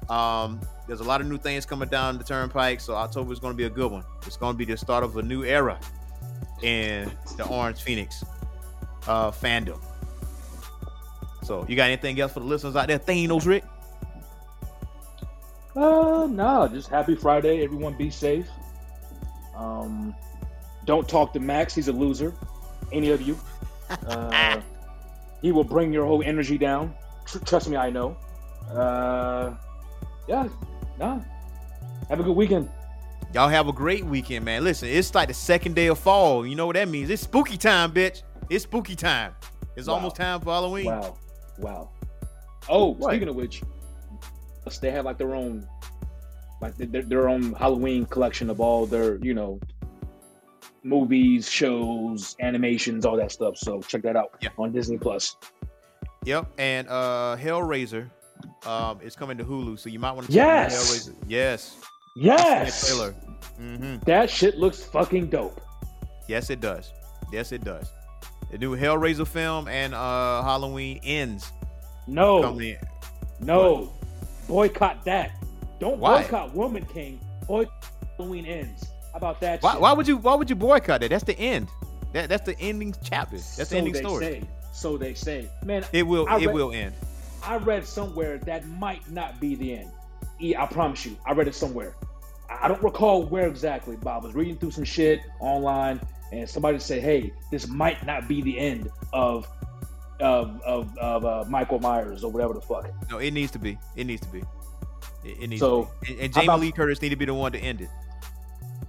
Um, there's a lot of new things coming down the turnpike, so October is going to be a good one. It's going to be the start of a new era in the Orange Phoenix uh, fandom. So, you got anything else for the listeners out there? Thanos, Rick? Uh, no, just happy Friday. Everyone be safe. Um, don't talk to Max. He's a loser. Any of you. Uh, he will bring your whole energy down. Tr- trust me, I know. Uh, yeah, no. Have a good weekend. Y'all have a great weekend, man. Listen, it's like the second day of fall. You know what that means? It's spooky time, bitch. It's spooky time. It's Wow. almost time for Halloween. Wow, wow. Oh, What? speaking of which, they have like their own, like their, their own Halloween collection of all their, you know, movies, shows, animations, all that stuff. So check that out Yeah. on Disney Plus. Yep, and uh Hellraiser um is coming to Hulu, so you might want to check Yes! Yes. Yes, Trailer. hmm that shit looks fucking dope. Yes, it does. Yes, it does. The new Hellraiser film and uh Halloween ends No, no, boycott that. Don't Why? boycott Woman King. Boycott Halloween ends. How about that? Why, shit? why would you why would you boycott it? That's the end. That that's the ending chapter. That's so the ending they story. Say. So they say. Man, It will I it read- will end. I read somewhere that might not be the end. I promise you, I read it somewhere. I I don't recall where exactly, but I was reading through some shit online, and somebody said, "Hey, this might not be the end of of of, of uh, Michael Myers or whatever the fuck." No, it needs to be. It needs to be. It, it needs So, to be. And, and Jamie about- Lee Curtis need to be the one to end it.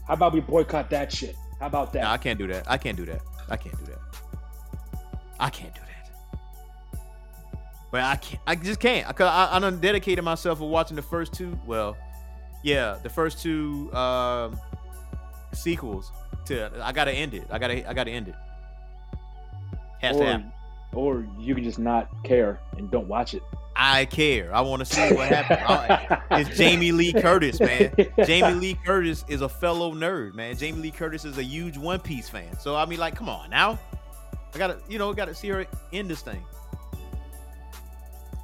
How about we boycott that shit? How about that? No, I can't do that. I can't do that. I can't do that. I can't do that. But I can't. I just can't. Cause I, I done dedicated myself for watching the first two. Well, yeah, the first two um, sequels. To I gotta end it. I gotta. I gotta end it. Has to or, happen. or you can just not care and don't watch it. I care. I want to see what happens. It's Jamie Lee Curtis, man. Jamie Lee Curtis is a fellow nerd, man. Jamie Lee Curtis is a huge One Piece fan. So I mean, like, come on now. I gotta, you know, gotta see her end this thing.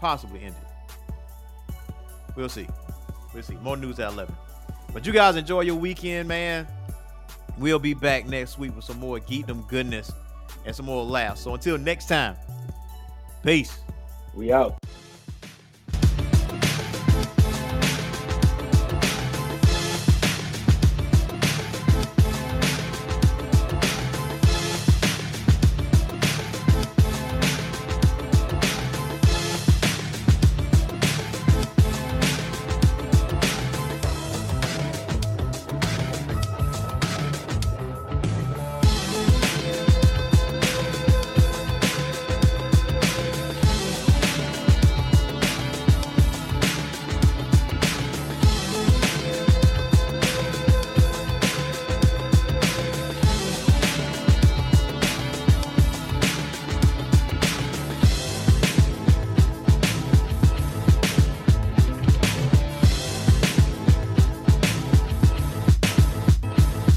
Possibly end it. We'll see. We'll see. More news at 11. But you guys enjoy your weekend, man. We'll be back next week with some more geekdom goodness and some more laughs. So until next time, peace. We out.